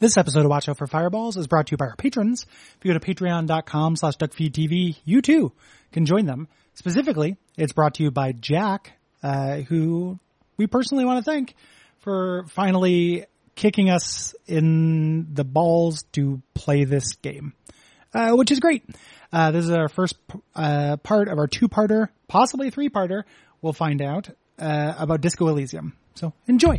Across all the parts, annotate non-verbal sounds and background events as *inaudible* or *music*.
This episode of Watch Out for Fireballs is brought to you by our patrons. If you go to patreon.com slash duckfeedtv, you too can join them. Specifically, it's brought to you by Jack, uh, who we personally want to thank for finally kicking us in the balls to play this game, uh, which is great. Uh, this is our first uh, part of our two-parter, possibly three-parter. We'll find out uh, about Disco Elysium. So enjoy.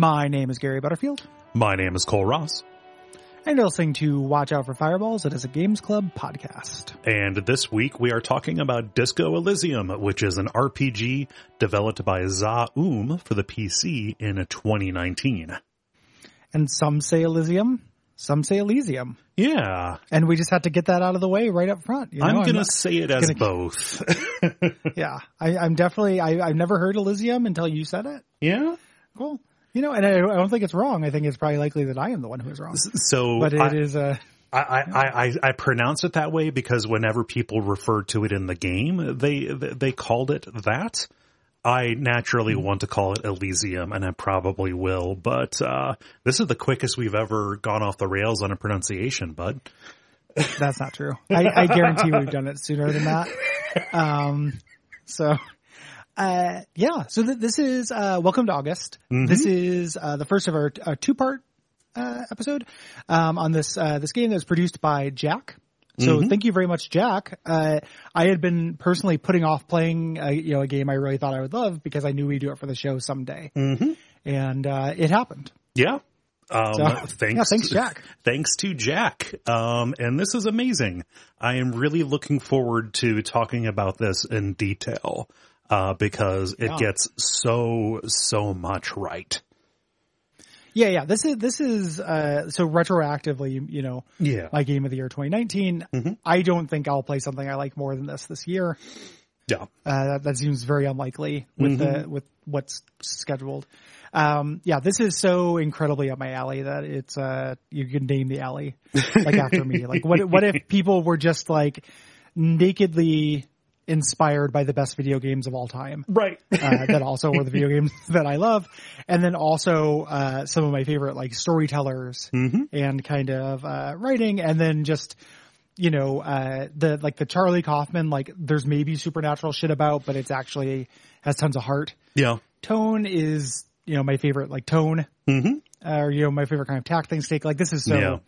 My name is Gary Butterfield, My name is Cole Ross, and you're listening to Watch Out for Fireballs. It is a Games Club podcast. and this week we are talking about Disco Elysium, which is an RPG developed by Zaum for the PC in 2019. And some say Elysium, some say Elysium. Yeah, And we just had to get that out of the way right up front. You know, I'm gonna say it as gonna- both. *laughs* yeah, I, I'm definitely, I, I've never heard Elysium until you said it. yeah. Cool. You know, and I, I don't think it's wrong. I think it's probably likely that I am the one who is wrong. So But it I, is uh, a, I, I, I, I pronounce it that way because whenever people refer to it in the game, they they called it that. I naturally Mm-hmm. want to call it Elysium, and I probably will. But uh, this is the quickest we've ever gone off the rails on a pronunciation, bud. that's not true. I, I guarantee we've done it sooner than that. *laughs* Um, so, uh, yeah, so th- this is, uh, welcome to August. This is, uh, the first of our, uh two part, uh, episode, um, on this, uh, this game that was produced by Jack. So thank you very much, Jack. Uh, I had been personally putting off playing, uh, you know, a game I really thought I would love because I knew we'd do it for the show someday. Mm-hmm. And, uh, it happened. Yeah. Um, So, *laughs* thanks, yeah, thanks, Jack. Thanks to Jack. Um, and this is amazing. I am really looking forward to talking about this in detail, uh, because it Yeah. gets so, so much right. Yeah, yeah. This is this is uh so retroactively, you know, Yeah. my game of the year 2019. I don't think I'll play something I like more than this this year. Yeah. Uh, that, that seems very unlikely with the with what's scheduled. Um, yeah, this is so incredibly up my alley that it's uh you can name the alley like after me. Like what what if *laughs* people were just like nakedly inspired by the best video games of all time? Right. uh, that also were the video *laughs* games that I love, and then also uh, some of my favorite like storytellers and kind of uh, writing, and then just you know uh, the like the Charlie Kaufman like there's maybe supernatural shit about, but it's actually has tons of heart. Yeah. Tone is you know my favorite like tone, mm-hmm. uh, or you know my favorite kind of tack things take. Like this is so Yeah.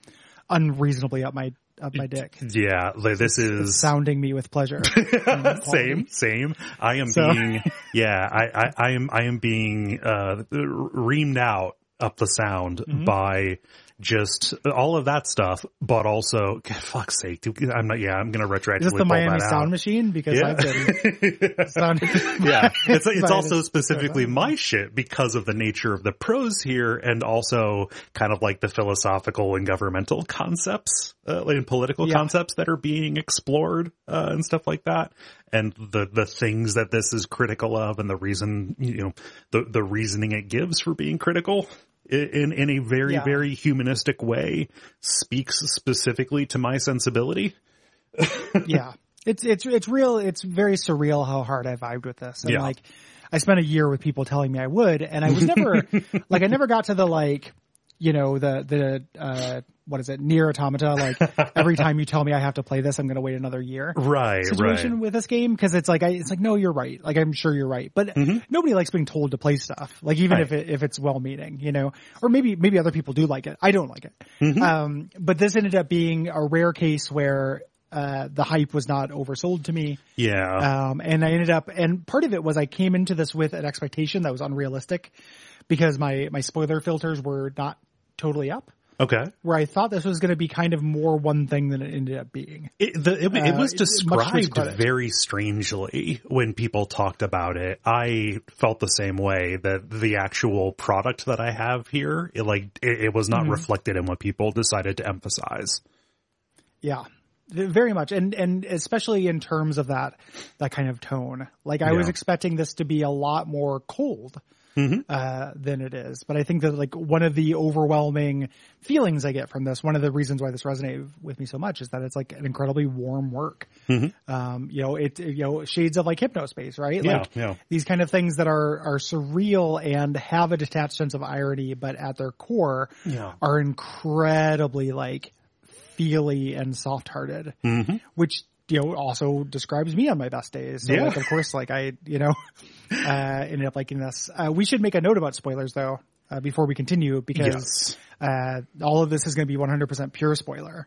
unreasonably up my up my dick. Yeah. Like, this is Sounding me with pleasure. *laughs* same, same. I am So- being, yeah, I, I, I am, I am being, uh, reamed out up the sound Mm-hmm. by just all of that stuff, but also, *laughs* God, fuck's sake, I'm not, yeah, I'm going to retroactively Is this the pull Miami Sound out. Machine? Because Yeah. I've been *laughs* sounding. yeah, it's it's also specifically my shit because of the nature of the prose here, and also kind of like the philosophical and governmental concepts uh, and political Yeah. concepts that are being explored uh, and stuff like that, and the the things that this is critical of, and the reason you know the the reasoning it gives for being critical. In in a very Yeah. very humanistic way, speaks specifically to my sensibility. *laughs* yeah, it's it's it's real. It's very surreal how hard I vibed with this. And Yeah. like, I spent a year with people telling me I would, and I was never *laughs* like I never got to the like, you know, the, the, uh, what is it, Nier Automata, like every time you tell me I have to play this, I'm going to wait another year. *laughs* Right, Situation right. with this game because it's like I, it's like no, you're right. Like I'm sure you're right, but nobody likes being told to play stuff. Like even if Mm-hmm. It, if it's well meaning, you know, or maybe maybe other people do like it. I don't like it. Mm-hmm. Um, but this ended up being a rare case where uh, the hype was not oversold to me. Yeah. Um, and I ended up, and part of it was I came into this with an expectation that was unrealistic because my, my spoiler filters were not totally up okay. where I thought this was going to be kind of more one thing than it ended up being. It, the, it, it Uh, was it- much to its described very strangely when people talked about it. I felt the same way that the actual product that I have here, it like it, it was Mm-hmm. not reflected in what people decided to emphasize. Yeah. Very much. And, and especially in terms of that, that kind of tone. Like I was expecting this to be a lot more cold. Uh, than it is, but I think that like one of the overwhelming feelings I get from this, one of the reasons why this resonated with me so much is that it's like an incredibly warm work. Um, you know, it, you know, shades of like hypnospace, right? Yeah, like yeah. these kind of things that are, are surreal and have a detached sense of irony, but at their core Yeah. are incredibly like feely and soft hearted, which, you know, also describes me on my best days. So Yeah. like, of course, like I, you know, *laughs* uh, ended up liking this. Uh, we should make a note about spoilers though, uh, before we continue because, uh, all of this is going to be 100% pure spoiler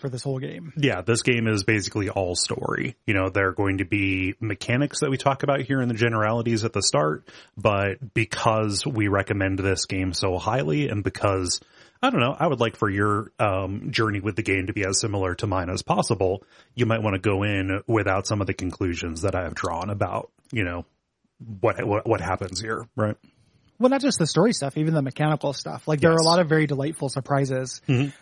for this whole game. Yeah, this game is basically all story. You know, there are going to be mechanics that we talk about here in the generalities at the start, but because we recommend this game so highly and because I don't know, I would like for your um, journey with the game to be as similar to mine as possible. You might want to go in without some of the conclusions that I have drawn about, you know, what what, what happens here, right? Well, not just the story stuff, even the mechanical stuff. Like there are a lot of very delightful surprises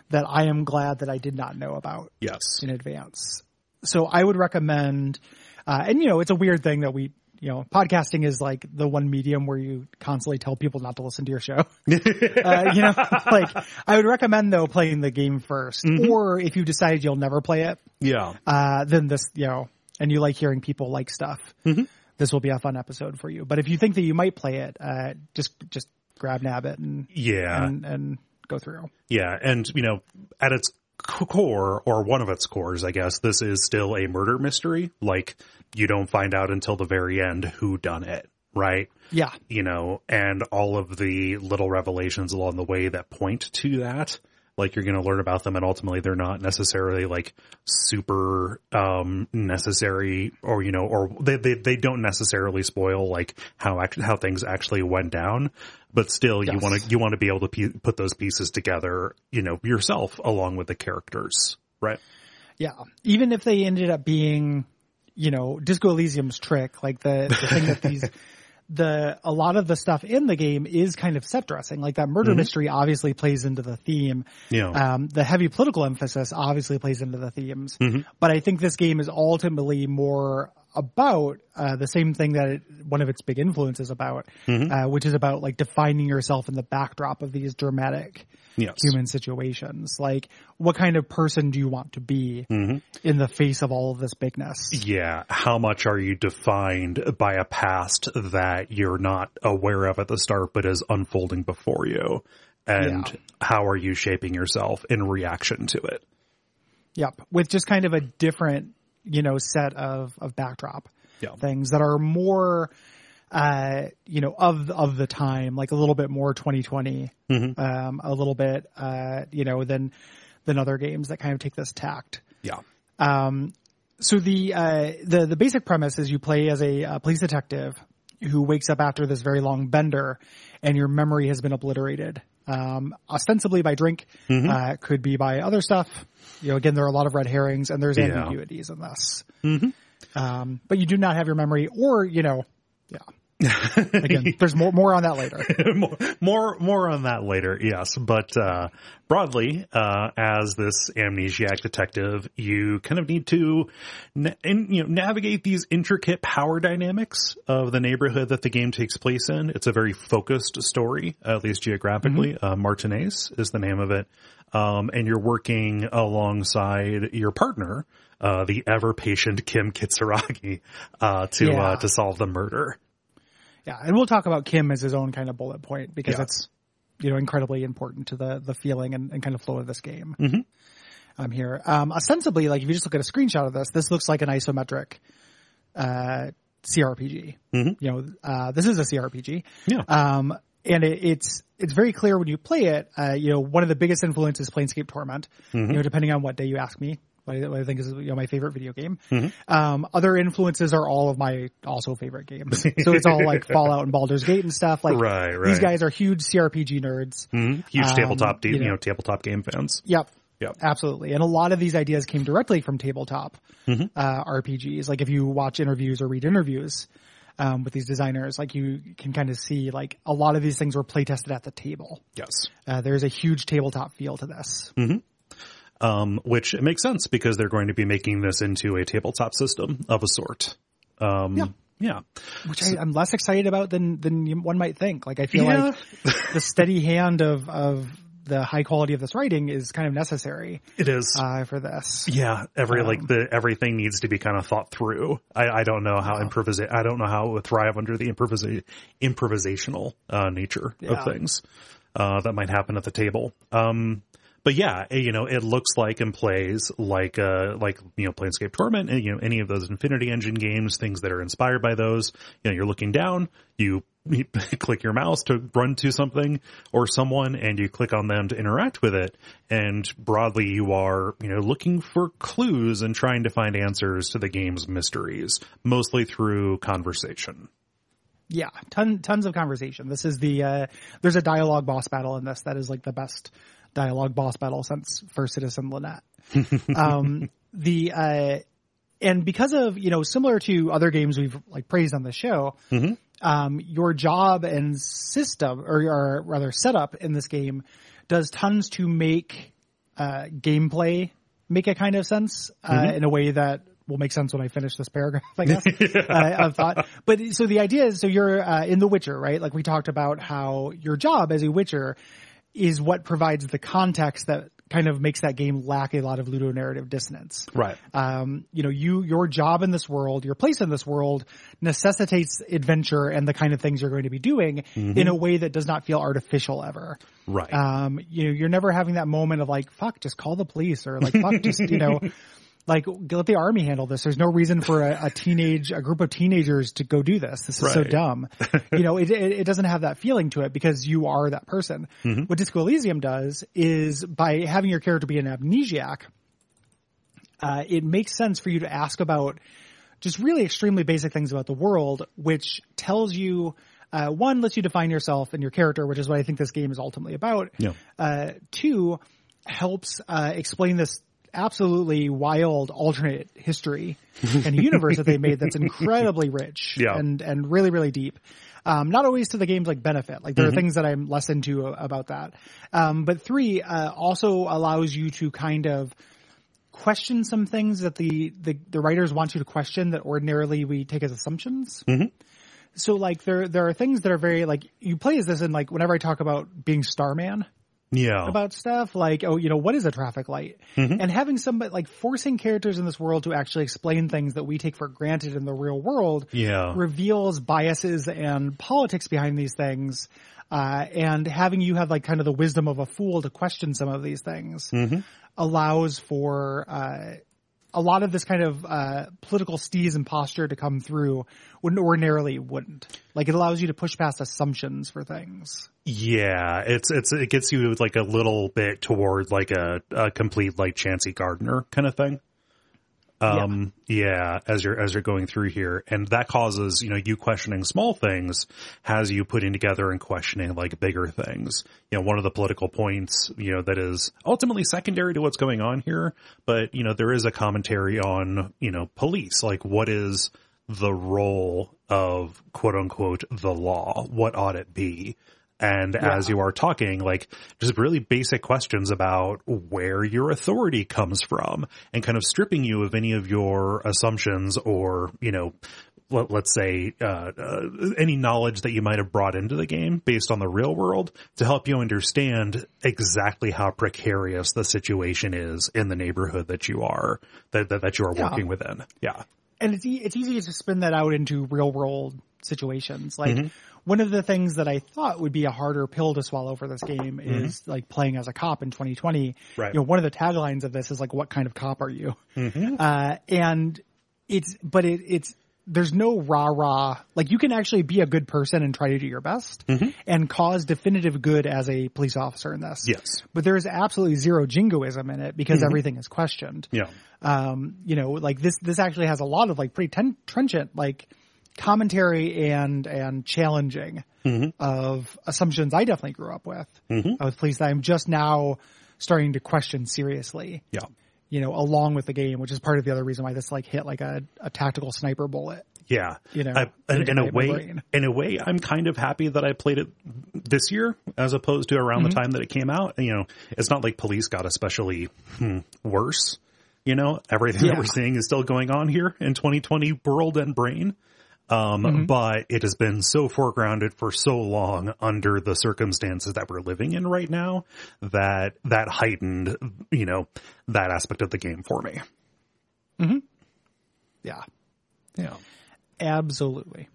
that I am glad that I did not know about. Yes. in advance. So I would recommend, uh, and you know, it's a weird thing that we, you know, podcasting is like the one medium where you constantly tell people not to listen to your show. *laughs* uh, you know, *laughs* like I would recommend though playing the game 1st or if you decided you'll never play it, Yeah. uh, then this, you know, and you like hearing people like stuff, this will be a fun episode for you. But if you think that you might play it, uh, just, just grab Nabbit and, Yeah. and, and go through. Yeah, and you know, at its core, or one of its cores, I guess, this is still a murder mystery. Like, you don't find out until the very end who done it, right? Yeah. You know, and all of the little revelations along the way that point to that. Like you're going to learn about them and ultimately they're not necessarily like super, um, necessary or, you know, or they, they, they don't necessarily spoil like how act- how things actually went down, but still you want to, you want to be able to pe- put those pieces together, you know, yourself along with the characters, right? Yeah. Even if they ended up being, you know, Disco Elysium's trick, like the, the thing that these, *laughs* the, a lot of the stuff in the game is kind of set dressing. Like that murder mystery obviously plays into the theme. Yeah. Um, the heavy political emphasis obviously plays into the themes. But I think this game is ultimately more about uh, the same thing that it, one of its big influences about, uh, which is about like defining yourself in the backdrop of these dramatic Yes. human situations. Like, what kind of person do you want to be in the face of all of this bigness? Yeah. How much are you defined by a past that you're not aware of at the start, but is unfolding before you? And Yeah. how are you shaping yourself in reaction to it? Yep. With just kind of a different, you know, set of, of backdrop Yeah. things that are more, uh, you know, of, of the time, like a little bit more 2020, um, a little bit, uh, you know, than, than other games that kind of take this tact. Yeah. um, So the uh, the the basic premise is you play as a uh, police detective who wakes up after this very long bender, and your memory has been obliterated. Um, ostensibly by drink, uh, could be by other stuff. You know, again, there are a lot of red herrings, and there's Yeah. ambiguities in this. Um, but you do not have your memory, or you know, yeah. *laughs* Again, there's more more on that later. *laughs* more, more, more on that later. Yes, but uh, broadly, uh, as this amnesiac detective, you kind of need to, na- in, you know, navigate these intricate power dynamics of the neighborhood that the game takes place in. It's a very focused story, at least geographically. Uh, Martinaise is the name of it, um, and you're working alongside your partner. Uh, the ever patient Kim Kitsuragi, uh, to, Yeah. uh, to solve the murder. Yeah, and we'll talk about Kim as his own kind of bullet point because Yeah. it's you know incredibly important to the the feeling and, and kind of flow of this game. Mm-hmm. Um, here, um, ostensibly, like if you just look at a screenshot of this, this looks like an isometric uh, CRPG. Mhm. You know, uh, this is a CRPG. Yeah. Um, and it, it's it's very clear when you play it. Uh, you know, one of the biggest influences is Planescape Torment. You know, depending on what day you ask me, I, what I think is you know my favorite video game. Um, other influences are all of my also favorite games. *laughs* so it's all like Fallout and Baldur's Gate and stuff. Like Right, these guys are huge CRPG nerds. Mhm. Huge Um, tabletop, you you know- know, tabletop game fans. Yep. Yep. Absolutely. And a lot of these ideas came directly from tabletop Mm-hmm. uh, RPGs. Like if you watch interviews or read interviews um, with these designers, like you can kind of see like a lot of these things were play tested at the table. Yes. Uh, there's a huge tabletop feel to this. Um, which it makes sense because they're going to be making this into a tabletop system of a sort. Um, Yeah. yeah. Which I, I'm less excited about than than one might think. Like I feel Yeah. like the steady hand of of the high quality of this writing is kind of necessary It is. uh, for this. Yeah, every Um, like the everything needs to be kind of thought through. I, I don't know how improvisa- I don't know how it would thrive under the improvisa- improvisational uh, nature Yeah. of things uh, that might happen at the table. Um, but yeah, eh, you know, it looks like and plays like uh like you know Planescape Torment, and you know any of those Infinity Engine games, things that are inspired by those. You know, you're looking down, you, *laughs* you click your mouse to run to something or someone, and you click on them to interact with it. And broadly, you are you know looking for clues and trying to find answers to the game's mysteries, mostly through conversation. Yeah, ton, tons of conversation. This is the uh, there's a dialogue boss battle in this that is like the best dialogue boss battle since First Citizen Lynette. *laughs* um, the uh, and because of you know similar to other games we've like praised on the show, um, your job and system or, or rather setup in this game does tons to make uh, gameplay make a kind of sense uh, in a way that will make sense when I finish this paragraph, I guess, *laughs* uh, of thought. But so the idea is, so you're uh, in The Witcher, right? Like we talked about how your job as a Witcher is what provides the context that kind of makes that game lack a lot of ludonarrative dissonance Right. um, you know, you, your job in this world, your place in this world necessitates adventure and the kind of things you're going to be doing in a way that does not feel artificial ever. Right. Um, you know, you're never having that moment of like, fuck, just call the police or like, fuck, just, you know, *laughs* like let the army handle this. There's no reason for a, a teenage, a group of teenagers to go do this. This is so dumb. *laughs* you know, it, it, it doesn't have that feeling to it because you are that person. What Disco Elysium does is by having your character be an amnesiac, uh, it makes sense for you to ask about just really extremely basic things about the world, which tells you, uh, one, lets you define yourself and your character, which is what I think this game is ultimately about. Yeah. Uh, two, helps uh, explain this absolutely wild alternate history *laughs* and universe that they made that's incredibly rich Yeah. and and really really deep. Um, not always to the game's like benefit. Like there are things that I'm less into about that. Um, but three uh, also allows you to kind of question some things that the, the the writers want you to question that ordinarily we take as assumptions. So like there there are things that are very like you play as this and like whenever I talk about being Starman yeah. about stuff like oh you know what is a traffic light and having somebody like forcing characters in this world to actually explain things that we take for granted in the real world Yeah. reveals biases and politics behind these things uh, and having you have like kind of the wisdom of a fool to question some of these things allows for uh, a lot of this kind of uh, political steez and posture to come through when ordinarily wouldn't. Like it allows you to push past assumptions for things. Yeah, it's it's it gets you like a little bit toward like a, a complete like Chauncey Gardiner kind of thing. Um, yeah. as you're as you're going through here, and that causes you know you questioning small things has you putting together and questioning like bigger things. You know, one of the political points you know that is ultimately secondary to what's going on here, but you know there is a commentary on you know police, like what is the role of quote unquote the law? What ought it be? And as you are talking, like just really basic questions about where your authority comes from and kind of stripping you of any of your assumptions or, you know, let, let's say, uh, uh, any knowledge that you might have brought into the game based on the real world to help you understand exactly how precarious the situation is in the neighborhood that you are, that, that, that you are Yeah. working within. Yeah. and it's e- it's easy to spin that out into real world situations. Like one of the things that I thought would be a harder pill to swallow for this game is like playing as a cop in 2020. Right. You know, one of the taglines of this is like, "What kind of cop are you?" Uh, and it's, but it, it's. There's no rah rah. Like you can actually be a good person and try to do your best and cause definitive good as a police officer in this. Yes. But there is absolutely zero jingoism in it because everything is questioned Yeah. um, you know, like this, this actually has a lot of like pretty ten- trenchant, like commentary and, and challenging of assumptions I definitely grew up with, uh, with pleased that I'm just now starting to question seriously, Yeah. you know, along with the game, which is part of the other reason why this like hit like a, a tactical sniper bullet. Yeah, You know, I, in, in a way, brain. in a way, I'm kind of happy that I played it this year as opposed to around Mm-hmm. the time that it came out. You know, it's not like police got especially hmm, worse. You know, everything Yeah. that we're seeing is still going on here in 2020 world and brain. Um, Mm-hmm. but it has been so foregrounded for so long under the circumstances that we're living in right now that that heightened, you know, that aspect of the game for me. Yeah. Yeah. Absolutely.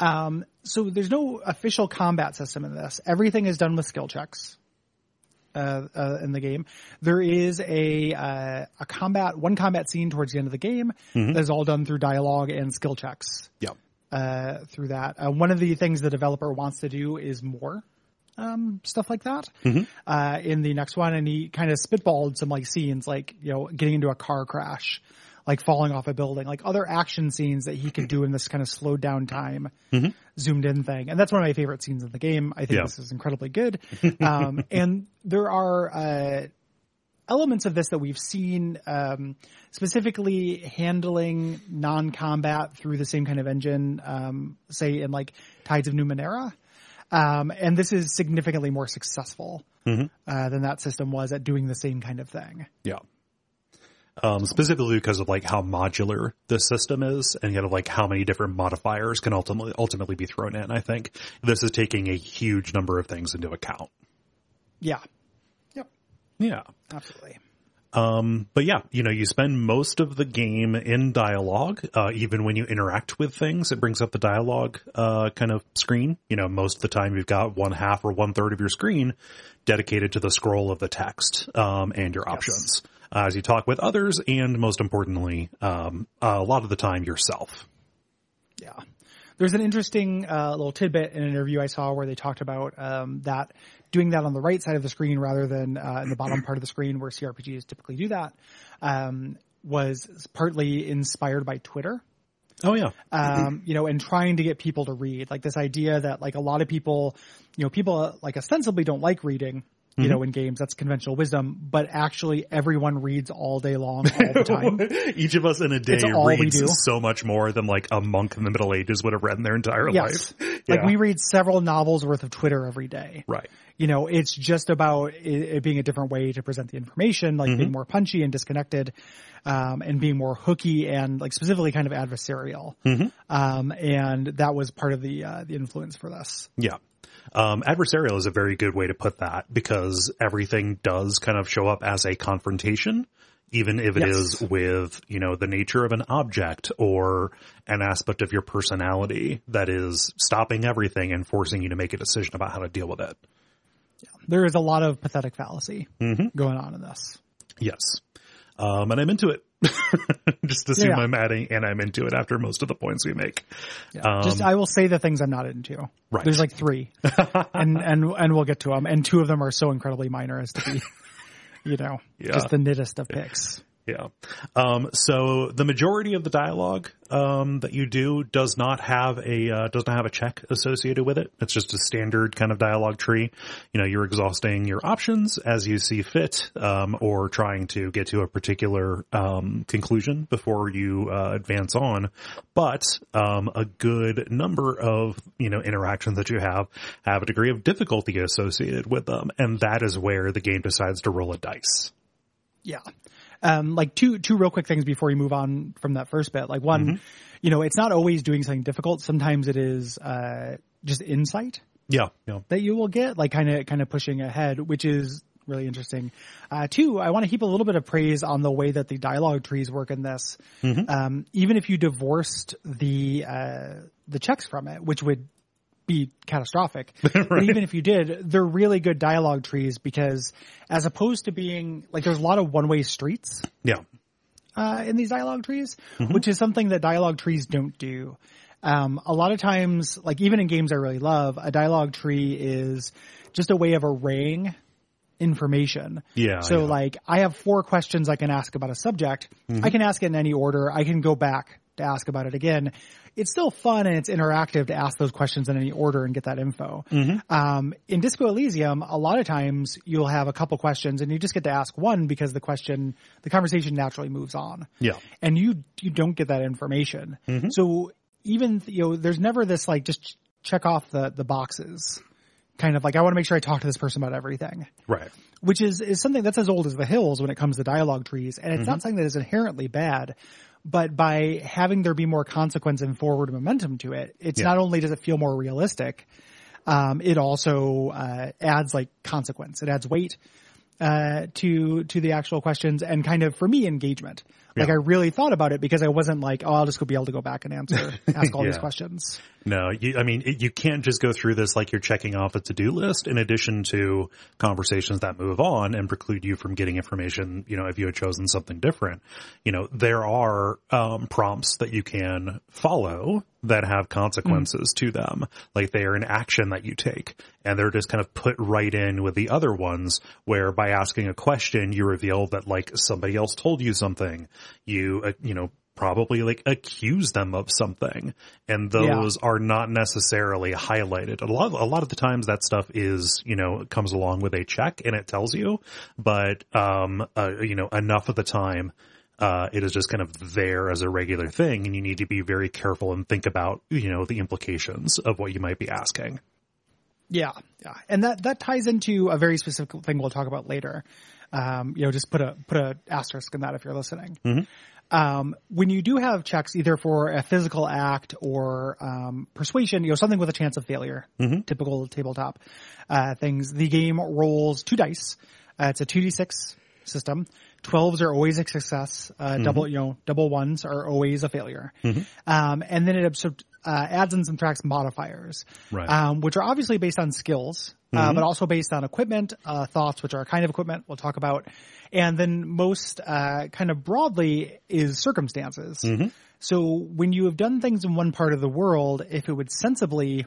Um, so there's no official combat system in this. Everything is done with skill checks. Uh, uh, in the game, there is a uh, a combat one combat scene towards the end of the game that is all done through dialogue and skill checks. Yeah. Uh, through that, uh, one of the things the developer wants to do is more um, stuff like that. Uh, in the next one, and he kind of spitballed some like scenes, like you know, getting into a car crash, like falling off a building, like other action scenes that he could do in this kind of slowed down time, zoomed in thing, and that's one of my favorite scenes in the game. I think Yeah. this is incredibly good, um, *laughs* and there are. Uh, elements of this that we've seen um, specifically handling non-combat through the same kind of engine um, say in like tides of numenera um, and this is significantly more successful uh, than that system was at doing the same kind of thing Yeah. Um, specifically because of like how modular the system is and kind of like how many different modifiers can ultimately, ultimately be thrown in. I think this is taking a huge number of things into account. yeah yep Yeah. absolutely Um, but yeah, you know, you spend most of the game in dialogue. Uh, even when you interact with things, it brings up the dialogue, uh, kind of screen. You know, most of the time you've got one half or one third of your screen dedicated to the scroll of the text, um, and your options. Uh, as you talk with others and most importantly, um, a lot of the time yourself. Yeah. There's an interesting uh, little tidbit in an interview I saw where they talked about um, that doing that on the right side of the screen rather than uh, in the bottom part of the screen where CRPGs typically do that um, was partly inspired by Twitter. Oh yeah. Um, you know, and trying to get people to read. Like this idea that like a lot of people, you know, people like ostensibly don't like reading. You know, in games, that's conventional wisdom, but actually everyone reads all day long, all the time. *laughs* Each of us in a day It's all we reads so much more than like a monk in the Middle Ages would have read in their entire Yes. life. *laughs* Like we read several novels worth of Twitter every day. Right. you know, it's just about it, it being a different way to present the information, like being more punchy and disconnected, um, and being more hooky and like specifically kind of adversarial. Um, and that was part of the, uh, the influence for this. Yeah. Um, adversarial is a very good way to put that because everything does kind of show up as a confrontation, even if it is Yes. with, you know, the nature of an object or an aspect of your personality that is stopping everything and forcing you to make a decision about how to deal with it. Yeah. There is a lot of pathetic fallacy going on in this. Yes. Um, and I'm into it. *laughs* Just assume Yeah. I'm adding and I'm into it after most of the points we make. Yeah. just, I will say the things I'm not into. Um, Right. There's like three *laughs* and, and, and we'll get to them. And two of them are so incredibly minor as to be, *laughs* you know, Yeah. just the nittest of picks. Yeah. Um, so the majority of the dialogue um, that you do does not have a uh, does not have a check associated with it. It's just a standard kind of dialogue tree. You know, you're exhausting your options as you see fit, um, or trying to get to a particular um, conclusion before you uh, advance on. But um, a good number of you know interactions that you have have a degree of difficulty associated with them, and that is where the game decides to roll a dice. Yeah. Um, like two, two real quick things before we move on from that first bit. Like one, Mm-hmm. you know, it's not always doing something difficult. Sometimes it is, uh, just insight Yeah. Yeah. that you will get, like kind of, kind of pushing ahead, which is really interesting. Uh, two, I want to heap a little bit of praise on the way that the dialogue trees work in this. Um, even if you divorced the uh, the checks from it, which would be catastrophic. *laughs* But even if you did, they're really good dialogue trees because as opposed to being like there's a lot of one way streets Yeah. uh, in these dialogue trees, which is something that dialogue trees don't do. Um, a lot of times, like even in games I really love, a dialogue tree is just a way of arraying information. Yeah, So yeah. like I have four questions I can ask about a subject. I can ask it in any order. I can go back to ask about it again. It's still fun and it's interactive to ask those questions in any order and get that info. Mm-hmm. Um, in Disco Elysium, a lot of times you'll have a couple questions and you just get to ask one because the question, the conversation naturally moves on Yeah. and you you don't get that information. Mm-hmm. So even you know, there's never this like just check off the the boxes, kind of like I want to make sure I talk to this person about everything, Right. which is is something that's as old as the hills when it comes to dialogue trees, and it's not mm-hmm. something that is inherently bad. But by having there be more consequence and forward momentum to it, it's Yeah. not only does it feel more realistic, um, it also uh, adds like consequence. It adds weight uh, to to the actual questions and kind of for me engagement. Like Yeah. I really thought about it because I wasn't like, oh, I'll just go be able to go back and answer, *laughs* ask all these questions. No, you, I mean, it, you can't just go through this like you're checking off a to-do list in addition to conversations that move on and preclude you from getting information, you know, if you had chosen something different. You know, there are, um, prompts that you can follow that have consequences to them. Like they are an action that you take and they're just kind of put right in with the other ones where by asking a question, you reveal that like somebody else told you something. You, uh, you know, probably like accuse them of something and those are not necessarily highlighted. A lot, a lot of the times that stuff is, you know, comes along with a check and it tells you, but, um, uh, you know, enough of the time, uh, it is just kind of there as a regular thing and you need to be very careful and think about, you know, the implications of what you might be asking. Yeah, yeah, and that that ties into a very specific thing we'll talk about later. Um, you know, just put a put a asterisk in that if you're listening. Um, when you do have checks either for a physical act or um, persuasion, you know, something with a chance of failure, typical tabletop uh, things, the game rolls two dice. Uh, it's a two d six system. Twelves are always a success. Uh, Double, you know, double ones are always a failure. Um, and then it absor- uh, adds and subtracts modifiers, Right. um, which are obviously based on skills, uh, but also based on equipment, uh, thoughts, which are a kind of equipment we'll talk about. And then most, uh, kind of broadly is circumstances. So when you have done things in one part of the world, if it would sensibly,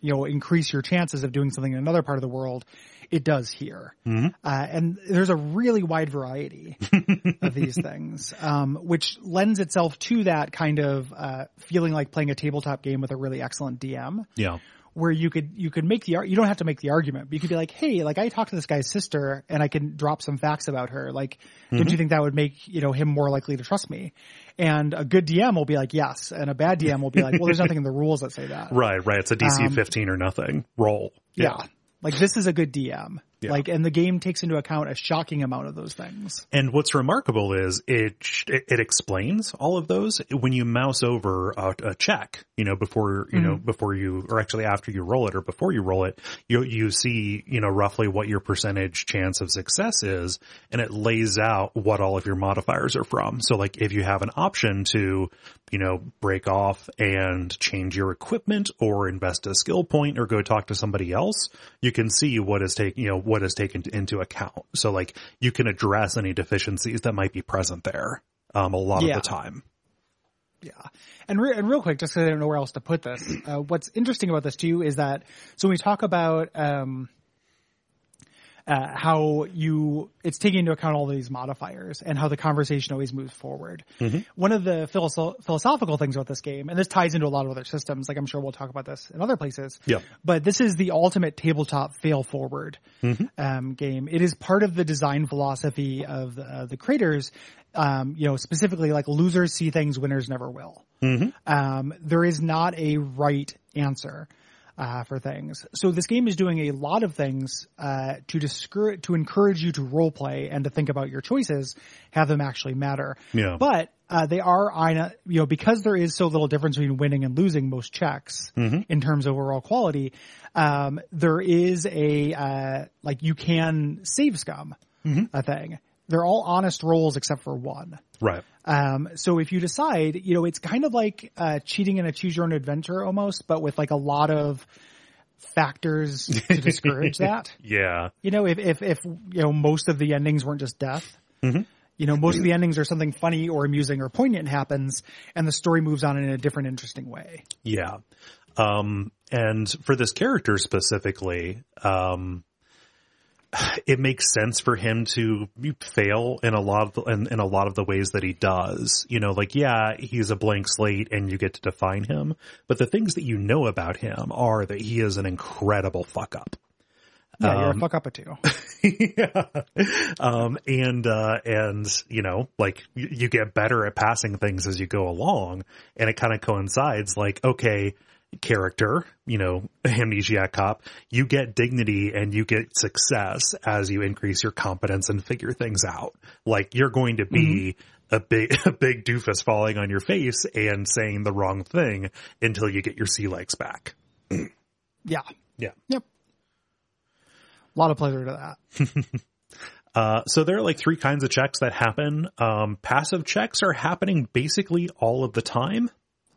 you know, increase your chances of doing something in another part of the world, it does here. Uh, and there's a really wide variety *laughs* of these things, um, which lends itself to that kind of uh, feeling like playing a tabletop game with a really excellent DM Yeah. Where you could you could make the you don't have to make the argument, but you could be like, hey, like I talked to this guy's sister and I can drop some facts about her. Like, don't you mm-hmm. think that would make you know him more likely to trust me? And a good DM will be like, yes, and a bad DM will be like, well, there's nothing in the rules that say that. *laughs* Right, right. It's a DC um, 15 or nothing roll. Yeah. Like this is a good DM. Yeah. Like, and the game takes into account a shocking amount of those things. And what's remarkable is it it, explains all of those when you mouse over a, a check. You know, before you know mm-hmm. before you or actually after you roll it or before you roll it, you you see you know roughly what your percentage chance of success is, and it lays out what all of your modifiers are from. So like if you have an option to you know break off and change your equipment or invest a skill point or go talk to somebody else, you can see what is taking you know what is taken into account. So like you can address any deficiencies that might be present there um, a lot Yeah. of the time. Yeah. And, re- and real quick, just because I don't know where else to put this, uh, what's interesting about this too is that, so when we talk about, um, uh, how you, it's taking into account all these modifiers and how the conversation always moves forward. One of the philosoph- philosophical things about this game, and this ties into a lot of other systems, like I'm sure we'll talk about this in other places. Yeah. But this is the ultimate tabletop fail forward um, game. It is part of the design philosophy of the, uh, the creators. Um, you know, specifically like losers see things, winners never will. Um, there is not a right answer uh, for things. So this game is doing a lot of things uh, to discourage, to encourage you to role play and to think about your choices, have them actually matter. Yeah. But uh, they are on you know because there is so little difference between winning and losing most checks in terms of overall quality. Um, there is a uh, like you can save scum a thing. They're all honest rolls except for one. Right. Um, so if you decide, you know, it's kind of like uh, cheating in a choose your own adventure almost, but with like a lot of factors *laughs* to discourage that. Yeah. You know, if, if, if, you know, most of the endings weren't just death, you know, most of the endings are something funny or amusing or poignant happens and the story moves on in a different, interesting way. Yeah. Um, and for this character specifically, um, it makes sense for him to fail in a lot of the, in, in a lot of the ways that he does. You know, like yeah, he's a blank slate and you get to define him, but the things that you know about him are that he is an incredible fuck up. Yeah, you're a fuck up a two. yeah. Um, and, uh, and, you know, like you, you get better at passing things as you go along and it kind of coincides like, okay, character, you know, *laughs* amnesiac cop, you get dignity and you get success as you increase your competence and figure things out. Like you're going to be a big, *laughs* a big doofus falling on your face and saying the wrong thing until you get your sea legs back. Yeah. Yeah. Yep. A lot of pleasure to that. *laughs* Uh, so there are like three kinds of checks that happen. Um, passive checks are happening basically all of the time.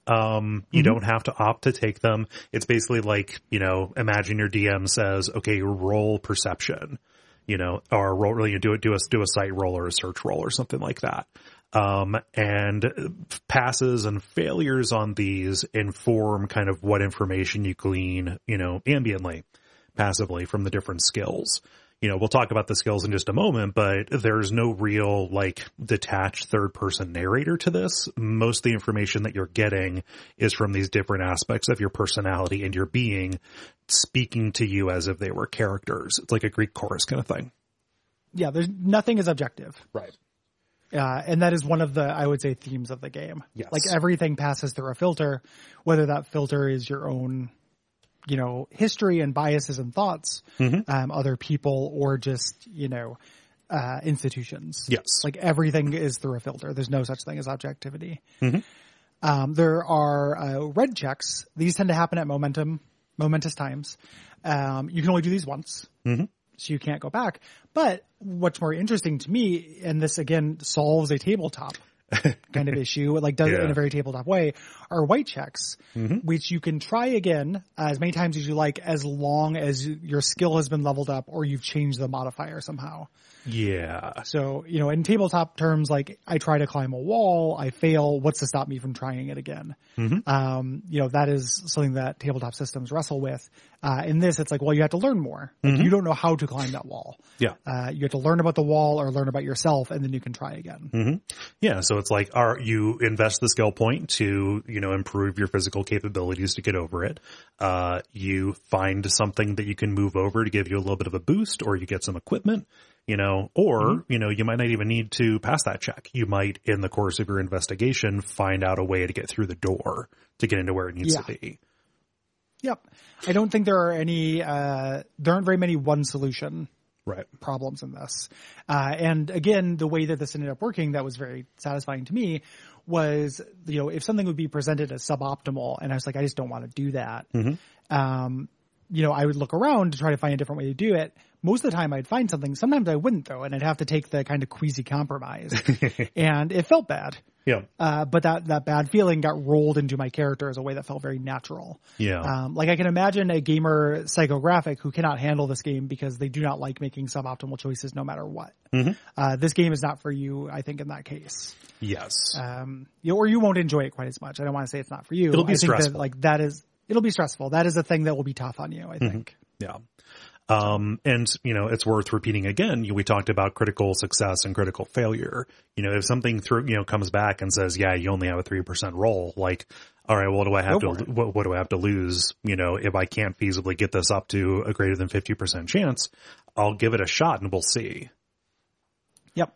Um, you don't have to opt to take them. It's basically like, you know, imagine your DM says, okay, roll perception, you know, or roll, you do it, do a, do a site roll or a search roll or something like that. Um, and passes and failures on these inform kind of what information you glean, you know, ambiently, passively from the different skills you know, we'll talk about the skills in just a moment, but there's no real like detached third person narrator to this. Most of the information that you're getting is from these different aspects of your personality and your being speaking to you as if they were characters. It's like a Greek chorus kind of thing. Yeah, there's nothing is objective. Right. Uh, and that is one of the, I would say, themes of the game. Yes. Like everything passes through a filter, whether that filter is your own, you know, history and biases and thoughts, um, other people, or just, you know, uh, institutions. Yes. Like everything is through a filter. There's no such thing as objectivity. Um, there are uh, red checks. These tend to happen at momentum, momentous times. Um, you can only do these once, so you can't go back. But what's more interesting to me, and this again solves a tabletop *laughs* kind of issue, like does it in a very tabletop way, are white checks, mm-hmm. which you can try again as many times as you like, as long as your skill has been leveled up or you've changed the modifier somehow. Yeah. So, you know, in tabletop terms, like I try to climb a wall, I fail. What's to stop me from trying it again? Um, you know, that is something that tabletop systems wrestle with. Uh, in this, it's like, well, you have to learn more. Like, You don't know how to climb that wall. Yeah. Uh, you have to learn about the wall or learn about yourself and then you can try again. Yeah, so it's like are you invest the skill point to, you know, improve your physical capabilities to get over it. Uh you find something that you can move over to give you a little bit of a boost or you get some equipment, you know, or, you know, you might not even need to pass that check. You might in the course of your investigation find out a way to get through the door to get into where it needs Yeah. to be. Yep. I don't think there are any, uh, there aren't very many one solution Right. problems in this. Uh, and again, the way that this ended up working that was very satisfying to me was, you know, if something would be presented as suboptimal and I was like, I just don't want to do that. Um, you know, I would look around to try to find a different way to do it. Most of the time I'd find something. Sometimes I wouldn't though, and I'd have to take the kind of queasy compromise. *laughs* and it felt bad. Yeah. Uh, but that, that bad feeling got rolled into my character as a way that felt very natural. Yeah. Um, like I can imagine a gamer psychographic who cannot handle this game because they do not like making suboptimal choices no matter what. Mm-hmm. Uh, this game is not for you, I think, in that case. yes. Um, you, or you won't enjoy it quite as much. I don't want to say it's not for you. It'll be I stressful. That, like that is, it'll be stressful. That is a thing that will be tough on you, I think. Yeah. Um, and you know, it's worth repeating again. You- We talked about critical success and critical failure. You know, if something through, you know, comes back and says, yeah, you only have a 3% roll, like, all right, what do I have Go to, what, what do I have to lose? You know, if I can't feasibly get this up to a greater than 50% chance, I'll give it a shot and we'll see. Yep.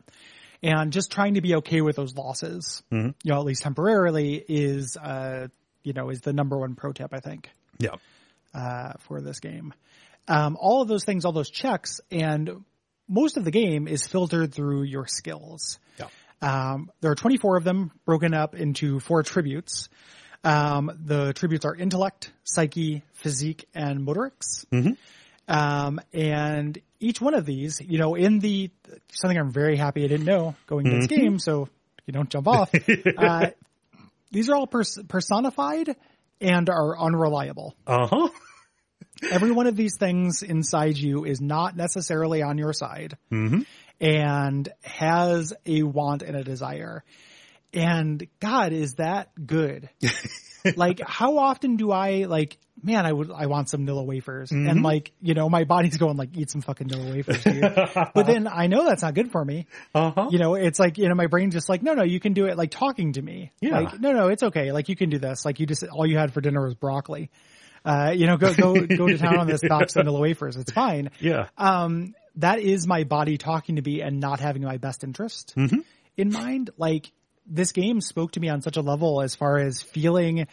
And just trying to be okay with those losses, Mm-hmm. you know, at least temporarily is, uh, you know, is the number one pro tip, I think. Yeah. uh, for this game. Um, all of those things, all those checks, and most of the game is filtered through your skills. Yeah. Um, there are 24 of them broken up into four tributes. Um, the tributes are intellect, psyche, physique, and motorics. Um, and each one of these, you know, in the something I'm very happy I didn't know going into this game, so you don't jump off. *laughs* uh, these are all pers- personified and are unreliable. Uh huh. Every one of these things inside you is not necessarily on your side and has a want and a desire. And God, is that good? *laughs* like, how often do I like, man, I would, I want some Nilla wafers. And like, you know, my body's going like, eat some fucking Nilla wafers, dude. *laughs* but then I know that's not good for me. Uh huh. You know, it's like, you know, my brain just like, no, no, you can do it like talking to me. Yeah. Like, no, no, it's okay. Like you can do this. Like you just, all you had for dinner was broccoli. Uh, you know, go, go, *laughs* go to town on this box of Nilla wafers. It's fine Yeah. um, that is my body talking to me and not having my best interest in mind. Like this game spoke to me on such a level as far as feeling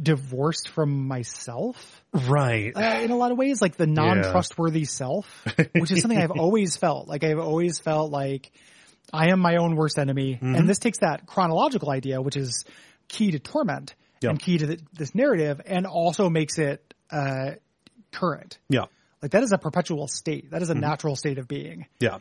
divorced from myself right. uh, in a lot of ways, like the non-trustworthy self, which is something I've *laughs* always felt. Like I've always felt like I am my own worst enemy, and this takes that chronological idea, which is key to torment Yeah. and key to the, this narrative, and also makes it uh, current. yeah. Like that is a perpetual state. That is a natural state of being. Yeah.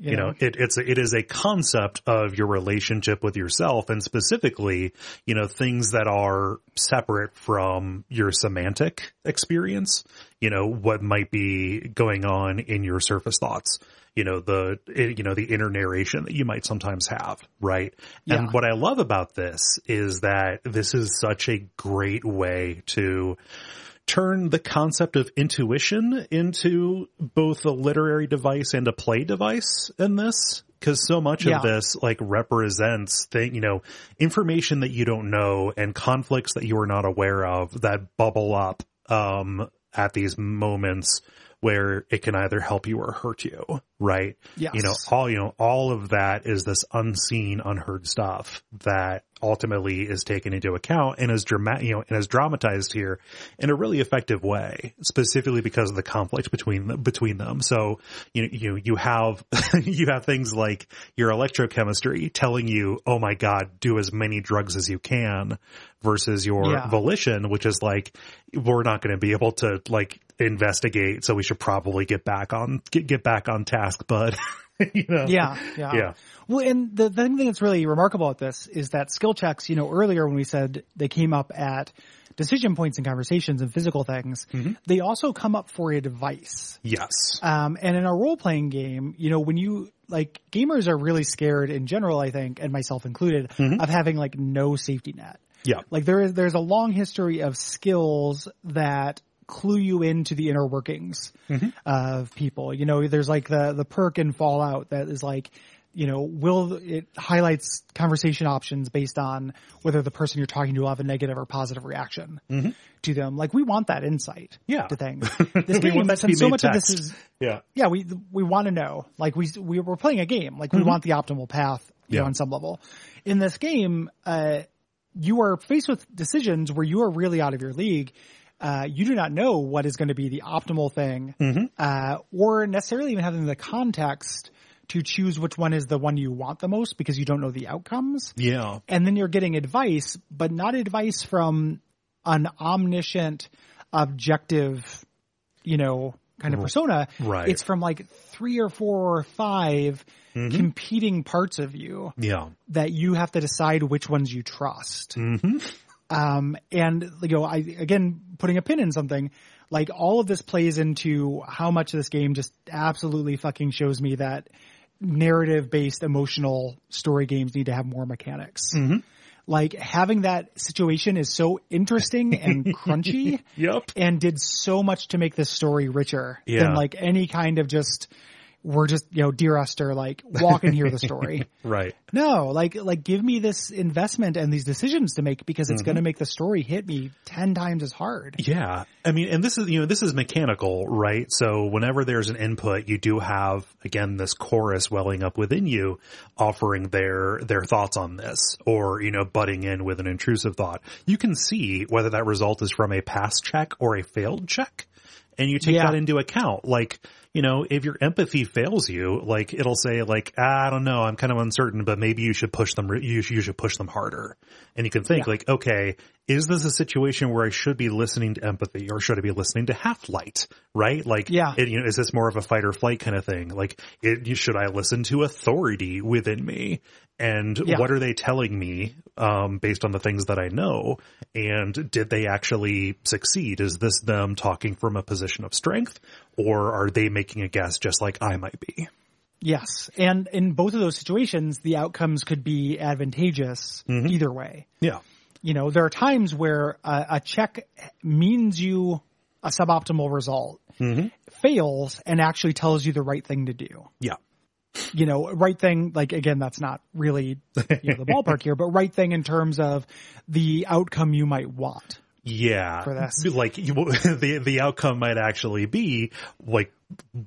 You, you know, it, it's a, it is a concept of your relationship with yourself and specifically, you know, things that are separate from your semantic experience, you know, what might be going on in your surface thoughts, you know, the, eh, you know, the inner narration that you might sometimes have, right? And what I love about this is that this is such a great way to turn the concept of intuition into both a literary device and a play device in this because so much Yeah. of this like represents thing you know information that you don't know and conflicts that you are not aware of that bubble up um at these moments where it can either help you or hurt you right Yes. you know all you know all of that is this unseen unheard stuff that ultimately is taken into account and is dramatic you know and is dramatized here in a really effective way specifically because of the conflict between them between them so you you you have *laughs* you have things like your electrochemistry telling you oh my god do as many drugs as you can versus your Yeah. volition which is like we're not going to be able to like investigate so we should probably get back on get, get back on task bud *laughs* *laughs* you know yeah, yeah, Yeah. Well, and the, the thing that's really remarkable about this is that skill checks, you know, earlier when we said they came up at decision points and conversations and physical things, Mm-hmm. they also come up for advice. yes Um, and in a role playing game, you know, when you like gamers are really scared in general, I think, and myself included, Mm-hmm. of having like no safety net. yeah Like there is there's a long history of skills that clue you into the inner workings of people. You know, there's like the the perk in Fallout that is like, you know, will it highlights conversation options based on whether the person you're talking to will have a negative or positive reaction to them. Like we want that insight Yeah. to things. *laughs* This game, since so much of this is yeah yeah, we we want to know. Like we we we're playing a game. Like we want the optimal path, you Mm-hmm. Yeah. know, on some level. In this game, uh, you are faced with decisions where you are really out of your league. Uh, you do not know what is going to be the optimal thing, Mm-hmm. uh, or necessarily even having the context to choose which one is the one you want the most because you don't know the outcomes yeah and then you're getting advice, but not advice from an omniscient, objective, you know, kind of persona. Right. It's from like three or four or 5 competing parts of you yeah that you have to decide which ones you trust. Um, and you know, I again putting a pin in something like all of this plays into how much this game just absolutely fucking shows me that narrative based emotional story games need to have more mechanics. Like having that situation is so interesting and *laughs* crunchy yep and did so much to make this story richer Yeah. than like any kind of just we're just you know dear Esther like walk and hear the story. *laughs* right No, like like give me this investment and these decisions to make because it's mm-hmm. going to make the story hit me 10 times as hard. Yeah. I mean, and this is, you know, this is mechanical, right? So whenever there's an input, you do have, again, this chorus welling up within you offering their, their thoughts on this or, you know, butting in with an intrusive thought. You can see whether that result is from a pass check or a failed check. And you take Yeah. that into account. Like, you know, if your empathy fails you, like it'll say like, ah, I don't know, I'm kind of uncertain, but maybe you should push them, you should, you should push them harder. And you can think Yeah. like, okay, is this a situation where I should be listening to empathy or should I be listening to half light? Right? Like, Yeah. it, you know, is this more of a fight or flight kind of thing? Like, it, should I listen to authority within me? And Yeah. what are they telling me, um, based on the things that I know? And did they actually succeed? Is this them talking from a position of strength or are they making a guess just like I might be? Yes. And in both of those situations, the outcomes could be advantageous either way. Yeah. You know, there are times where a, a check means you a suboptimal result, fails, and actually tells you the right thing to do. Yeah. You know, right thing, like again, that's not really you *laughs* know, the ballpark here, but right thing in terms of the outcome you might want. Yeah. For this. *laughs* Like you, *laughs* the, the outcome might actually be like,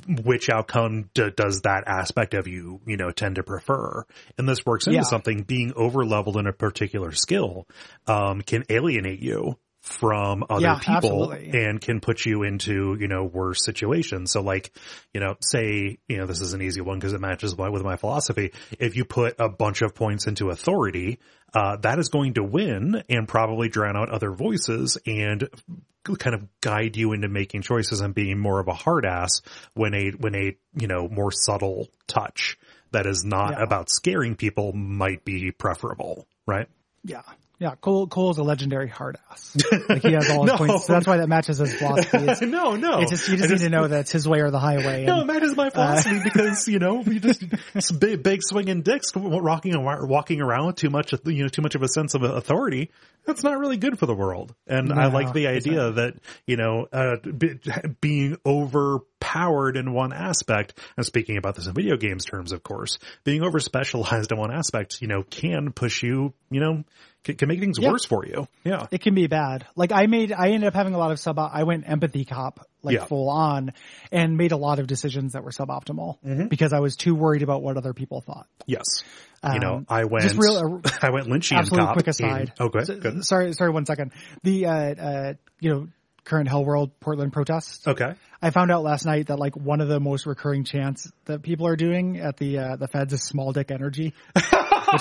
which outcome d- does that aspect of you, you know, tend to prefer? And this works into Yeah. something being over leveled in a particular skill, um, can alienate you from other Yeah, people absolutely. and can put you into, you know, worse situations. So like, you know, say, you know, this is an easy one because it matches my, with my philosophy. If you put a bunch of points into authority, uh, that is going to win and probably drown out other voices and kind of guide you into making choices and being more of a hard ass when a, when a, you know, more subtle touch that is not Yeah. about scaring people might be preferable, right? Yeah. Yeah. Cole, Cole's a legendary hard ass. *laughs* Like he has all his No. points. So that's why that matches his philosophy. *laughs* It's, no, no. it's just, you just I need to know that it's his way or the highway. No, And, that is my philosophy because you know we just *laughs* big, big swinging dicks rocking and walking around with too much, you know, too much of a sense of authority. That's not really good for the world. And I like the idea that you know uh, be, being overpowered in one aspect. And speaking about this in video games terms, of course, being over specialized in one aspect, you know, can push you, you know, can, can make things Yeah. worse for you. Yeah. it can be bad. Like I made, I ended up having a lot of sub, I went empathy cop, like Yeah. full on and made a lot of decisions that were suboptimal Mm-hmm. because I was too worried about what other people thought. Yes. you know, Um, I went. just real- *laughs* I went Lynchian Absolute cop. quick in- aside. oh, good. So- good. Sorry, sorry, one second. The, uh, uh, you know, current Hell World Portland protests. Okay. I found out last night that like one of the most recurring chants that people are doing at the uh, the feds is small dick energy, which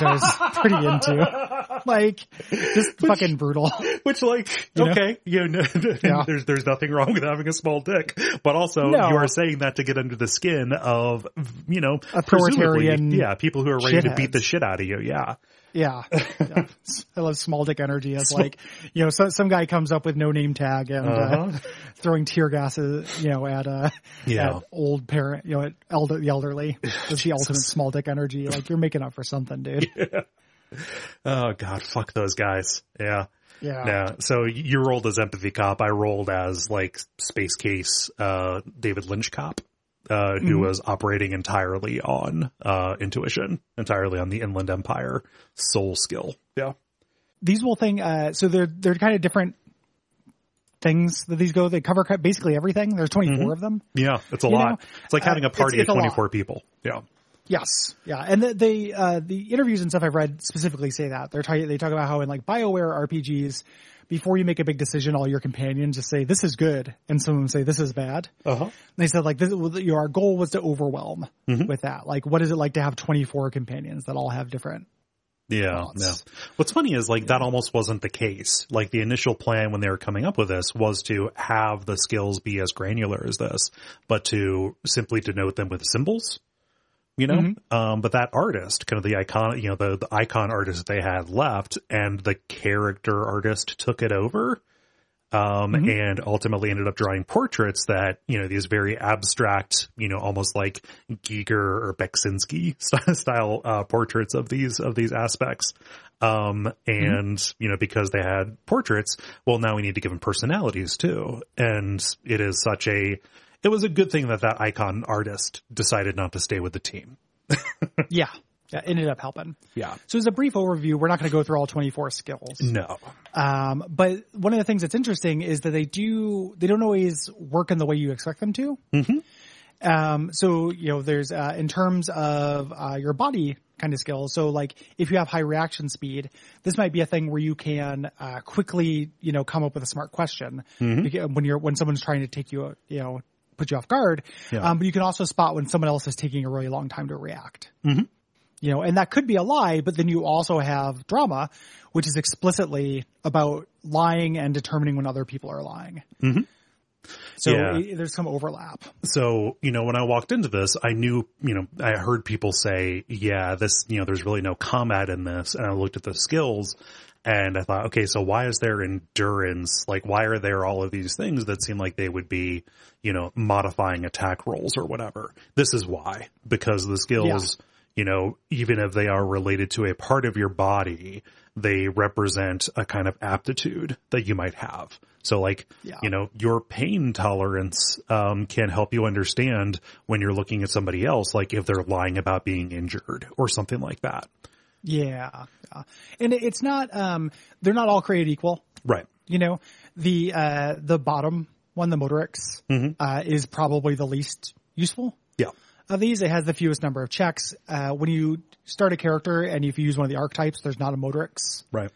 I was *laughs* pretty into. Like, just fucking brutal. Which, like, *laughs* You okay, you know, *laughs* Yeah. there's there's nothing wrong with having a small dick, but also No. you are saying that to get under the skin of, you know, Authoritarian yeah, people who are ready to beat the shit out of you. Yeah, Yeah. *laughs* yeah. I love small dick energy as like, you know, so, some guy comes up with no name tag and uh Uh-huh. *laughs* throwing tear gases, you know, at uh Yeah. at old parent, you know, at elder, the elderly. It's the ultimate small dick energy. Like you're making up for something, dude. *laughs* Oh god, fuck those guys. Yeah. Yeah. Yeah. So you rolled as empathy cop. I rolled as like space case, uh, David Lynch cop, uh, who Mm-hmm. was operating entirely on, uh, intuition, entirely on the Inland Empire soul skill. Yeah. These will thing, uh, so they're, they're kind of different things that these go. They cover basically everything. There's 24 of them. Yeah. It's a You lot. know, it's like having uh, a party of 24 people. Yeah. Yes, yeah, and the the, uh, the interviews and stuff I've read specifically say that they're talking. They talk about how in like Bioware RPGs, before you make a big decision, all your companions just say this is good, and some of them say this is bad. Uh huh. They said like this, your our goal was to overwhelm Mm-hmm. with that. Like, what is it like to have twenty four companions that all have different? Yeah, no. What's funny is like that almost wasn't the case. Like the initial plan when they were coming up with this was to have the skills be as granular as this, but to simply denote them with symbols. You know, Mm-hmm. um, but that artist, kind of the icon, you know, the, the icon artist they had left and the character artist took it over. Um, Mm-hmm. and ultimately ended up drawing portraits that, you know, these very abstract, you know, almost like Giger or Beksinski *laughs* style, uh, portraits of these, of these aspects. Um, and, you know, because they had portraits, well, now we need to give them personalities too. And it is such a, it was a good thing that that icon artist decided not to stay with the team. *laughs* yeah, yeah, ended up helping. Yeah. So as a brief overview, we're not going to go through all twenty four skills. No. Um, but one of the things that's interesting is that they do, they don't always work in the way you expect them to. Mm-hmm. Um, so, you know, there's, uh, in terms of, uh, your body kind of skills. So like if you have high reaction speed, this might be a thing where you can, uh, quickly, you know, come up with a smart question Mm-hmm. When you're, when someone's trying to take you, you know, put you off guard. Yeah. Um, but you can also spot when someone else is taking a really long time to react. Mm-hmm. You know, and that could be a lie, but then you also have drama, which is explicitly about lying and determining when other people are lying. Mm-hmm. So Yeah. i- there's some overlap. So, you know, when I walked into this, I knew, you know, I heard people say, yeah, this, you know, there's really no combat in this. And I looked at the skills and I thought, okay, so why is there endurance? Like, why are there all of these things that seem like they would be, you know, modifying attack rolls or whatever? This is why, because the skills, you know, even if they are related to a part of your body, they represent a kind of aptitude that you might have. So like, Yeah. you know, your pain tolerance um, can help you understand when you're looking at somebody else, like if they're lying about being injured or something like that. Yeah. And it's not, um, they're not all created equal. Right. You know, the, uh, the bottom one, the Motorics, uh, is probably the least useful Yeah. of these. It has the fewest number of checks. Uh, when you start a character and if you use one of the archetypes, there's not a Motorics Right.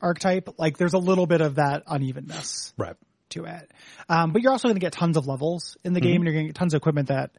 archetype. Like there's a little bit of that unevenness Right. to it. Um, but you're also going to get tons of levels in the game and you're going to get tons of equipment that,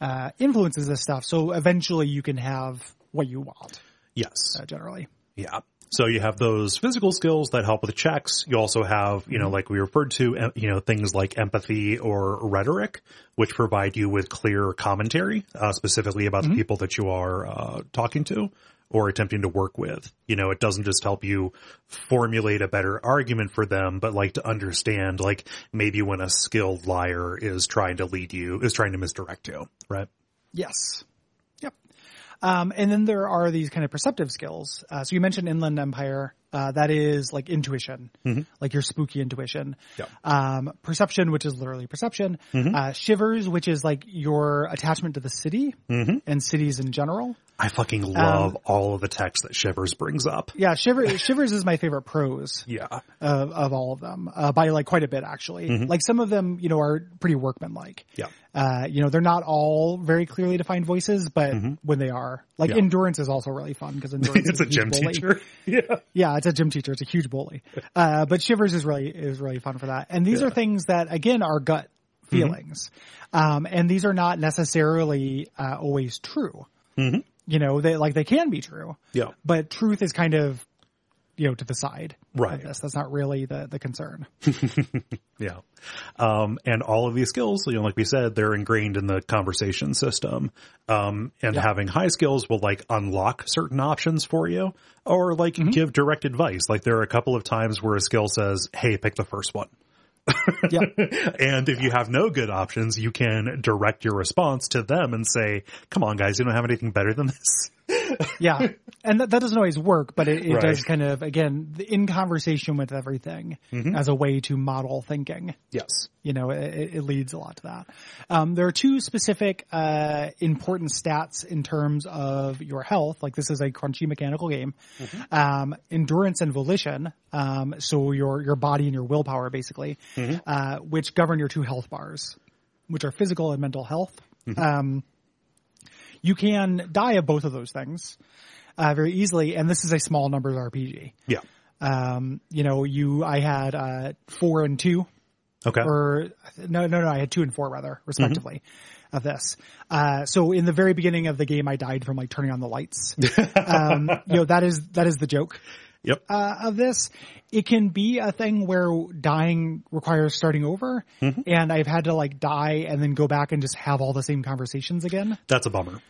uh, influences this stuff. So eventually you can have what you want, Yes. uh, generally. Yeah. So you have those physical skills that help with checks. You also have, you know, like we referred to, you know, things like empathy or rhetoric, which provide you with clear commentary, uh, specifically about the people that you are uh, talking to or attempting to work with. You know, it doesn't just help you formulate a better argument for them, but like to understand, like maybe when a skilled liar is trying to lead you, is trying to misdirect you, right? Yes. Um, and then there are these kind of perceptive skills. Uh, so you mentioned Inland Empire. Uh, that is like intuition, like your spooky intuition. Yep. Um, perception, which is literally perception. Uh, shivers, which is like your attachment to the city and cities in general. I fucking love all of the text that Shivers brings up. Yeah, Shiver, Shivers is my favorite prose Yeah. of, of all of them, uh, by like quite a bit actually. Like some of them, you know, are pretty workmanlike. Yeah. Uh, you know, they're not all very clearly defined voices, but when they are, like Yeah. endurance is also really fun because endurance *laughs* It's is a gym bully. teacher. *laughs* Yeah. Yeah, it's a gym teacher. It's a huge bully. *laughs* Uh, but Shivers is really, is really fun for that. And these Yeah. are things that again are gut feelings. Um, and these are not necessarily, uh, always true. Mhm. You know, they, like they can be true Yeah. but truth is kind of you know to the side Right. this. That's not really the the concern. *laughs* Yeah. Um, and all of these skills, you know, like we said, they're ingrained in the conversation system. Um, and Yeah. having high skills will like unlock certain options for you or like Mm-hmm. give direct advice. Like there are a couple of times where a skill says, Hey, pick the first one. *laughs* yeah, And if you have no good options, you can direct your response to them and say, come on guys, you don't have anything better than this. Yeah, and that, that doesn't always work, but it, it Right. does kind of again in conversation with everything as a way to model thinking. Yes. You know, it, it leads a lot to that. Um, there are two specific uh, important stats in terms of your health. Like this is a crunchy mechanical game. Um, endurance and volition. Um, so your your body and your willpower, basically, uh, which govern your two health bars, which are physical and mental health. Um, you can die of both of those things uh, very easily, and this is a small numbers RPG. Yeah. Um, you know, you I had uh, four and two Okay. or no, no, no, I had two and four rather, respectively, of this. Uh, so in the very beginning of the game, I died from like turning on the lights. *laughs* um, you know, that is, that is the joke, yep. uh, of this. It can be a thing where dying requires starting over and I've had to like die and then go back and just have all the same conversations again. That's a bummer.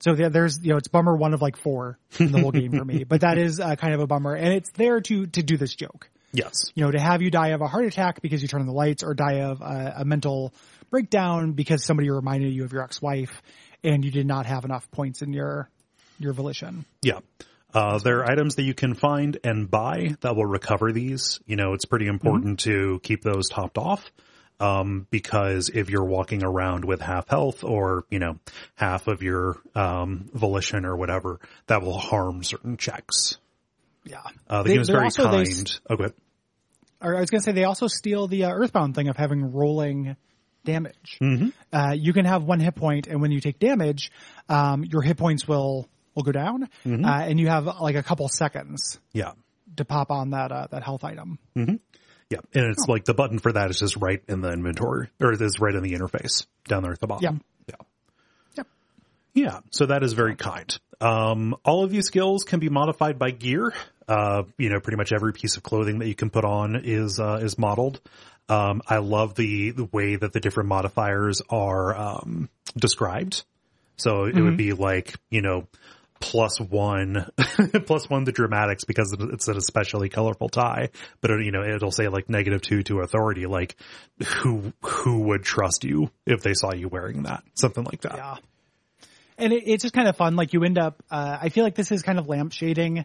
So there, there's, you know, it's bummer one of like four in the whole game for me, *laughs* but that is uh, kind of a bummer and it's there to, to do this joke Yes. you know, to have you die of a heart attack because you turn on the lights or die of a, a mental breakdown because somebody reminded you of your ex-wife and you did not have enough points in your, your volition. Yeah. Uh, there are items that you can find and buy that will recover these. You know, it's pretty important to keep those topped off. Um, because if you're walking around with half health or, you know, half of your, um, volition or whatever, that will harm certain checks. Yeah. Uh, the They- game is very also- they kind. s- oh, go I was going to say they also steal the uh, Earthbound thing of having rolling damage. Mm-hmm. Uh, you can have one hit point and when you take damage, um, your hit points will, will go down, Mm-hmm. uh, and you have like a couple seconds Yeah. to pop on that, uh, that health item. Yeah, and it's Oh. like the button for that is just right in the inventory, or it is right in the interface down there at the bottom. Yeah. Yep. Yeah, so that is very kind. Um, all of these skills can be modified by gear. Uh, you know, pretty much every piece of clothing that you can put on is uh, is modeled. Um, I love the the way that the different modifiers are um, described. So it would be like you know plus one *laughs* plus one to dramatics because it's an especially colorful tie but it, you know it'll say like negative two to authority like who who would trust you if they saw you wearing that something like that Yeah. And it, it's just kind of fun. Like you end up, uh, I feel like this is kind of lampshading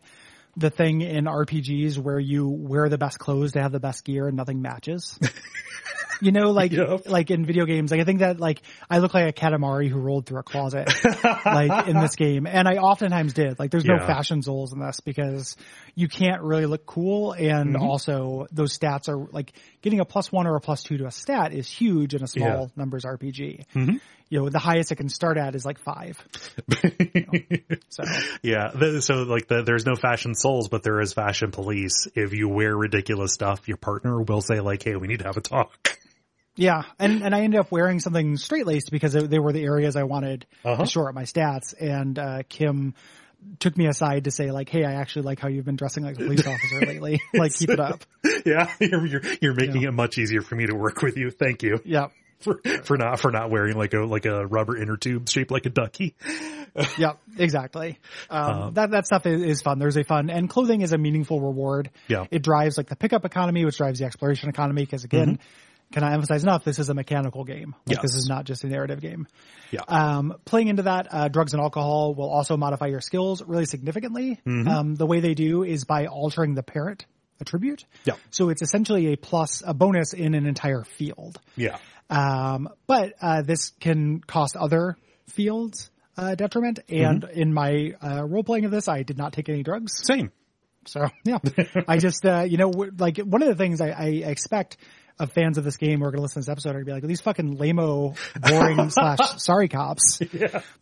the thing in RPGs where you wear the best clothes to have the best gear and nothing matches. *laughs* you know, like, *laughs* Yep. like in video games, like I think that like I look like a Katamari who rolled through a closet, like in this *laughs* game. And I oftentimes did. Like there's no fashion souls in this because you can't really look cool. And Mm-hmm. also those stats are like getting a plus one or a plus two to a stat is huge in a small Yeah. Mm-hmm. numbers RPG. You know, the highest it can start at is like five. *laughs* So yeah so like the, there's no fashion souls but there is fashion police if you wear ridiculous stuff your partner will say like hey we need to have a talk yeah, and and I ended up wearing something straight laced because they, they were the areas I wanted Uh-huh. to shore up my stats. And uh, Kim took me aside to say like, "Hey, I actually like how you've been dressing like a police *laughs* officer lately. *laughs* like, keep it up." *laughs* yeah you're you're, you're making it much easier for me to work with you thank you Yeah, for, for not for not wearing like a like a rubber inner tube shaped like a ducky yeah, exactly. Um, that that stuff is, is fun. There's a fun and clothing is a meaningful reward. Yeah. it drives like the pickup economy, which drives the exploration economy. Because again, can I emphasize enough? This is a mechanical game. Like, Yes. This is not just a narrative game. yeah Um, playing into that, uh, drugs and alcohol will also modify your skills really significantly. Um, the way they do is by altering the parent attribute. Yeah. So it's essentially a plus, a bonus in an entire field. yeah Um, but uh, this can cost other fields uh, detriment. And in my uh, role playing of this, I did not take any drugs. same So yeah, I just uh, you know like one of the things I, I expect of fans of this game who are going to listen to this episode are going to be like these fucking lameo, *laughs* boring slash sorry cops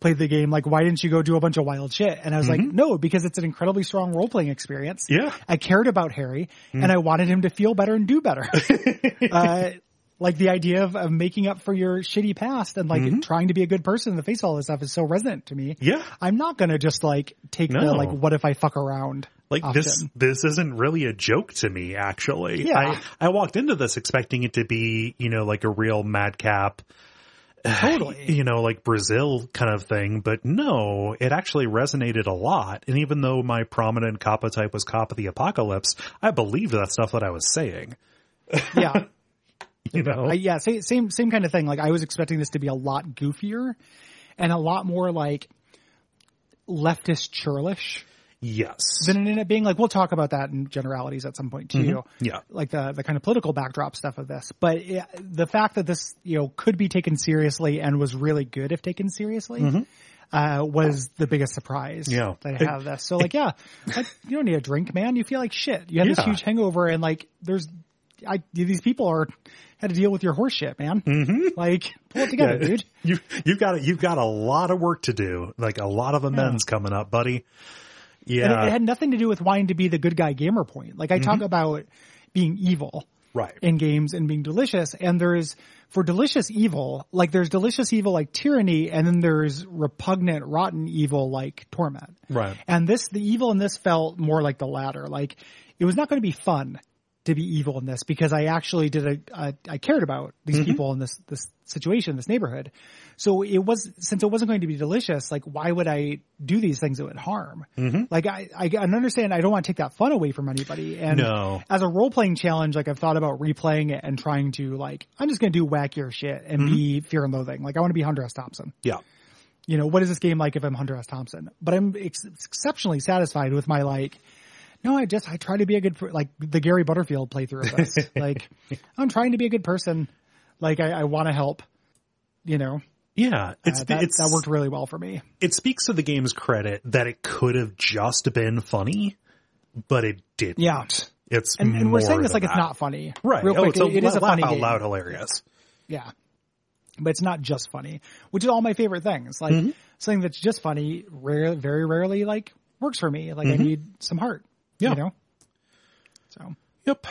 played the game. Like, why didn't you go do a bunch of wild shit? And I was like, mhm. no, because it's an incredibly strong role playing experience. Yeah. I cared about Harry and mm. I wanted him to feel better and do better. *laughs* uh, like the idea of, of making up for your shitty past and like mm-hmm. trying to be a good person in the face of all this stuff is so resonant to me. Yeah. I'm not going to just like take the like, what if I fuck around? Like option. this, this isn't really a joke to me, actually. Yeah. I, I walked into this expecting it to be, you know, like a real madcap, *sighs* Totally. you know, like Brazil kind of thing, but no, it actually resonated a lot. And even though my prominent copotype was Cop of the Apocalypse, I believed that stuff that I was saying, *laughs* Yeah. *laughs* you know? I, yeah, same, same same kind of thing. Like I was expecting this to be a lot goofier and a lot more like leftist churlish yes. Then it ended up being. Like we'll talk about that in generalities at some point too. Yeah. Like the the kind of political backdrop stuff of this. But it, the fact that this you know could be taken seriously and was really good if taken seriously. Uh, was the biggest surprise Yeah. that I have this. So like, yeah, like, you don't need a drink, man. You feel like shit. You have this huge hangover and like, there's, I, these people are, had to deal with your horse shit, man. Mm-hmm. Like, pull it together, Yeah. dude. *laughs* You you've got you've got a lot of work to do, like a lot of amends coming up, buddy. Yeah, And it, it had nothing to do with wanting to be the good guy gamer point. Like I talk mm-hmm. about being evil right. in games and being delicious, and there's for delicious evil, like there's delicious evil like tyranny, and then there's repugnant, rotten evil like torment. Right. And this, the evil in this felt more like the latter. Like it was not going to be fun to be evil in this because I actually did a, a I cared about these mm-hmm. people in this this situation, this neighborhood. So it was since it wasn't going to be delicious. Like why would I do these things that would harm? Mm-hmm. Like I I understand. I don't want to take that fun away from anybody. And No. as a role playing challenge, like I've thought about replaying it and trying to like I'm just going to do wackier shit and mm-hmm. be fear and loathing. Like I want to be Hunter S. Thompson Yeah. you know, what is this game like if I'm Hunter S. Thompson? But I'm ex- exceptionally satisfied with my like, no, I just, I try to be a good, like the Gary Butterfield playthrough of this. *laughs* like, I'm trying to be a good person. Like, I, I want to help, you know, Yeah. It's uh, that, it's that worked really well for me. it speaks to the game's credit that it could have just been funny, but it didn't. Yeah. It's And, and we're saying this like it's not funny. right. Real oh, quick, it's a, it- it is a funny out game. loud hilarious. Yeah. But it's not just funny, which is all my favorite things. Like Mm-hmm. something that's just funny, rare, very rarely like works for me. Like I need some heart. Mm-hmm. Yeah. You know? So Yep.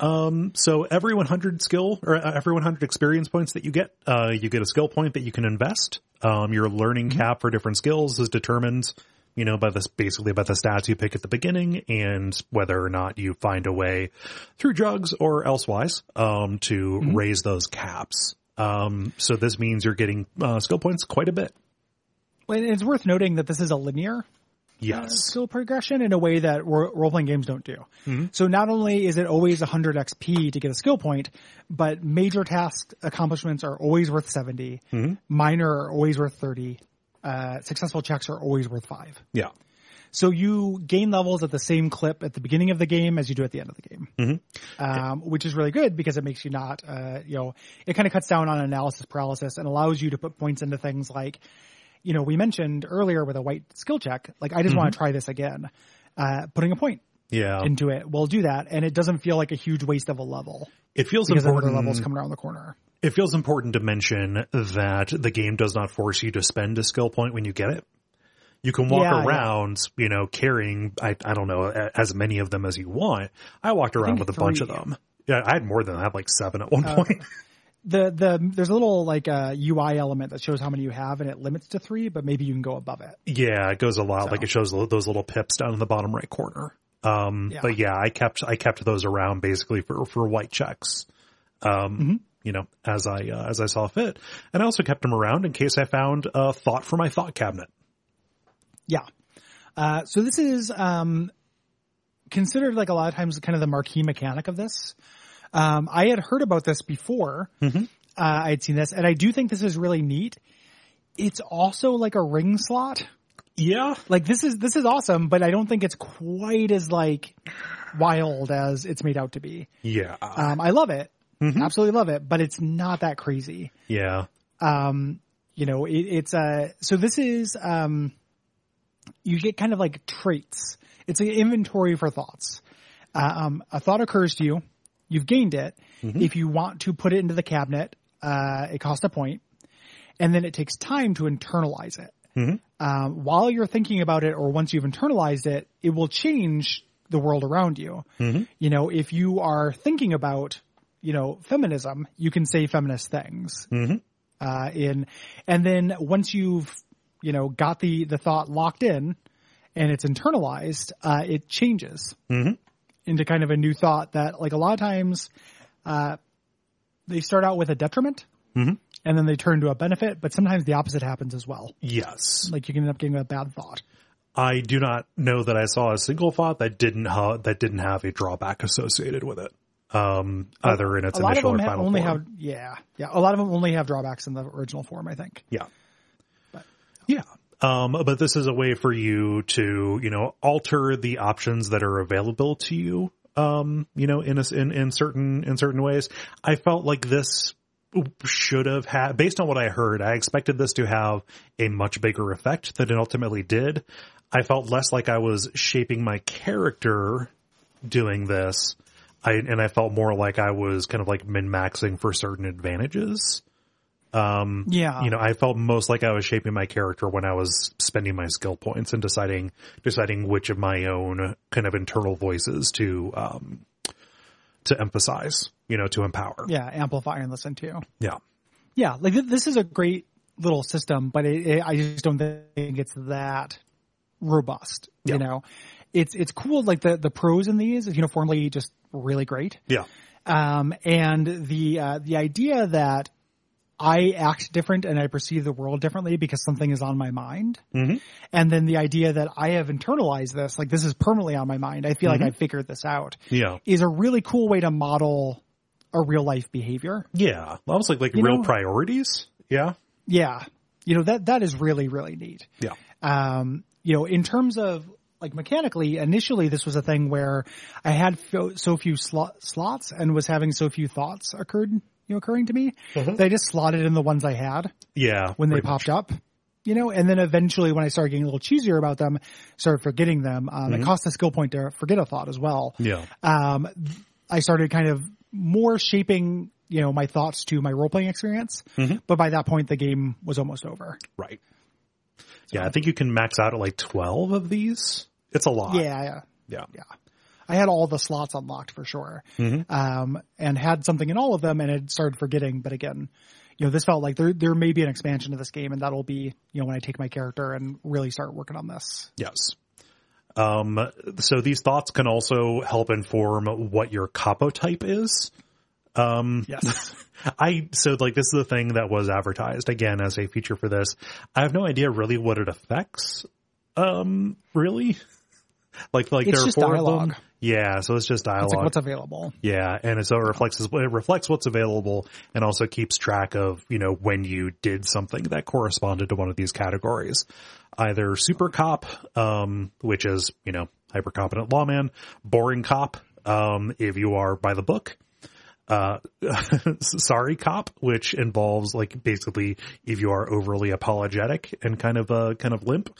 Um, so every 100 skill or uh, every 100 experience points that you get, uh, you get a skill point that you can invest. Um, your learning cap for different skills is determined, you know, by this basically by the stats you pick at the beginning and whether or not you find a way through drugs or elsewise, um, to raise those caps. Um, so this means you're getting, uh, skill points quite a bit. And it's worth noting that this is a linear Yes. skill progression in a way that ro- role-playing games don't do. So not only is it always 100 XP to get a skill point, but major task accomplishments are always worth 70. Minor are always worth 30. Uh, successful checks are always worth 5. Yeah. So you gain levels at the same clip at the beginning of the game as you do at the end of the game, um, which is really good because it makes you not, uh, you know, it kind of cuts down on analysis paralysis and allows you to put points into things like, you know, we mentioned earlier with a white skill check, like I just want to try this again. Uh, putting a point Yeah. into it will do that, and it doesn't feel like a huge waste of a level it feels another important. level's coming around the corner. It feels important to mention that the game does not force you to spend a skill point when you get it. You can walk Yeah, yeah. around, you know, carrying, I, I don't know, as many of them as you want. I walked around think with a bunch of them. Yeah, I had more than that, I had like seven at one point. *laughs* The the there's a little like a UI element that shows how many you have, and it limits to three, but maybe you can go above it. yeah, it goes a lot. Like it shows those little pips down in the bottom right corner. Um, Yeah. but yeah, I kept, I kept those around basically for, for white checks. Um, Mm-hmm. you know, as I, uh, as I saw fit. And I also kept them around in case I found a thought for my thought cabinet. Yeah. Uh, so this is um, considered like a lot of times kind of the marquee mechanic of this. Um, I had heard about this before. Uh, I had seen this, and I do think this is really neat. It's also like a ring slot. Yeah. Like this is this is awesome, but I don't think it's quite as like wild as it's made out to be. Yeah. Um, I love it, absolutely love it, but it's not that crazy Yeah. um, you know, it, it's uh so this is, um, you get kind of like traits. It's an inventory for thoughts. Uh, um, a thought occurs to you. You've gained it. If you want to put it into the cabinet, uh, it costs a point and then it takes time to internalize it. Um, while you're thinking about it or once you've internalized it, it will change the world around you. You know, if you are thinking about, you know, feminism, you can say feminist things. Uh, in, and then once you've, you know, got the, the thought locked in and it's internalized, uh, it changes into kind of a new thought that like a lot of times, uh, they start out with a detriment and then they turn to a benefit, but sometimes the opposite happens as well. Yes. Like you can end up getting a bad thought. I do not know that I saw a single thought that didn't ha- that didn't have a drawback associated with it. Um, either in its a lot of initial them or final only form. have, yeah, yeah. A lot of them only have drawbacks in the original form, I think. Yeah. Yeah. Um, but this is a way for you to, you know, alter the options that are available to you. Um, you know, in a, in, in certain, in certain ways. I felt like this should have had, based on what I heard, I expected this to have a much bigger effect than it ultimately did. I felt less like I was shaping my character doing this. I, and I felt more like I was kind of like min-maxing for certain advantages. Yeah. You know, I felt most like I was shaping my character when I was spending my skill points and deciding deciding which of my own kind of internal voices to um to emphasize, you know, to empower. yeah, amplify and listen to. Yeah. Yeah, like th- this is a great little system, but it, it, I just don't think it's that robust. Yeah. You know, it's it's cool. Like the the prose in these is uniformly just really great. Yeah. Um, and the uh, the idea that I act different and I perceive the world differently because something is on my mind, Mhm. and then the idea that I have internalized this, like this is permanently on my mind. I feel like I figured this out. Yeah. Is a really cool way to model a real life behavior. Yeah. Almost like like You real know- priorities. Yeah. Yeah, you know that that is really really neat. Yeah. um, you know, in terms of like mechanically, initially this was a thing where I had so, few slot, slots and was having so few thoughts occurred, you know, occurring to me that I just slotted in the ones I had Yeah. when they pretty much. popped up. You know, and then eventually when I started getting a little cheesier about them, started forgetting them. Um, It cost a skill point to forget a thought as well. Yeah. Um, I started kind of more shaping, you know, my thoughts to my role playing experience. But by that point, the game was almost over. Right. Yeah, I think you can max out at like 12 of these. It's a lot. Yeah, yeah. Yeah. Yeah. I had all the slots unlocked for sure, Mm-hmm. um, and had something in all of them, and had started forgetting. But again, you know, this felt like there there may be an expansion to this game, and that'll be you know when I take my character and really start working on this. Yes. Um, so these thoughts can also help inform what your copotype is. Yes, *laughs* I so like this is the thing that was advertised again as a feature for this. I have no idea really what it affects. Um, really, like like It's there are four of them. Yeah, so it's just dialogue. it's like what's available. yeah, and it so it reflects it reflects what's available and also keeps track of you know when you did something that corresponded to one of these categories, either super cop, um, which is you know hyper competent lawman, boring cop, um, if you are by the book, uh, *laughs* sorry cop, which involves like basically if you are overly apologetic and kind of uh kind of limp,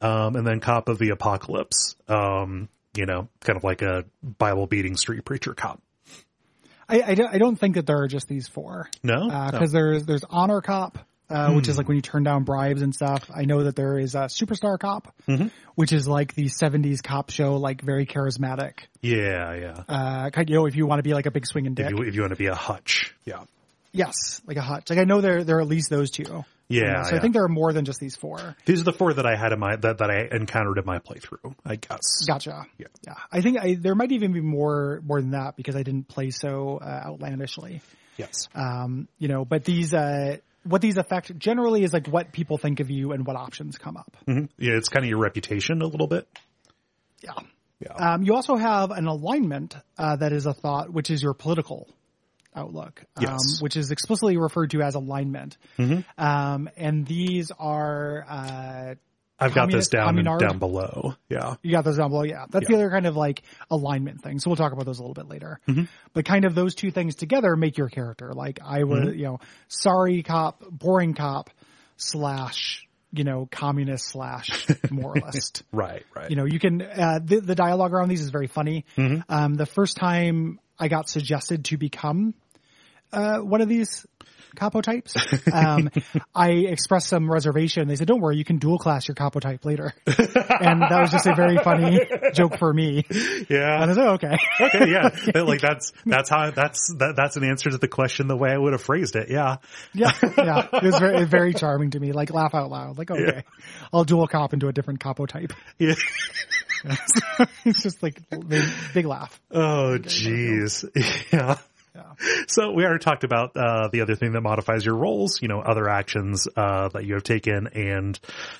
um, and then cop of the apocalypse, um, you know, kind of like a Bible beating street preacher cop. I, I, don't, I don't think that there are just these four. No, because there's there's honor cop, uh, which is like when you turn down bribes and stuff. I know that there is a superstar cop, which is like the '70s cop show, like very charismatic. yeah, yeah. Uh, you know, if you want to be like a big swinging dick, if you if you want to be a hutch, yeah, yes, like a hutch. Like I know there there are at least those two. Yeah. You know, so yeah. I think there are more than just these four. these are the four that I had in my that that I encountered in my playthrough. I guess. Gotcha. Yeah. yeah. I think I, there might even be more more than that because I didn't play so uh, outlandishly. Yes. Um, you know, but these uh, what these affect generally is like what people think of you and what options come up. Mhm. Yeah, it's kind of your reputation a little bit. Yeah. Yeah. Um, you also have an alignment uh, that is a thought, which is your political outlook, um, Yes. which is explicitly referred to as alignment. Um, and these are uh, I've got this down communard? down below. Yeah. you got those down below. Yeah, that's the other kind of like alignment thing. So we'll talk about those a little bit later. Mm-hmm. But kind of those two things together make your character. Like I was, Mm-hmm. you know, sorry cop, boring cop, slash, you know, communist slash *laughs* moralist. Right. Right. you know, you can, uh, the, the dialogue around these is very funny. Mm-hmm. Um, the first time I got suggested to become, uh, one of these capo types, um, *laughs* I expressed some reservation. They said, don't worry, you can dual class your copotype later. *laughs* and that was just a very funny joke for me. yeah. And I said, "Oh, okay. okay, yeah, *laughs* like that's that's how that's that, that's an answer to the question the way I would have phrased it. Yeah, yeah. Yeah. It was very, very charming to me. Like laugh out loud. Like, okay, I'll dual cop into a different copotype. yeah. *laughs* it's just like big, big laugh. Oh, jeez. *laughs* Yeah. Yeah. So we already talked about uh, the other thing that modifies your roles, you know, other actions uh, that you have taken, and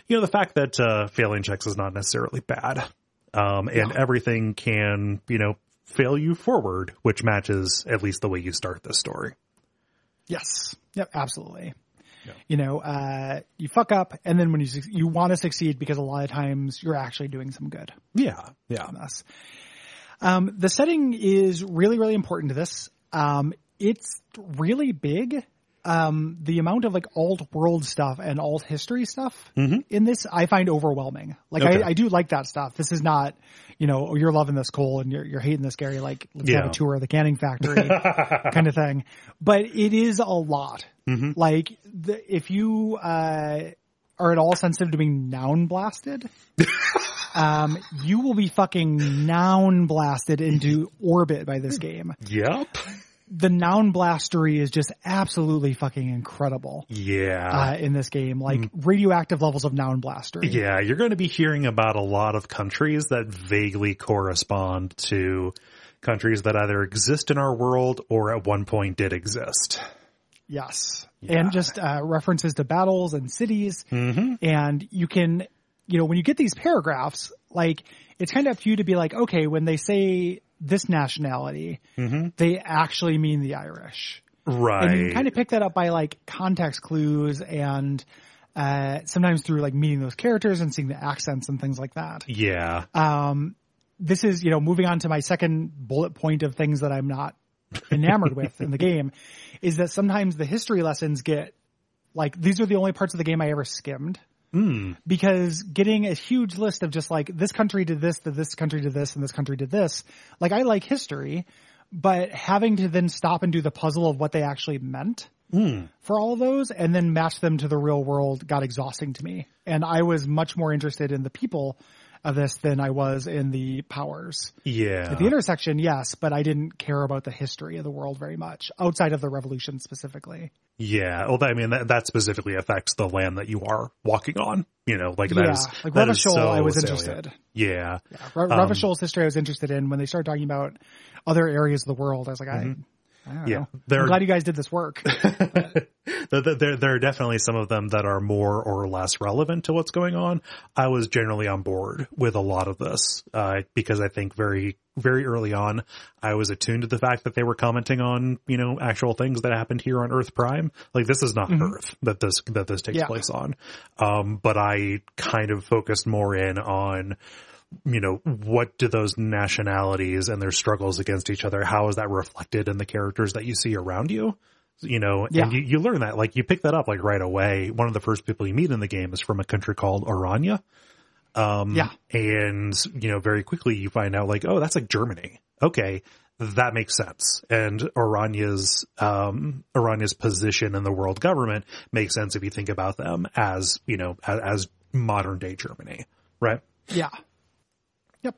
you know the fact that uh, failing checks is not necessarily bad, um, and everything can you know fail you forward, which matches at least the way you start this story. Yes. Yep. Absolutely. You know, uh, you fuck up, and then when you you want to succeed because a lot of times you're actually doing some good. Yeah, yeah, us. Um, the setting is really, really important to this. Um, it's really big. Um, the amount of like alt world stuff and alt history stuff in this, I find overwhelming. Like Okay. I, I do like that stuff. This is not, you know, oh, you're loving this Cole and you're, you're hating this Gary. Like let's have a tour of the canning factory *laughs* kind of thing. But it is a lot. Like the, if you, uh, are at all sensitive to being noun blasted, *laughs* um, you will be fucking noun blasted into orbit by this game. yep, The noun blastery is just absolutely fucking incredible yeah. uh, in this game. Like radioactive levels of noun blastery. Yeah, you're going to be hearing about a lot of countries that vaguely correspond to countries that either exist in our world or at one point did exist. Yes. And just uh, references to battles and cities. And you can, you know, when you get these paragraphs, like it's kind of up to you to be like, okay, when they say this nationality, they actually mean the Irish. Right. and you kind of pick that up by like context clues and uh, sometimes through like meeting those characters and seeing the accents and things like that. yeah. Um, This is, you know, moving on to my second bullet point of things that I'm not enamored with in the *laughs* game is that sometimes the history lessons get like these are the only parts of the game I ever skimmed. Hmm. Because getting a huge list of just like this country did this, that this country did this, and this country did this. Like I like history, but having to then stop and do the puzzle of what they actually meant hmm. for all of those and then match them to the real world got exhausting to me. And I was much more interested in the people of this than I was in the powers. Yeah. At the intersection, yes, but I didn't care about the history of the world very much outside of the revolution specifically. Yeah. Well, I mean, that, that specifically affects the land that you are walking on. You know, like that yeah, is like that is Revachol, so I was salient. interested. Yeah. Yeah, Re- Revachol's history I was interested in when they started talking about other areas of the world. I was like, I, I don't Mm-hmm. Yeah. know. I'm glad you guys did this work. *laughs* There, there, there are definitely some of them that are more or less relevant to what's going on. I was generally on board with a lot of this, uh, because I think very, very early on, I was attuned to the fact that they were commenting on, you know, actual things that happened here on Earth Prime. Like this is not Earth that this, that this takes Yeah. place on. Um, but I kind of focused more in on, you know, what do those nationalities and their struggles against each other, how is that reflected in the characters that you see around you? You know, Yeah. and you, you learn that, like you pick that up like right away. One of the first people you meet in the game is from a country called Orania. Um, Yeah. and you know, very quickly you find out like, oh, that's like Germany. Okay. That makes sense. And Orania's, um, Orania's position in the world government makes sense if you think about them as, you know, as, as modern day Germany, right? Yeah. Yep.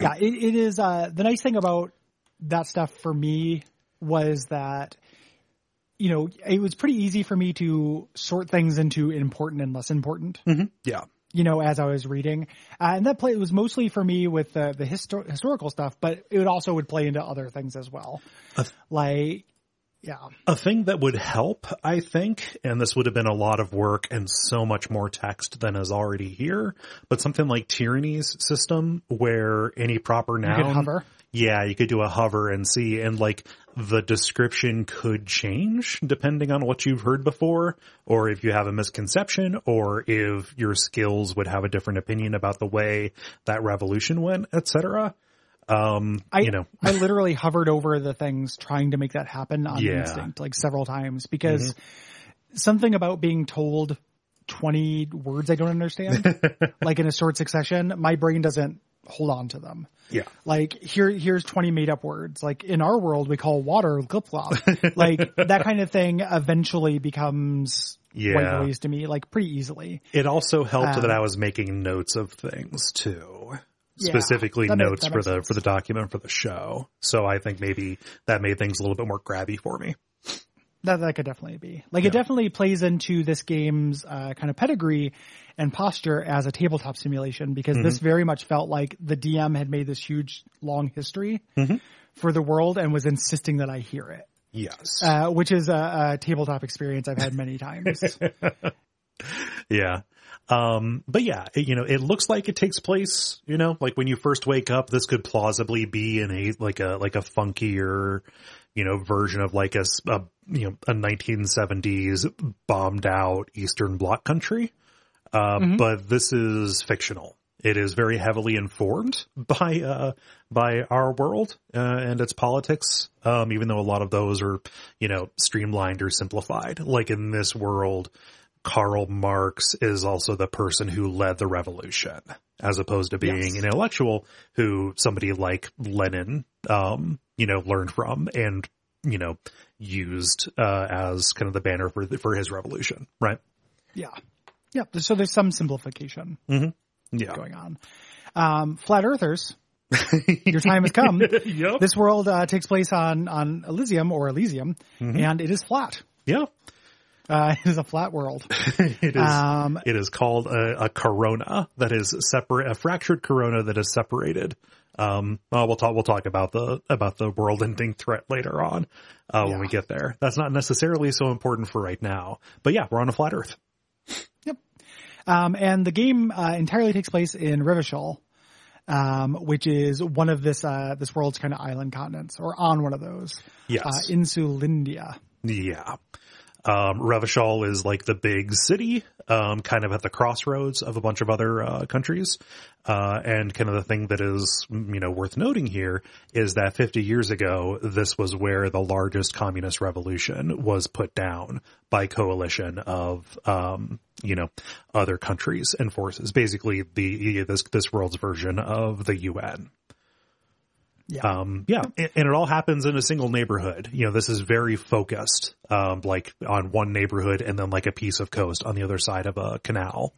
Yeah, it, it is, uh, the nice thing about that stuff for me was that, you know, it was pretty easy for me to sort things into important and less important, Yeah. You know, as I was reading. Uh, and that play was mostly for me with the, the histo- historical stuff, but it would also would play into other things as well. like, yeah. A thing that would help, I think, and this would have been a lot of work and so much more text than is already here, but something like Tyranny's system where any proper You noun. could hover. Yeah, you could do a hover and see, and like the description could change depending on what you've heard before, or if you have a misconception, or if your skills would have a different opinion about the way that revolution went, etc. Um, I, you know, *laughs* I literally hovered over the things trying to make that happen on Yeah. instinct, like several times, because something about being told 20 words I don't understand, *laughs* like in a short succession, my brain doesn't hold on to them. yeah, Like here, here's 20 made up words. Like in our world, we call water glip glop. *laughs* like that kind of thing eventually becomes Yeah. white noise to me, like pretty easily. It also helped Um, that I was making notes of things too. Yeah, Specifically makes- notes that for the sense. for the document for the show. So I think maybe that made things a little bit more grabby for me. That that could definitely be. Like it definitely plays into this game's uh, kind of pedigree and posture as a tabletop simulation because this very much felt like the DM had made this huge long history for the world and was insisting that I hear it. Yes. Uh, which is a, a tabletop experience I've had many times. *laughs* yeah. Um, but yeah, it, you know, it looks like it takes place, you know, like when you first wake up, this could plausibly be in a, like a, like a funkier, you know, version of like a, a, you know, a 1970s bombed out Eastern Bloc country. Uh, but this is fictional. It is very heavily informed *laughs* by, uh, by our world, uh, and its politics. Um, even though a lot of those are, you know, streamlined or simplified. Like in this world, Karl Marx is also the person who led the revolution, as opposed to being Yes. an intellectual who somebody like Lenin, um, you know, learned from and, you know, used, uh, as kind of the banner for, for his revolution, right? yeah. Yeah. So there's some simplification Yeah. going on. Um, flat earthers, *laughs* your time has come. Yep. This world uh, takes place on, on Elysium or Elysium and it is flat. Yeah. Uh, *laughs* it is a flat world. *laughs* It is, Um, it is called a, a corona that is separate, a fractured corona that is separated. Um, well, we'll talk, we'll talk about the, about the world ending threat later on, uh, when we get there. That's not necessarily so important for right now, but yeah, we're on a flat earth. Yep. Um, and the game uh, entirely takes place in Revachol, um, which is one of this uh, this world's kind of island continents, or on one of those. Yes. Uh, Insulindia. Yeah. Um, Revachol is like the big city, um, kind of at the crossroads of a bunch of other, uh, countries. Uh, and kind of the thing that is, you know, worth noting here is that 50 years ago, this was where the largest communist revolution was put down by coalition of, um, you know, other countries and forces. Basically the, this, this world's version of the UN. Yeah. Um, yeah, and, and it all happens in a single neighborhood. You know, this is very focused, um, like on one neighborhood and then like a piece of coast on the other side of a canal.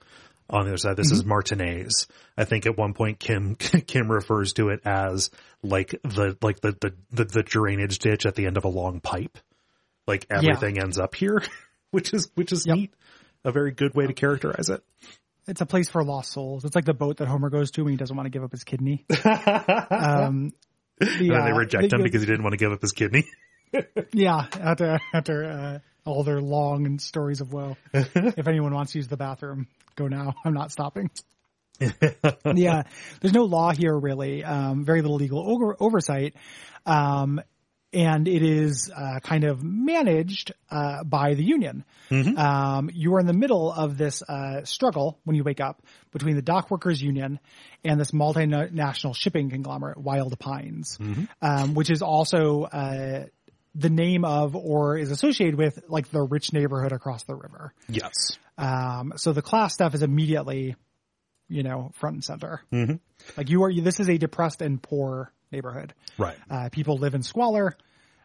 on the other side. This is Martinaise. I think at one point Kim *laughs* Kim refers to it as like the like the the the, the drainage ditch at the end of a long pipe. Like everything ends up here, *laughs* which is which is Yep. neat. A very good way to characterize it. It's a place for lost souls. It's like the boat that Homer goes to when he doesn't want to give up his kidney. *laughs* um, the, And then they reject the- him because he didn't want to give up his kidney. *laughs* Yeah, after after uh, all their long and stories of woe. *laughs* if anyone wants to use the bathroom, go now. I'm not stopping. *laughs* yeah, there's no law here really. Um, very little legal over- oversight, um, and it is uh, kind of managed uh, by the union. Um, you are in the middle of this uh, struggle when you wake up between the dock workers union and this multinational shipping conglomerate, Wild Pines, um, which is also uh, the name of or is associated with like the rich neighborhood across the river. yes. Um, so the class stuff is immediately, you know, front and center. Mm-hmm. Like you are, this is a depressed and poor neighborhood. Right. Uh, people live in squalor.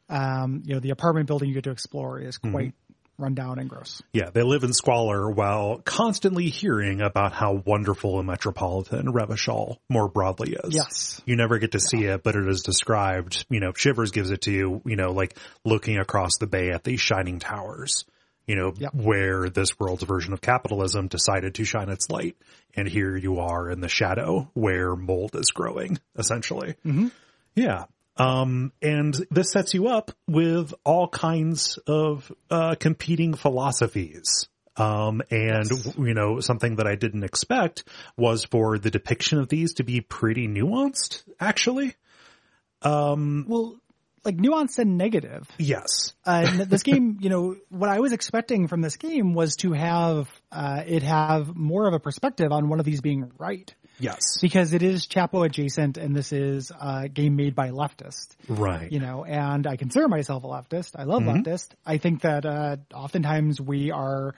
Um, you know, the apartment building you get to explore is Mm-hmm. quite run down and gross. Yeah, they live in squalor while constantly hearing about how wonderful and metropolitan Revachol more broadly is. Yes. You never get to see it, but it is described, you know, Shivers gives it to you, you know, like looking across the bay at these shining towers, you know, Yep. where this world's version of capitalism decided to shine its light. And here you are in the shadow where mold is growing, essentially. Mm-hmm. Yeah. Um, and this sets you up with all kinds of, uh, competing philosophies. Um, and, you know, something that I didn't expect was for the depiction of these to be pretty nuanced, actually. Well, like nuanced and negative. Yes. Uh, and *laughs* this game, you know, what I was expecting from this game was to have uh, it have more of a perspective on one of these being right. Yes. because it is Chapo adjacent and this is a game made by leftists, Right. you know, and I consider myself a leftist. I love Mm-hmm. leftist. I think that, uh, oftentimes we are,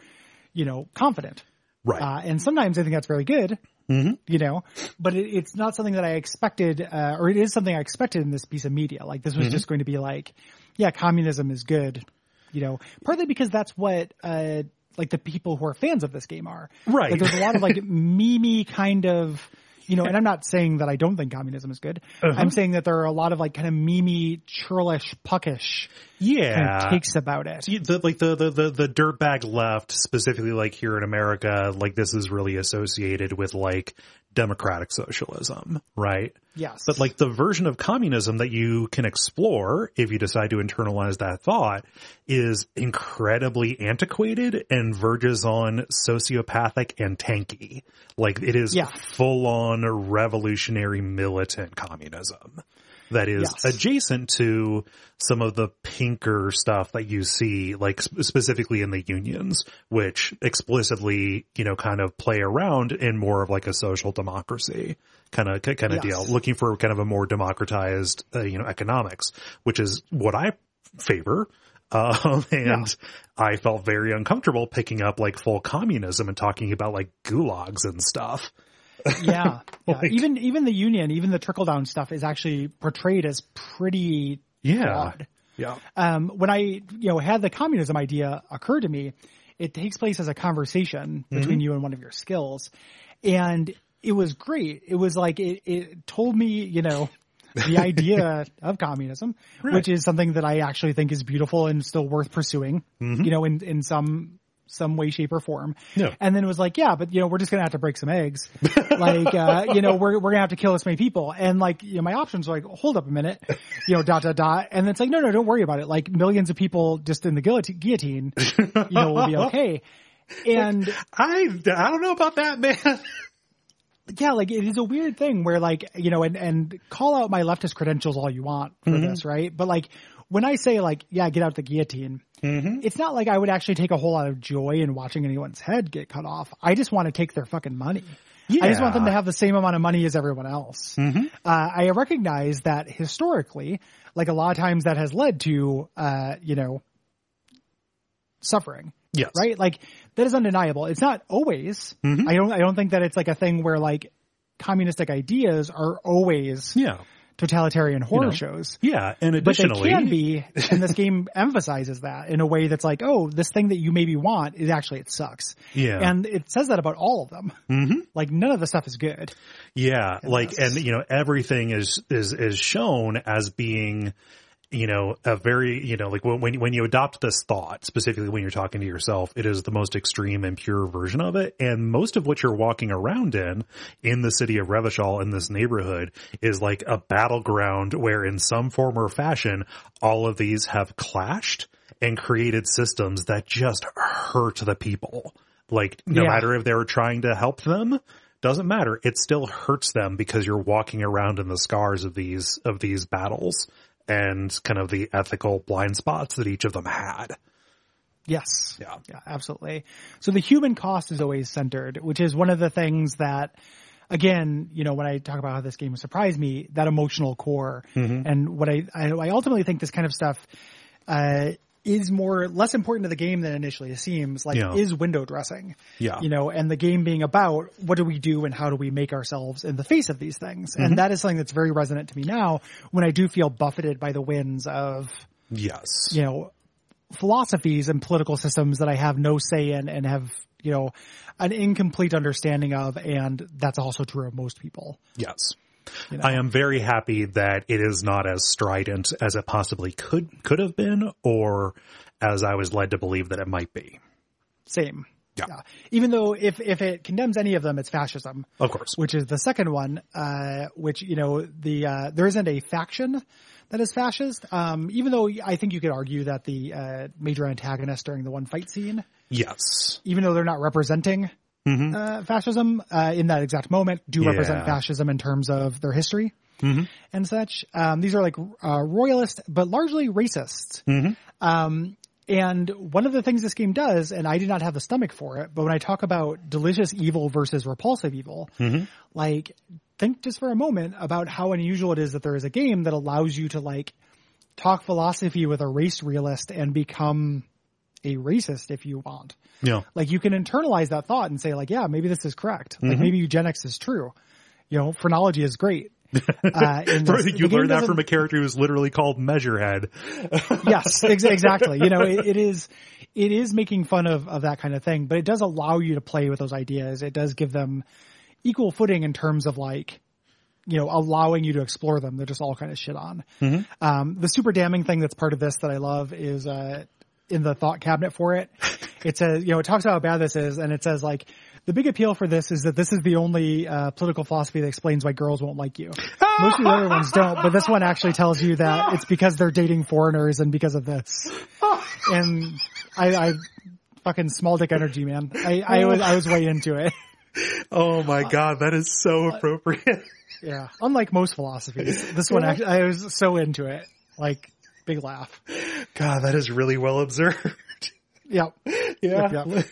you know, confident. Right. Uh, and sometimes I think that's very good, Mm-hmm. you know, but it, it's not something that I expected, uh, or it is something I expected in this piece of media. Like this was Mm-hmm. just going to be like, yeah, communism is good, you know, partly because that's what, uh, like the people who are fans of this game are. Right. Like there's a lot of like *laughs* memey kind of, you know, and I'm not saying that I don't think communism is good. Uh-huh. I'm saying that there are a lot of like kind of memey, churlish, puckish kind of takes about it. See, the, like the, the, the, the dirtbag left, specifically like here in America, like this is really associated with like democratic socialism, right? Yes. But like the version of communism that you can explore if you decide to internalize that thought is incredibly antiquated and verges on sociopathic and tanky. Like it is Yeah. full on revolutionary militant communism that is Yes. adjacent to some of the pinker stuff that you see, like specifically in the unions, which explicitly, you know, kind of play around in more of like a social democracy kind of, kind of Yes. deal, looking for kind of a more democratized, uh, you know, economics, which is what I favor. Um, *laughs* and I felt very uncomfortable picking up like full communism and talking about like gulags and stuff. Yeah. *laughs* yeah. Like- even, even the union, even the trickle down stuff is actually portrayed as pretty Yeah. flawed. Yeah. Um, when I, you know, had the communism idea occur to me, it takes place as a conversation between you and one of your skills. And it was great. It was like, it, it told me, you know, the idea *laughs* of communism, which is something that I actually think is beautiful and still worth pursuing, you know, in, in some, some way, shape or form. Yeah. And then it was like, yeah, but you know, we're just going to have to break some eggs. *laughs* like, uh, you know, we're, we're going to have to kill this many people. And like, you know, my options were like, hold up a minute, you know, dot, dot, dot. And it's like, no, no, don't worry about it. Like millions of people just in the guillotine, guillotine you know, will be *laughs* okay. And I, I don't know about that, man. *laughs* yeah, like it is a weird thing where like, you know, and, and call out my leftist credentials all you want for this, right? But like when I say like, yeah, get out the guillotine, it's not like I would actually take a whole lot of joy in watching anyone's head get cut off. I just want to take their fucking money. Yeah. I just want them to have the same amount of money as everyone else. Uh, I recognize that historically, like a lot of times that has led to, uh, you know, suffering Yes. right? Like that is undeniable. It's not always. Mm-hmm. I don't. I don't think that it's like a thing where like communistic ideas are always Yeah. Totalitarian horror know, shows. Yeah, and additionally, But they can be, *laughs* and this game emphasizes that in a way that's like, oh, this thing that you maybe want is actually it sucks. Yeah. and it says that about all of them. Mm-hmm. Like none of the stuff is good. Yeah, like and you know everything is is is shown as being you know a very you know like when when you adopt this thought specifically when you're talking to yourself it is the most extreme and pure version of it. And most of what you're walking around in in the city of Revachol in this neighborhood is like a battleground where in some form or fashion all of these have clashed and created systems that just hurt the people. Like no Yeah. matter if they were trying to help them doesn't matter. It still hurts them because you're walking around in the scars of these of these battles and kind of the ethical blind spots that each of them had Yes. Yeah. Yeah, absolutely. So the human cost is always centered, which is one of the things that, again, you know, when I talk about how this game surprised me, that emotional core Mm-hmm. and what I, I, I ultimately think this kind of stuff, uh, is more less important to the game than initially it seems. Like, Yeah. is window dressing. Yeah. You know, and the game being about what do we do and how do we make ourselves in the face of these things, Mm-hmm. and that is something that's very resonant to me now when I do feel buffeted by the winds of yes you know, philosophies and political systems that I have no say in and have, you know, an incomplete understanding of. And that's also true of most people. yes You know? I am very happy that it is not as strident as it possibly could could have been or as I was led to believe that it might be Same. Yeah. Even though if, if it condemns any of them, it's fascism. of course Which is the second one, uh, which, you know, the, uh, there isn't a faction that is fascist. Um, even though I think you could argue that the, uh, major antagonist during the one fight scene, yes even though they're not representing uh, fascism uh, in that exact moment, do represent fascism in terms of their history and such. Um, these are like uh, royalist, but largely racist. Um, and one of the things this game does, and I did not have the stomach for it, but when I talk about delicious evil versus repulsive evil, like think just for a moment about how unusual it is that there is a game that allows you to like talk philosophy with a race realist and become a racist if you want. Yeah. Like you can internalize that thought and say like yeah maybe this is correct. Like maybe eugenics is true. You know phrenology is great. *laughs* Uh, this- you learned that from a character who's literally called Measurehead. *laughs* yes ex- exactly. You know it, it is it is making fun of of that kind of thing but it does allow you to play with those ideas. It does give them equal footing in terms of like you know allowing you to explore them. They're just all kind of shit on. Um the super damning thing that's part of this that i love is uh in the thought cabinet for it *laughs* it says you know it talks about how bad this is and it says like the big appeal for this is that this is the only uh, political philosophy that explains why girls won't like you. *laughs* Most of the other ones don't, but this one actually tells you that it's because they're dating foreigners and because of this. *laughs* And I, I fucking small dick energy, man. I, I was I was way into it. Oh my god, that is so appropriate. Yeah, unlike most philosophies, this one actually, I was so into it. Like big laugh. God, that is really well observed. *laughs* Yep. *laughs* Yeah. Yep, yep.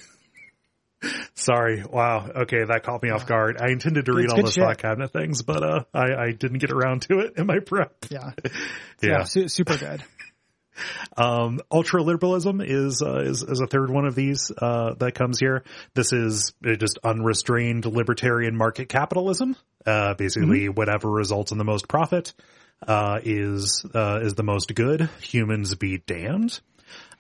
Sorry. Wow. Okay, that caught me off guard. I intended to read It's all those shit. thought cabinet things, but uh, I, I didn't get around to it in my prep. *laughs* Yeah. Yeah. Su- super good. Um, ultra liberalism is, uh, is is a third one of these uh, that comes here. This is uh, just unrestrained libertarian market capitalism. Uh, basically, whatever results in the most profit uh, is uh, is the most good. Humans be damned.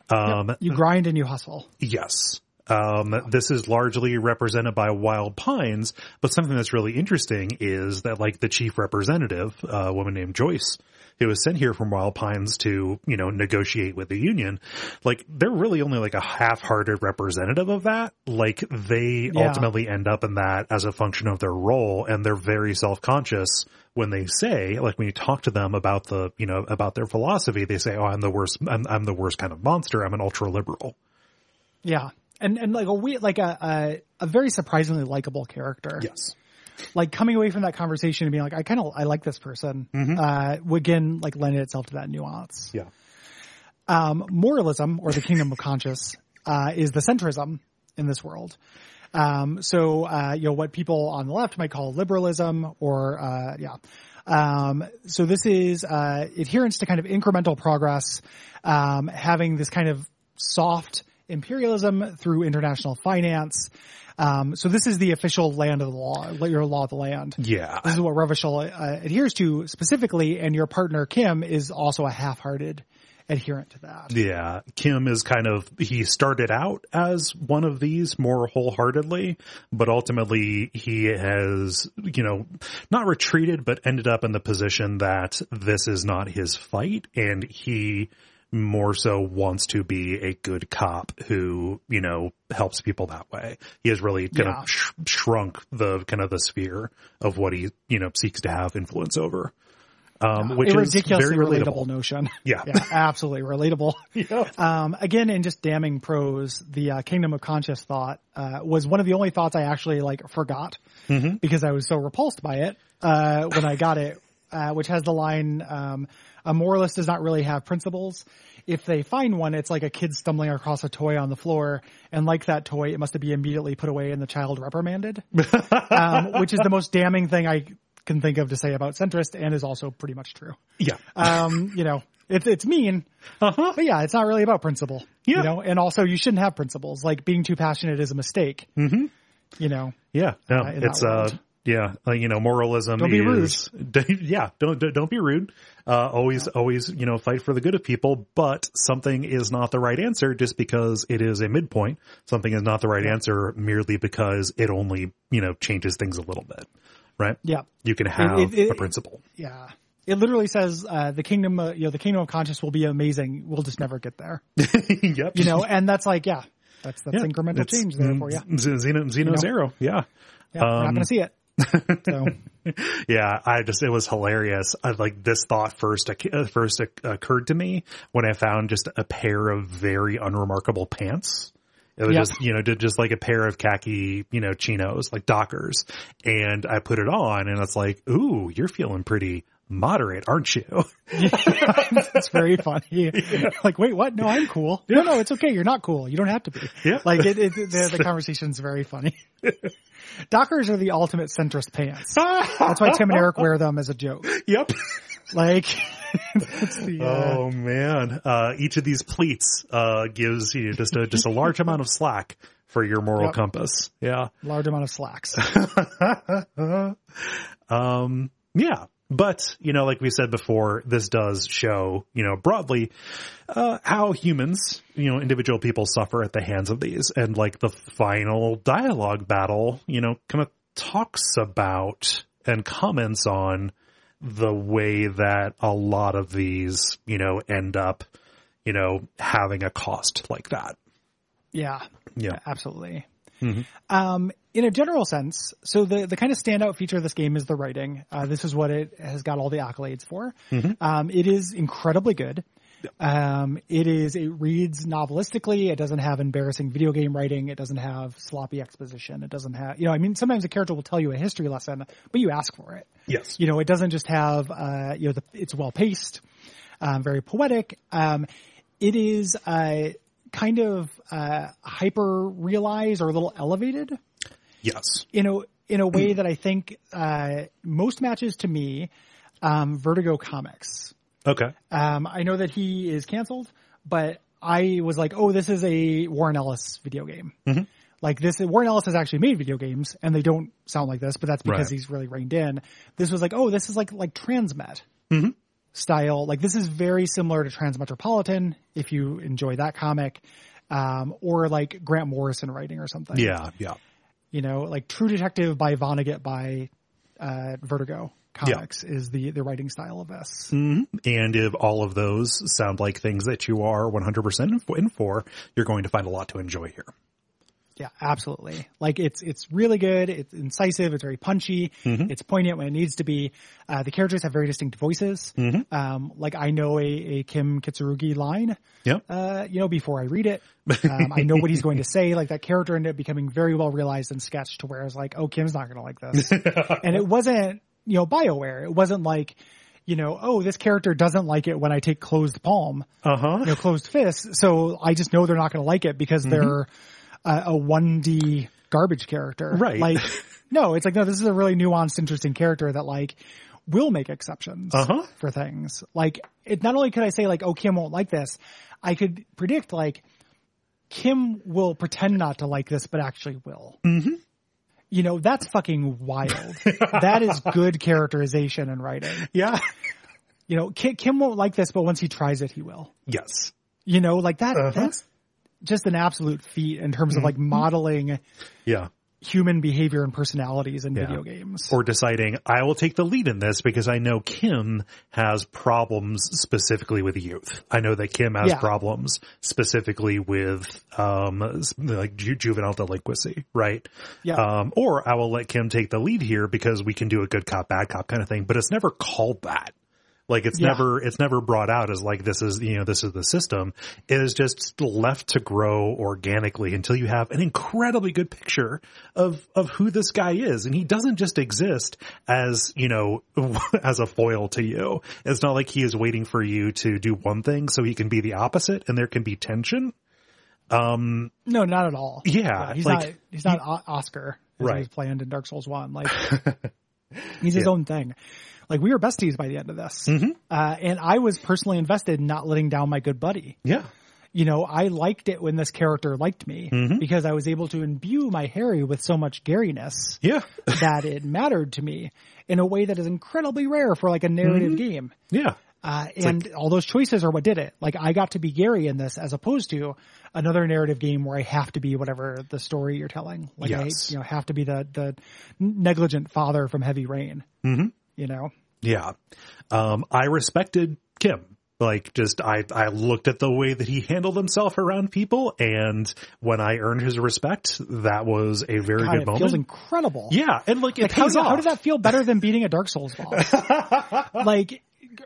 Um, You grind and you hustle. Yes. Um, this is largely represented by Wild Pines, but something that's really interesting is that like the chief representative, uh, a woman named Joyce, who was sent here from Wild Pines to, you know, negotiate with the union, like they're really only like a half-hearted representative of that. Like they Yeah. ultimately end up in that as a function of their role and they're very self-conscious when they say, like when you talk to them about the, you know, about their philosophy, they say, oh, I'm the worst, I'm, I'm the worst kind of monster. I'm an ultra liberal. Yeah. And, and like a we like a, a, a very surprisingly likable character. Yes. Like coming away from that conversation and being like, I kind of, I like this person, uh, would again, like lend itself to that nuance. Yeah. Um, moralism or the kingdom of conscience, uh, is the centrism in this world. Um, so, uh, you know, what people on the left might call liberalism or, uh, yeah. Um, so this is, uh, adherence to kind of incremental progress, um, having this kind of soft imperialism through international finance, Um, so this is the official land of the law, your law of the land. Yeah. This is what Revachol uh, adheres to specifically, and your partner Kim is also a half-hearted adherent to that. Yeah, Kim is kind of he started out as one of these more wholeheartedly, but ultimately he has, you know, not retreated but ended up in the position that this is not his fight and he more so wants to be a good cop who, you know, helps people that way. He has really kind Yeah. of sh- shrunk the kind of the sphere of what he, you know, seeks to have influence over. Um, which a is ridiculously very relatable relatable. notion. Yeah. *laughs* yeah, absolutely relatable. *laughs* Yeah. Um, again, in just damning prose, the uh, Kingdom of Conscience thought uh, was one of the only thoughts I actually like forgot because I was so repulsed by it uh, when I got it, uh, which has the line, um, "A moralist does not really have principles. If they find one, it's like a kid stumbling across a toy on the floor, and like that toy, it must be immediately put away and the child reprimanded." *laughs* um, which is the most damning thing I can think of to say about centrist, and is also pretty much true Yeah. um, you know, it's it's mean, Uh-huh. but yeah, it's not really about principle. Yeah. You know, and also you shouldn't have principles. Like being too passionate is a mistake. Mm-hmm. You know, Yeah, no, uh, it's uh. Yeah, like, you know, moralism Don't be rude. *laughs* yeah, don't don't be rude. Uh, always, always, you know, fight for the good of people. But something is not the right answer just because it is a midpoint. Something is not the right answer merely because it only, you know, changes things a little bit, right? Yeah. you can have it- it- a principle. yeah. It literally says uh, the kingdom, uh, you know, the kingdom of conscience will be amazing. We'll just never get there. *laughs* yep, You know, and that's like, yeah, that's that's Yeah, incremental change there for you. Z- Zeno, Zeno know? Zero, yeah. Yeah, we're not Um, going to see it. So *laughs* Yeah, I just it was hilarious. I like this thought first uh, first occurred to me when I found just a pair of very unremarkable pants. It was Yep. just you know just like a pair of khaki you know chinos like Dockers, and I put it on and it's like, ooh, you're feeling pretty moderate, aren't you? *laughs* it's very funny. Like, wait, what? No, I'm cool. No, no, it's okay. You're not cool. You don't have to be. Yeah. Like it, it the, the *laughs* conversation's very funny. Dockers are the ultimate centrist pants. That's why Tim and Eric wear them as a joke. yep. Like, *laughs* the, uh, Oh man, uh, each of these pleats uh, gives you just a just a large amount of slack for your moral Yep. compass. Yeah. large amount of slacks. um, yeah. But, you know, like we said before, this does show, you know, broadly, uh, how humans, you know, individual people suffer at the hands of these. And like the final dialogue battle, you know, kind of talks about and comments on the way that a lot of these, you know, end up, you know, having a cost like that. Yeah, Yeah. absolutely. Um, in a general sense, so the, the kind of standout feature of this game is the writing. Uh, this is what it has got all the accolades for. Um, it is incredibly good. Um, it is, it reads novelistically. It doesn't have embarrassing video game writing. It doesn't have sloppy exposition. It doesn't have, you know, I mean, sometimes a character will tell you a history lesson, but you ask for it. Yes. You know, it doesn't just have, uh, you know, the, it's well paced, um, very poetic. Um, it is, uh, kind of, uh, hyper realized or a little elevated Yes. in a, in a way that I think, uh, most matches to me, um, Vertigo Comics. Okay. Um, I know that he is canceled, but I was like, oh, this is a Warren Ellis video game. Like this, Warren Ellis has actually made video games, and they don't sound like this, but that's because Right. he's really reined in. This was like, oh, this is like like Transmet style. Like this is very similar to Transmetropolitan. If you enjoy that comic, um, or like Grant Morrison writing or something. Yeah. Yeah. you know, like True Detective by Vonnegut by uh, Vertigo Comics is the the writing style of this. And if all of those sound like things that you are 100% in for, you're going to find a lot to enjoy here. Yeah, absolutely. Like it's it's really good. It's incisive. It's very punchy. It's poignant when it needs to be. Uh, the characters have very distinct voices. Um, like I know a, a Kim Kitsuragi line. Yep. Uh, you know, before I read it, *laughs* um, I know what he's going to say. Like that character ended up becoming very well realized and sketched to where it's like, oh, Kim's not going to like this. *laughs* and it wasn't, you know, Bioware. It wasn't like, you know, oh, this character doesn't like it when I take closed palm Uh huh. you know, closed fist. So I just know they're not going to like it because they're a 1D garbage character. Right. Like, no, it's like, no, this is a really nuanced, interesting character that like will make exceptions Uh-huh. for things. Like, it not only could I say like, oh, Kim won't like this, I could predict like, Kim will pretend not to like this, but actually will. Mm-hmm. You know, that's fucking wild. *laughs* that is good characterization and writing. Yeah. You know, Kim, Kim won't like this, but once he tries it, he will. Yes. You know, like that, Uh-huh. that's just an absolute feat in terms of like modeling Yeah. human behavior and personalities in Yeah. video games. Or deciding, I will take the lead in this because I know Kim has problems specifically with youth. I know that Kim has Yeah. problems specifically with, um, like ju- juvenile delinquency, right? Yeah. Um, or I will let Kim take the lead here because we can do a good cop, bad cop kind of thing, but it's never called that. Like it's Yeah. never, it's never brought out as like this is, you know, this is the system. It is just left to grow organically until you have an incredibly good picture of, of who this guy is. And he doesn't just exist as, you know, *laughs* as a foil to you. It's not like he is waiting for you to do one thing so he can be the opposite and there can be tension. Um, no, not at all. Yeah, he's like- not, he's not O- Oscar as Right. he was planned in Dark Souls 1. Like, *laughs* he's his own thing. Like, we were besties by the end of this. Mm-hmm. Uh, and I was personally invested in not letting down my good buddy. Yeah. you know, I liked it when this character liked me Mm-hmm. because I was able to imbue my Harry with so much Garyness Yeah. *laughs* that it mattered to me in a way that is incredibly rare for like a narrative Mm-hmm. game. Yeah. Uh, and all those choices are what did it. Like I got to be Gary in this as opposed to another narrative game where I have to be whatever the story you're telling. Like Yes. I, you know, have to be the, the negligent father from Heavy Rain. Mm-hmm. You know? Yeah. Um, I respected Kim. Like just I, I looked at the way that he handled himself around people and when I earned his respect, that was a very God, good it moment. feels incredible. yeah. And like it Like, how, pays how off. did that feel better than beating a Dark Souls boss? *laughs* like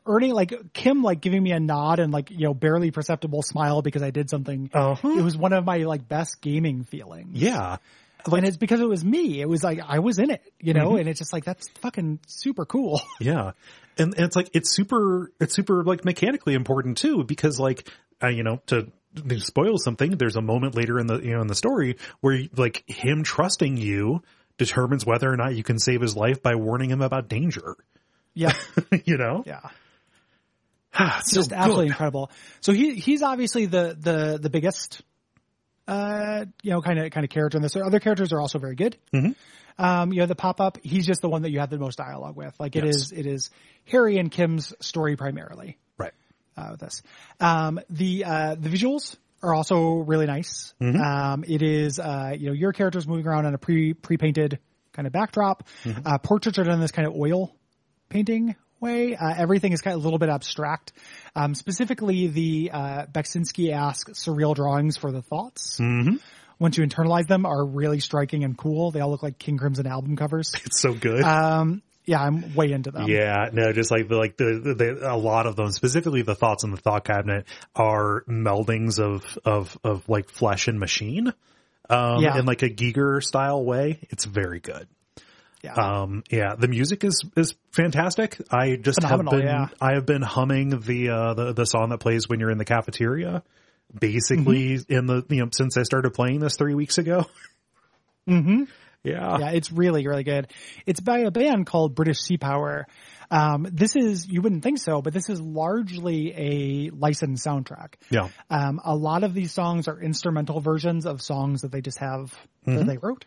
earning like Kim like giving me a nod and like you know barely perceptible smile because I did something. Uh-huh. It was one of my like best gaming feelings. yeah. And it's because it was me. It was like I was in it, you Mm-hmm. know, and it's just like that's fucking super cool. *laughs* Yeah. And, and it's like, it's super, it's super like mechanically important too, because like, uh, you know, to, to spoil something, there's a moment later in the, you know, in the story where like him trusting you determines whether or not you can save his life by warning him about danger, yeah, *laughs* you know? yeah. *sighs* It's just absolutely incredible. So he he's obviously the the the biggest uh you know kind of kind of character in this. Other characters are also very good. Mhm. Um, you know the pop up. He's just the one that you have the most dialogue with. Like it Yes. is it is Harry and Kim's story primarily Right. uh, with this. Um, the uh the visuals are also really nice. Um, it is uh you know your character's moving around on a pre pre painted kind of backdrop. Uh, portraits are done in this kind of oil painting way. Uh, everything is kind of a little bit abstract. Um, specifically, the uh, Beksinski-esque surreal drawings for the thoughts. Mm-hmm. Once you internalize them, are really striking and cool. They all look like King Crimson album covers. *laughs* It's so good. Um, yeah, I'm way into them. Yeah, no, just like the, like the, the, a lot of them, specifically the thoughts in the thought cabinet are meldings of, of, of like flesh and machine. Um, Yeah. in like a Giger style way. It's very good. Yeah. Um, yeah, the music is, is fantastic. I just Phenomenal, have been, yeah. I have been humming the, uh, the, the song that plays when you're in the cafeteria. Basically Mm-hmm. in the, you know, since I started playing this three weeks ago. *laughs* hmm Yeah. Yeah, it's really, really good. It's by a band called British Sea Power. Um, this is, you wouldn't think so, but this is largely a licensed soundtrack. Yeah. Um, a lot of these songs are instrumental versions of songs that they just have that they wrote.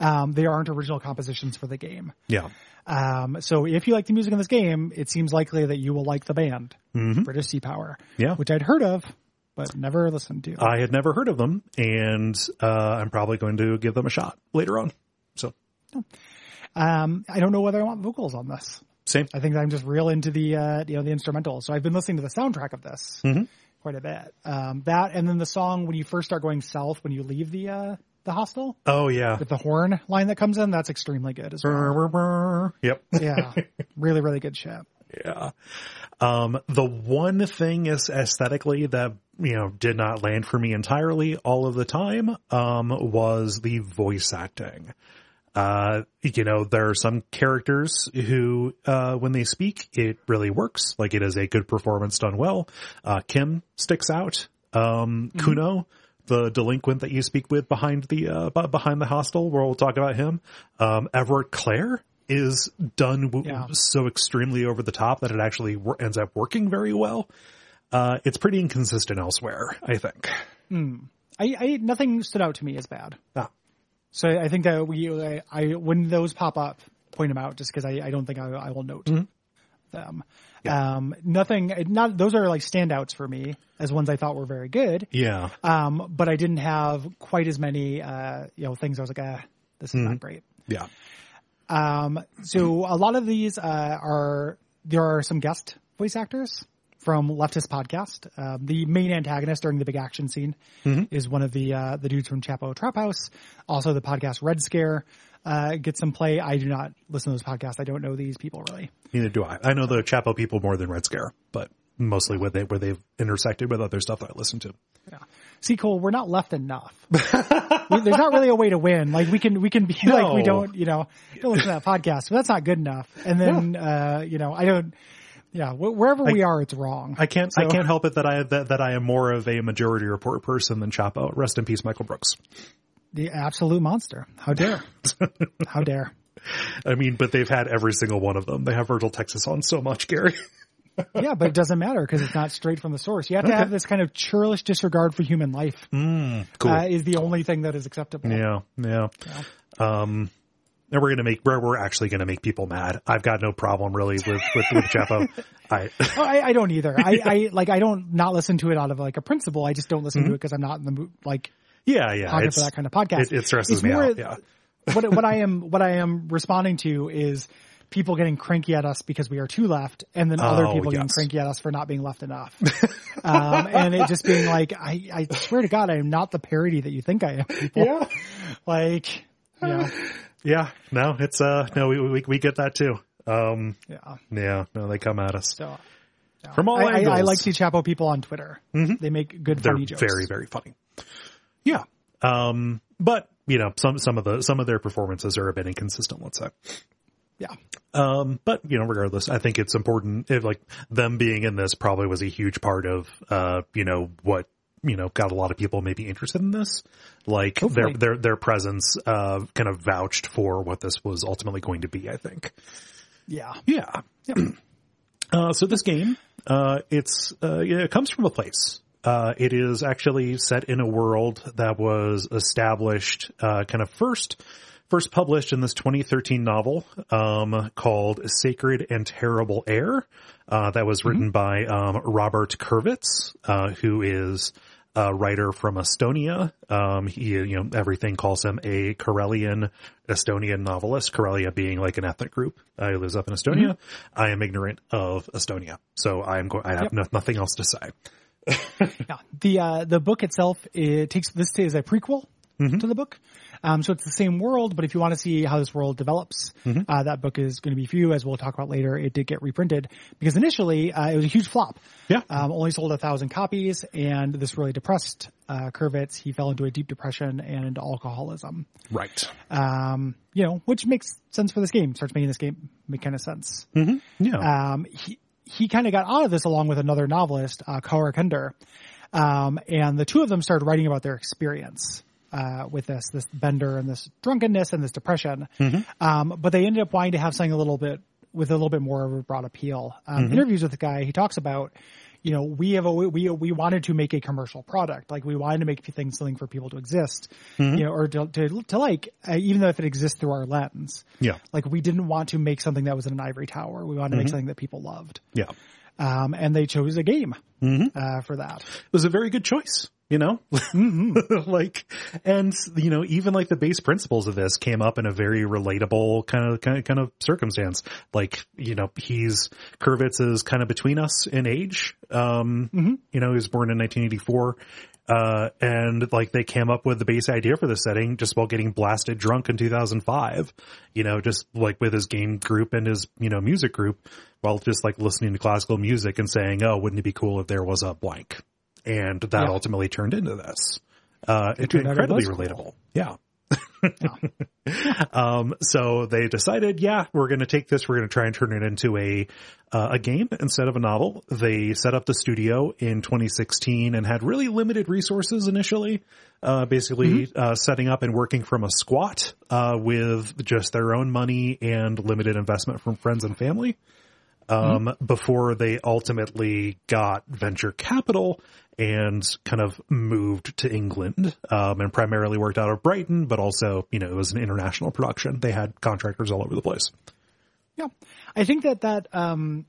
Um, they aren't original compositions for the game. Yeah. Um, so if you like the music in this game, it seems likely that you will like the band, British Sea Power, Yeah. which I'd heard of, but never listened to. I had never heard of them, and uh, I'm probably going to give them a shot later on. So Um, I don't know whether I want vocals on this. same. I think I'm just real into the uh, you know the instrumental. So I've been listening to the soundtrack of this quite a bit. Um, that and then the song when you first start going south when you leave the uh, the hostel Oh yeah. with the horn line that comes in. That's extremely good as well. *laughs* Yep. Yeah, really really good shit. Yeah. Um, the one thing is aesthetically that, you know, did not land for me entirely all of the time, um, was the voice acting. Uh, you know, there are some characters who, uh, when they speak, it really works. Like it is a good performance done well. Uh, Kim sticks out. Um, Kuno, the delinquent that you speak with behind the, uh, behind the hostel, where we'll talk about him. Um, Evrart Claire is done w- Yeah. so extremely over the top that it actually wor- ends up working very well. Uh, it's pretty inconsistent elsewhere, I think. I, I nothing stood out to me as bad. Ah. So I think that we, I, I when those pop up, point them out just because I, I don't think I, I will note them. Um, nothing, not those are like standouts for me as ones I thought were very good. Yeah. Um, but I didn't have quite as many, uh, you know, things I was like, ah, this is not great. Yeah. Um, so a lot of these uh, are there are some guest voice actors from Leftist Podcast. Um, the main antagonist during the big action scene is one of the uh, the dudes from Chapo Trap House. Also, the podcast Red Scare uh, gets some play. I do not listen to those podcasts. I don't know these people really. Neither do I. I know the Chapo people more than Red Scare, but mostly where they where they've intersected with other stuff that I listen to. Yeah. See, Cole, we're not left enough. *laughs* We- There's not really a way to win. Like we can, we can be like we don't, you know, don't listen to that podcast, but that's not good enough. And then, uh, you know, I don't. Yeah, wh- wherever we are, it's wrong. I can't I can't help it that I that, that I am more of a majority report person than Chapo. Rest in peace, Michael Brooks. The absolute monster. How dare? *laughs* How dare? I mean, but they've had every single one of them. They have Virgil Texas on so much, Gary. *laughs* Yeah, but it doesn't matter because it's not straight from the source. You have to have this kind of churlish disregard for human life. Cool. Uh, is the only thing that is acceptable. yeah, yeah. Um, and we're gonna make we're, we're actually gonna make people mad. I've got no problem really with with, with *laughs* Chapo. I Oh, I, I don't either. I, I like I don't not listen to it out of like a principle. I just don't listen to it because I'm not in the mood like yeah yeah. pocket Mm-hmm. It's, for that kind of podcast. It, it stresses It's me more- out. Yeah. *laughs* what what I am *laughs* what I am responding to is people getting cranky at us because we are too left, and then other Oh, people getting cranky at us for not being left enough. *laughs* um, and it just being like, I, I swear to God, I am not the parody that you think I am. People. Yeah. Like, know, Yeah. No, it's uh no we we we get that too. Um yeah. yeah, no they come at us. So From all I, I, angles. I like to Chapo people on Twitter. They make good they're funny jokes. very very funny. Yeah. Um but you know, some some of the some of their performances are a bit inconsistent, let's say. yeah. Um, but you know, regardless, I think it's important. If like them being in this probably was a huge part of, uh, you know, what you know got a lot of people maybe interested in this. Like their Hopefully. their their presence, uh, kind of vouched for what this was ultimately going to be. I think. Yeah. Yeah. *clears throat* Uh, so this game, uh, it's uh, it comes from a place. Uh, it is actually set in a world that was established, uh, kind of first, first published in this 2013 novel, um, called Sacred and Terrible Air. Uh, that was written by, um, Robert Kurvitz, uh, who is a writer from Estonia. Um, he, you know, everything calls him a Karelian Estonian novelist, Karelia being like an ethnic group. Uh, he lives up in Estonia. I am ignorant of Estonia, so I am go- I have no- nothing else to say. *laughs* Yeah. The uh, the book itself it takes this is a prequel to the book. Um, so it's the same world, but if you want to see how this world develops, uh, that book is going to be for you. As we'll talk about later, it did get reprinted because initially uh, it was a huge flop. Yeah. Um, only sold a thousand copies, and this really depressed uh, Kurvitz. He fell into a deep depression and into alcoholism. Right. Um, you know, which makes sense for this game. Starts making this game make kind of sense. Yeah. Um, he he kind of got out of this along with another novelist, uh, Kaur Kender, um, and the two of them started writing about their experience uh, with this this bender and this drunkenness and this depression. Um, but they ended up wanting to have something a little bit with a little bit more of a broad appeal. Um, Interviews with the guy, he talks about. You know, we have a, we we wanted to make a commercial product. Like we wanted to make things something for people to exist, you know, or to to, to like, uh, even though if it exists through our lens. yeah. Like we didn't want to make something that was in an ivory tower. We wanted to make Mm-hmm. something that people loved. Yeah. Um, and they chose a game Mm-hmm. uh, for that. It was a very good choice, you know? *laughs* like, and, you know, even like the base principles of this came up in a very relatable kind of, kind of, kind of circumstance. Like, you know, he's, Kurvitz is kind of between us in age. Um, you know, he was born in 1984. Uh, and like they came up with the base idea for the setting just while getting blasted drunk in 2005, you know, just like with his game group and his, you know, music group while just like listening to classical music and saying, Oh, wouldn't it be cool if there was a blank? And that Yeah. ultimately turned into this. Uh, it incredibly relatable. Yeah. *laughs* um, so they decided, yeah, we're going to take this. We're going to try and turn it into a, uh, a game instead of a novel. They set up the studio in 2016 and had really limited resources initially. Uh, basically, uh, setting up and working from a squat, uh, with just their own money and limited investment from friends and family. um, before they ultimately got venture capital and kind of moved to England um, and primarily worked out of Brighton, but also, you know, it was an international production. They had contractors all over the place. Yeah, I think that that um,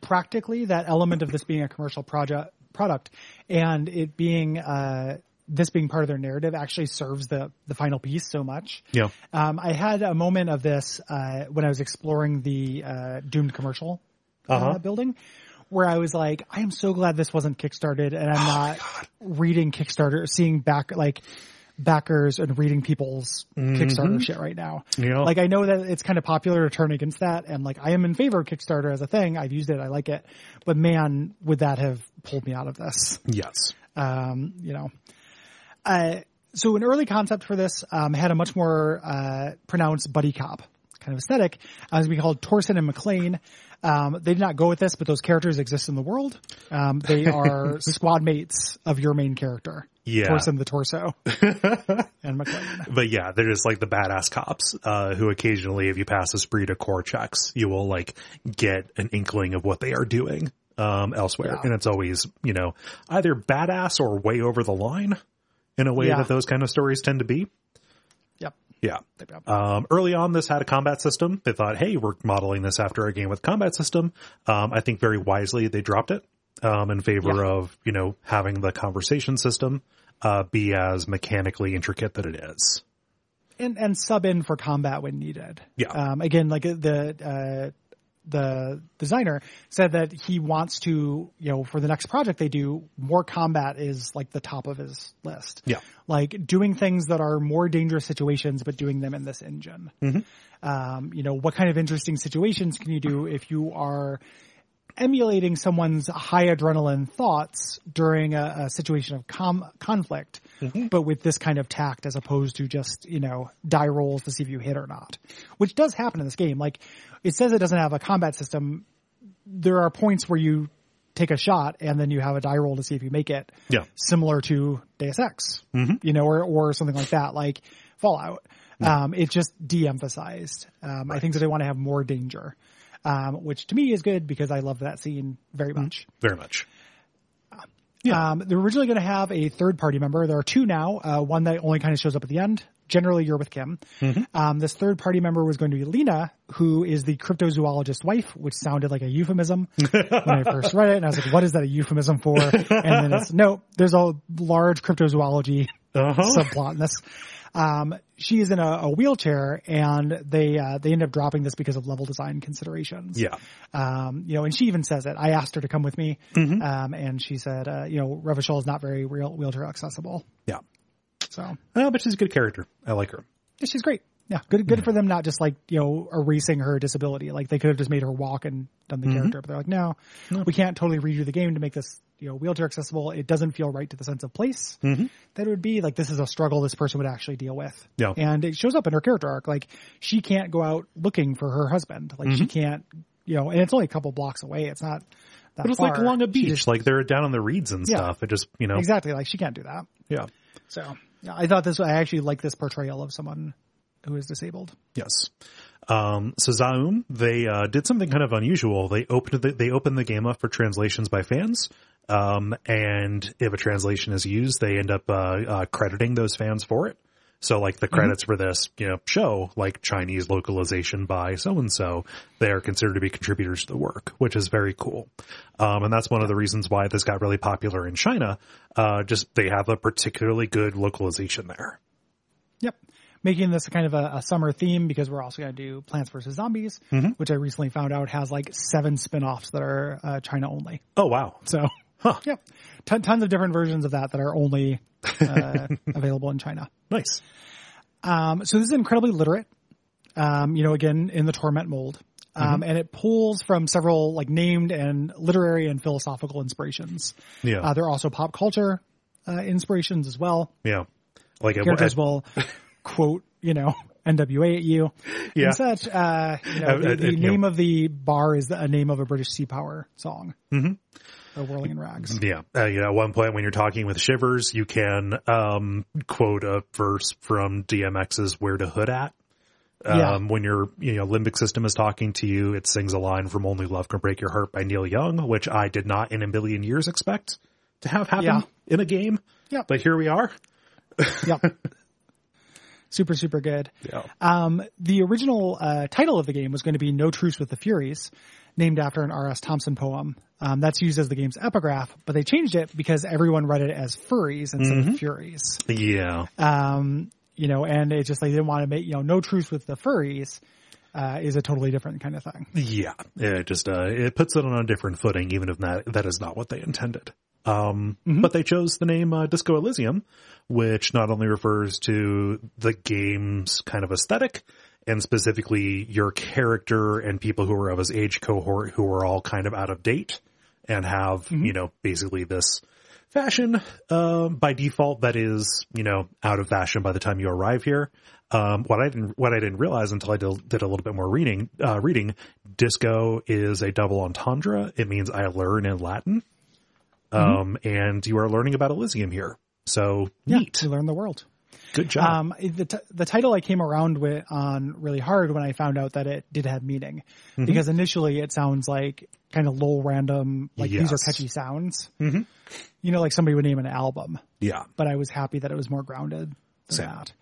practically that element of this being a commercial project product and it being uh, this being part of their narrative actually serves the the final piece so much. Yeah. Um, I had a moment of this uh, when I was exploring the uh, Doomed commercial uh, Uh-huh. building, where I was like, I am so glad this wasn't kickstarted, and I'm not reading Kickstarter, seeing back like backers and reading people's Kickstarter shit right now. Yeah. Like I know that it's kind of popular to turn against that, and like I am in favor of Kickstarter as a thing. I've used it, I like it, but man, would that have pulled me out of this? Yes. um, you know. Uh, so an early concept for this um, had a much more uh, pronounced buddy cop kind of aesthetic, as we called Torson and McLean. Um, they did not go with this, but those characters exist in the world. Um, they are *laughs* squad mates of your main character, Yeah. Torson the torso, and McLean. *laughs* But yeah, they're just like the badass cops, uh, who occasionally, if you pass esprit de corps checks, you will like get an inkling of what they are doing, um, elsewhere. Yeah. And it's always, you know, either badass or way over the line in a way Yeah. that those kind of stories tend to be. Yeah. Um, early on, this had a combat system. They thought, hey, we're modeling this after a game with combat system. Um, I think very wisely they dropped it um, in favor Yeah. of, you know, having the conversation system uh, be as mechanically intricate that it is. and and sub in for combat when needed. Yeah. Um, again, like uh, the uh, the designer said that he wants to, you know, for the next project they do, more combat is like the top of his list. Yeah. Like doing things that are more dangerous situations, but doing them in this engine. Um, you know, what kind of interesting situations can you do if you are emulating someone's high adrenaline thoughts during a, a situation of com- conflict, but with this kind of tact as opposed to just, you know, die rolls to see if you hit or not, which does happen in this game. Like it says it doesn't have a combat system. There are points where you take a shot and then you have a die roll to see if you make it Yeah. similar to Deus Ex, you know, or, or something like that, like Fallout. Um, it's just de-emphasized. Um, I think that they want to have more danger, um, which to me is good because I love that scene very much. Very much. Um, they're originally going to have a third party member. There are two now. Uh, one that only kind of shows up at the end. Generally, you're with Kim. Um, this third party member was going to be Lena, who is the cryptozoologist wife, which sounded like a euphemism when I first read it. And I was like, what is that a euphemism for? And then it's, no, there's a large cryptozoology Uh-huh. subplot in this. Um, she is in a, a wheelchair and they, uh, they end up dropping this because of level design considerations. Yeah. Um, you know, and she even says it. I asked her to come with me. Mm-hmm. Um, and she said, uh, you know, Revachol is not very real wheelchair accessible. Yeah. So Uh, but she's a good character. I like her. yeah, she's great. Yeah. Good, good for them not just like, you know, erasing her disability. Like they could have just made her walk and done Mm-hmm. the character, but they're like, no, we can't totally redo the game to make this, you know, wheelchair accessible. It doesn't feel right to the sense of place that it would be. Like this is a struggle this person would actually deal with. Yeah. And it shows up in her character arc. Like she can't go out looking for her husband. Like Mm-hmm. she can't, you know, and it's only a couple blocks away. It's not that But it's far. like along a beach. just- like they're down on the reeds and Yeah. stuff. It just, you know. exactly. Like she can't do that. Yeah. So yeah, I thought this, I actually like this portrayal of someone who is disabled. Yes. Um, so Zaum, they uh, did something kind of unusual. They opened the, they opened the game up for translations by fans. Um, and if a translation is used, they end up uh, uh, crediting those fans for it. So like the credits for this, you know, show like Chinese localization by so and so, they are considered to be contributors to the work, which is very cool. Um, and that's one of the reasons why this got really popular in China. Uh, just they have a particularly good localization there. Yep. Making this kind of a, a summer theme because we're also going to do Plants vs. Zombies, Mm-hmm. which I recently found out has like seven spin-offs that are uh, China only. Oh wow. So, yep. Ton, tons of different versions of that that are only uh, *laughs* available in China. Nice. Um, so this is incredibly literate. Um, you know, again, in the torment mold. Um, and it pulls from several like named and literary and philosophical inspirations. Yeah. Uh, there are also pop culture, uh, inspirations as well. Yeah. Like Characters it, will *laughs* quote, you know, *laughs* NWA at you Yeah. and such. Uh, you know, Uh, the, uh, the know. name of the bar is a name of a British Sea Power song. Mm-hmm. Or Whirling in Rags. Yeah. Uh, you know, at one point when you're talking with Shivers, you can, um, quote a verse from DMX's Where the Hood At. Yeah. Um, when your you know limbic system is talking to you, it sings a line from "Only Love Can Break Your Heart" by Neil Young, which I did not in a million years expect to have happen Yeah. in a game. Yeah. but here we are. Yep. *laughs* super, super good. Yeah. Um, the original uh, title of the game was going to be No Truce with the Furies, named after an R.S. Thomas poem. Um, that's used as the game's epigraph, but they changed it because everyone read it as furries instead of furies. Yeah, Um, you know, and it just like they didn't want to make you know no truce with the furries uh, is a totally different kind of thing. yeah. It just uh, it puts it on a different footing, even if that that is not what they intended. Um, but they chose the name uh, Disco Elysium, which not only refers to the game's kind of aesthetic and specifically your character and people who are of his age cohort who are all kind of out of date and have, you know, basically this fashion, uh, by default that is, you know, out of fashion by the time you arrive here. Um, what I didn't, what I didn't realize until I did, did a little bit more reading, uh, reading, disco is a double entendre. It means I learn in Latin. Um, and you are learning about Elysium here. So neat. to learn the world. Good job. Um, the t- the title I came around with on really hard when I found out that it did have meaning, because initially it sounds like kind of low random, like these are catchy sounds. Mm-hmm. You know, like somebody would name an album. yeah. But I was happy that it was more grounded than Same. that.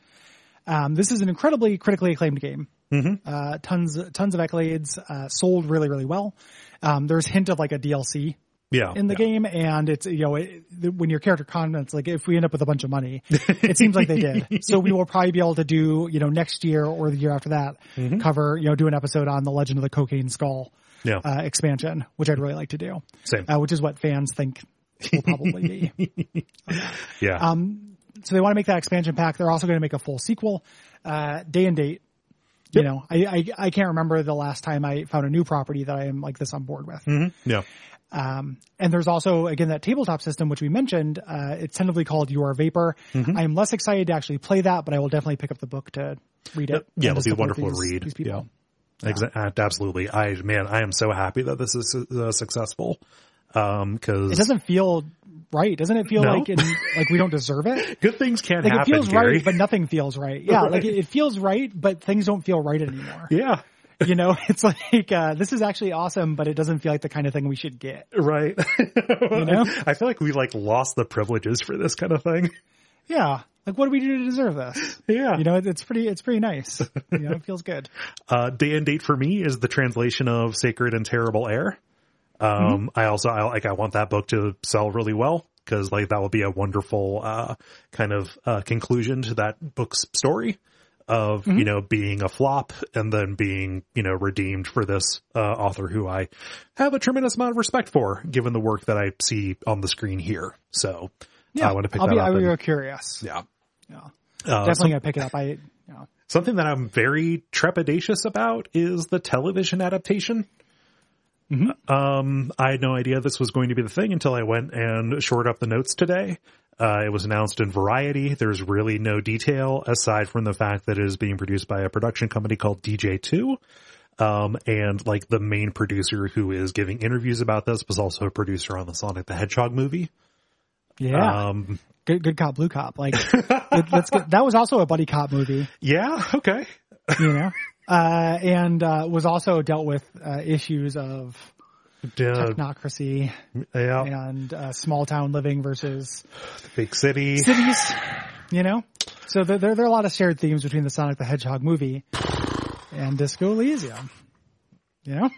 Um, this is an incredibly critically acclaimed game. Uh, tons tons of accolades, uh, sold really really well. Um, there's hint of like a DLC Yeah. in the yeah. game, and it's you know it, the- when your character comments like if we end up with a bunch of money, *laughs* it seems like they did. So we will probably be able to do you know next year or the year after that Mm-hmm. cover you know do an episode on the Legend of the Cocaine Skull Yeah. uh, expansion, which I'd really like to do. Same. uh, which is what fans think will probably be. *laughs* yeah. Um, so they want to make that expansion pack. They're also going to make a full sequel, uh, day and date. You know, I, I I can't remember the last time I found a new property that I am like this on board with. yeah. Um, and there's also again that tabletop system which we mentioned. Uh, it's tentatively called You Are Vapor. Mm-hmm. I am less excited to actually play that, but I will definitely pick up the book to read it. Yeah, it'll be wonderful to these- read. These people. Exa- uh, absolutely. I man, I am so happy that this is uh, successful. Um, cause It doesn't feel right, doesn't it? Feel No. like in, *laughs* like we don't deserve it. *laughs* good things can't Like it feels Gary. right, but nothing feels right. Yeah, *laughs* like it, it feels right, but things don't feel right anymore. yeah. *laughs* you know, it's like uh, this is actually awesome, but it doesn't feel like the kind of thing we should get. Right. You *laughs* know? I feel like we like lost the privileges for this kind of thing. Yeah, like what do we do to deserve this? Yeah. You know, it's pretty, it's pretty nice. You know, it *laughs* feels good. Uh, day and date for me is the translation of Sacred and Terrible Air. Um, I also, I like, I want that book to sell really well because like that will be a wonderful, uh, kind of, uh, conclusion to that book's story of, you know, being a flop and then being, you know, redeemed for this, uh, author who I have a tremendous amount of respect for given the work that I see on the screen here. So Yeah, I want to pick I'll that be, up. I'll be and- curious. yeah. Yeah, Uh, definitely gonna pick it up. I, you know, Something that I'm very trepidatious about is the television adaptation. Um, I had no idea this was going to be the thing until I went and shored up the notes today. Uh, it was announced in Variety. There's really no detail aside from the fact that it is being produced by a production company called DJ2. Um, and like the main producer who is giving interviews about this was also a producer on the Sonic the Hedgehog movie. yeah, Um, good, good cop, blue cop. Like *laughs* that's good. that was also a buddy cop movie. yeah, okay. You know, *laughs* uh, and uh, was also dealt with uh, issues of Uh, technocracy yeah, and uh, small town living versus big city. cities, you know? So there, there, there are a lot of shared themes between the Sonic the Hedgehog movie and Disco Elysium. You know?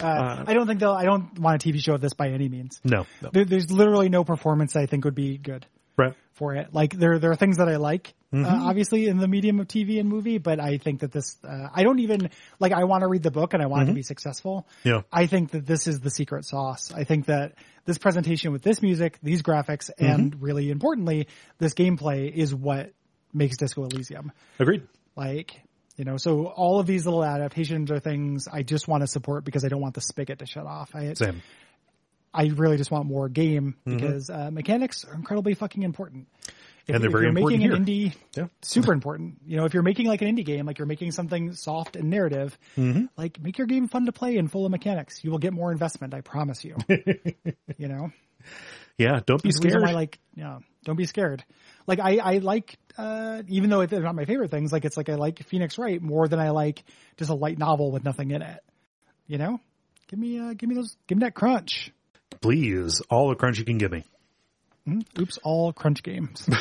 Uh, I don't think they'll, I don't want a TV show of this by any means. No, no. There, there's literally no performance I think would be good Right. for it. Like there, there are things that I like, Mm-hmm. uh, obviously in the medium of TV and movie, but I think that this, uh, I don't even, like I want to read the book and I want it to be successful. Mm-hmm. Yeah. I think that this is the secret sauce. I think that this presentation with this music, these graphics, Mm-hmm. and really importantly, this gameplay is what makes Disco Elysium. Agreed. Like, you know, so all of these little adaptations are things I just want to support because I don't want the spigot to shut off. I, Same. I really just want more game Mm-hmm. because uh, mechanics are incredibly fucking important. If, And they're if very you're important making an indie, Yeah. super important. You know, if you're making like an indie game, like you're making something soft and narrative, Mm-hmm. like make your game fun to play and full of mechanics. You will get more investment, I promise you. *laughs* you know, Yeah, don't be reason scared. why, like, yeah, don't be scared. Like I, I like, uh, even though they're not my favorite things, like it's like I like Phoenix Wright more than I like just a light novel with nothing in it. You know, give me, uh, give me those, give me that crunch. Please, all the crunch you can give me. Oops, all crunch games, *laughs*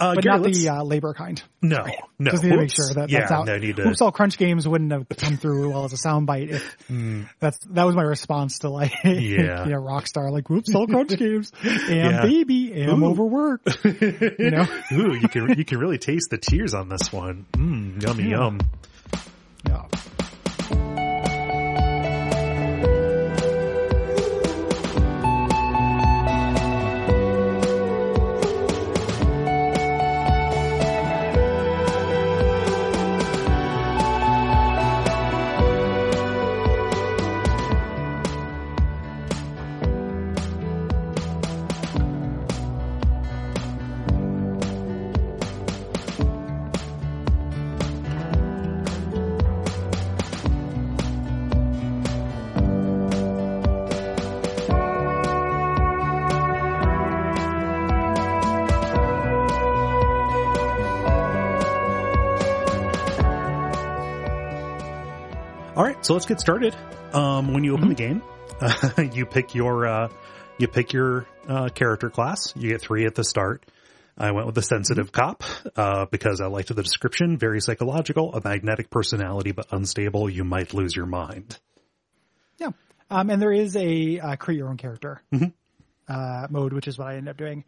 Uh, but Gary, not the uh, labor kind. no, no. Just need to make sure that yeah, that's out. no need to. Oops, all crunch games wouldn't have come through well as a soundbite if that's that was my response to like Hmm. *laughs* Yeah. you know Rockstar like whoops all crunch *laughs* games am Yeah. baby am Ooh. overworked you know Ooh, you can you can really taste the tears on this one. Mmm, yummy Yeah. yum. yeah let's get started. Um, when you open the game, uh, *laughs* you pick your uh, you pick your uh, character class. You get three at the start. I went with the sensitive cop uh, because I liked the description. Very psychological, a magnetic personality, but unstable. You might lose your mind. Yeah. Um, and there is a uh, create your own character Mm-hmm. uh, mode, which is what I ended up doing.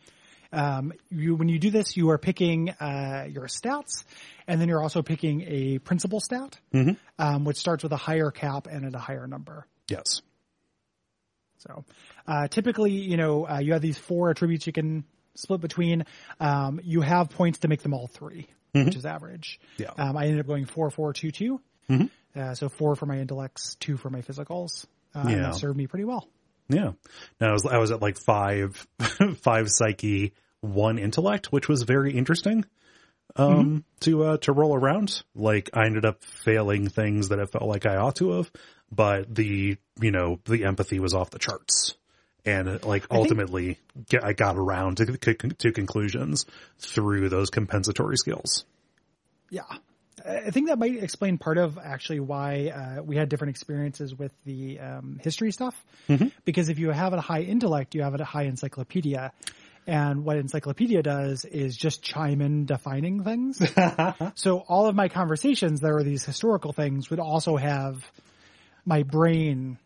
Um, you, when you do this, you are picking uh, your stats, and then you're also picking a principal stat, Mm-hmm. um, which starts with a higher cap and at a higher number. Yes. So uh, typically, you know, uh, you have these four attributes you can split between. Um, you have points to make them all 3 which is average. Yeah. Um, I ended up going four, four, two, two. Mhm. Uh, so four for my intellects, two for my physicals. Uh, and Yeah. that served me pretty well. Yeah. No, I was I was at like five *laughs* five psyche, one intellect, which was very interesting. Um to uh to roll around. Like I ended up failing things that I felt like I ought to have, but the you know, the empathy was off the charts. And uh, like ultimately get, I got around to, to conclusions through those compensatory skills. Yeah. I think that might explain part of actually why uh, we had different experiences with the um, history stuff. Because if you have a high intellect, you have a high encyclopedia. And what encyclopedia does is just chime in defining things. *laughs* so all of my conversations that were these historical things would also have my brain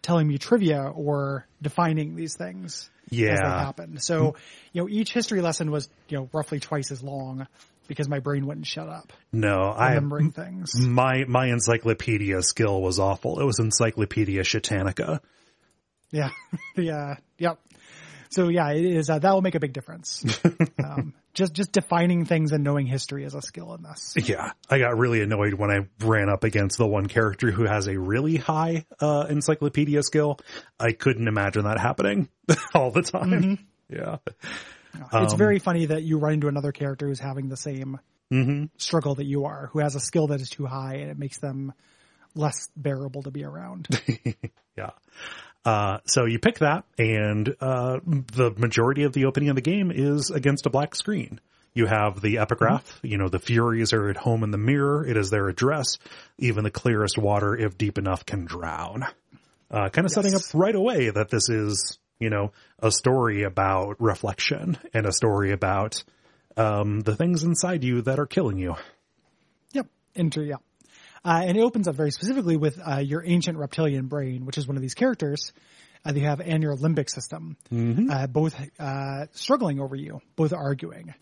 telling me trivia or defining these things as they Yeah. happen. So, you know, each history lesson was, you know, roughly twice as long because my brain wouldn't shut up No, I remembering things. my my encyclopedia skill was awful. It was Encyclopedia Shitanica. Yeah. *laughs* the, uh, yep. So yeah, it is, uh, that will make a big difference. *laughs* um, just, just defining things and knowing history is a skill in this. Yeah, I got really annoyed when I ran up against the one character who has a really high uh, encyclopedia skill. I couldn't imagine that happening *laughs* all the time. Yeah, it's Um, very funny that you run into another character who's having the same Mm-hmm. struggle that you are, who has a skill that is too high and it makes them less bearable to be around. *laughs* yeah. Uh, so you pick that, and uh, the majority of the opening of the game is against a black screen. You have the epigraph, you know, the Furies are at home in the mirror. It is their address. Even the clearest water, if deep enough, can drown. Uh, kind of setting up right away that this is, you know, a story about reflection and a story about um, the things inside you that are killing you. Yep. Enter, yeah. Uh, and it opens up very specifically with uh, your ancient reptilian brain, which is one of these characters uh, that you have, and your limbic system, uh, both uh, struggling over you, both arguing.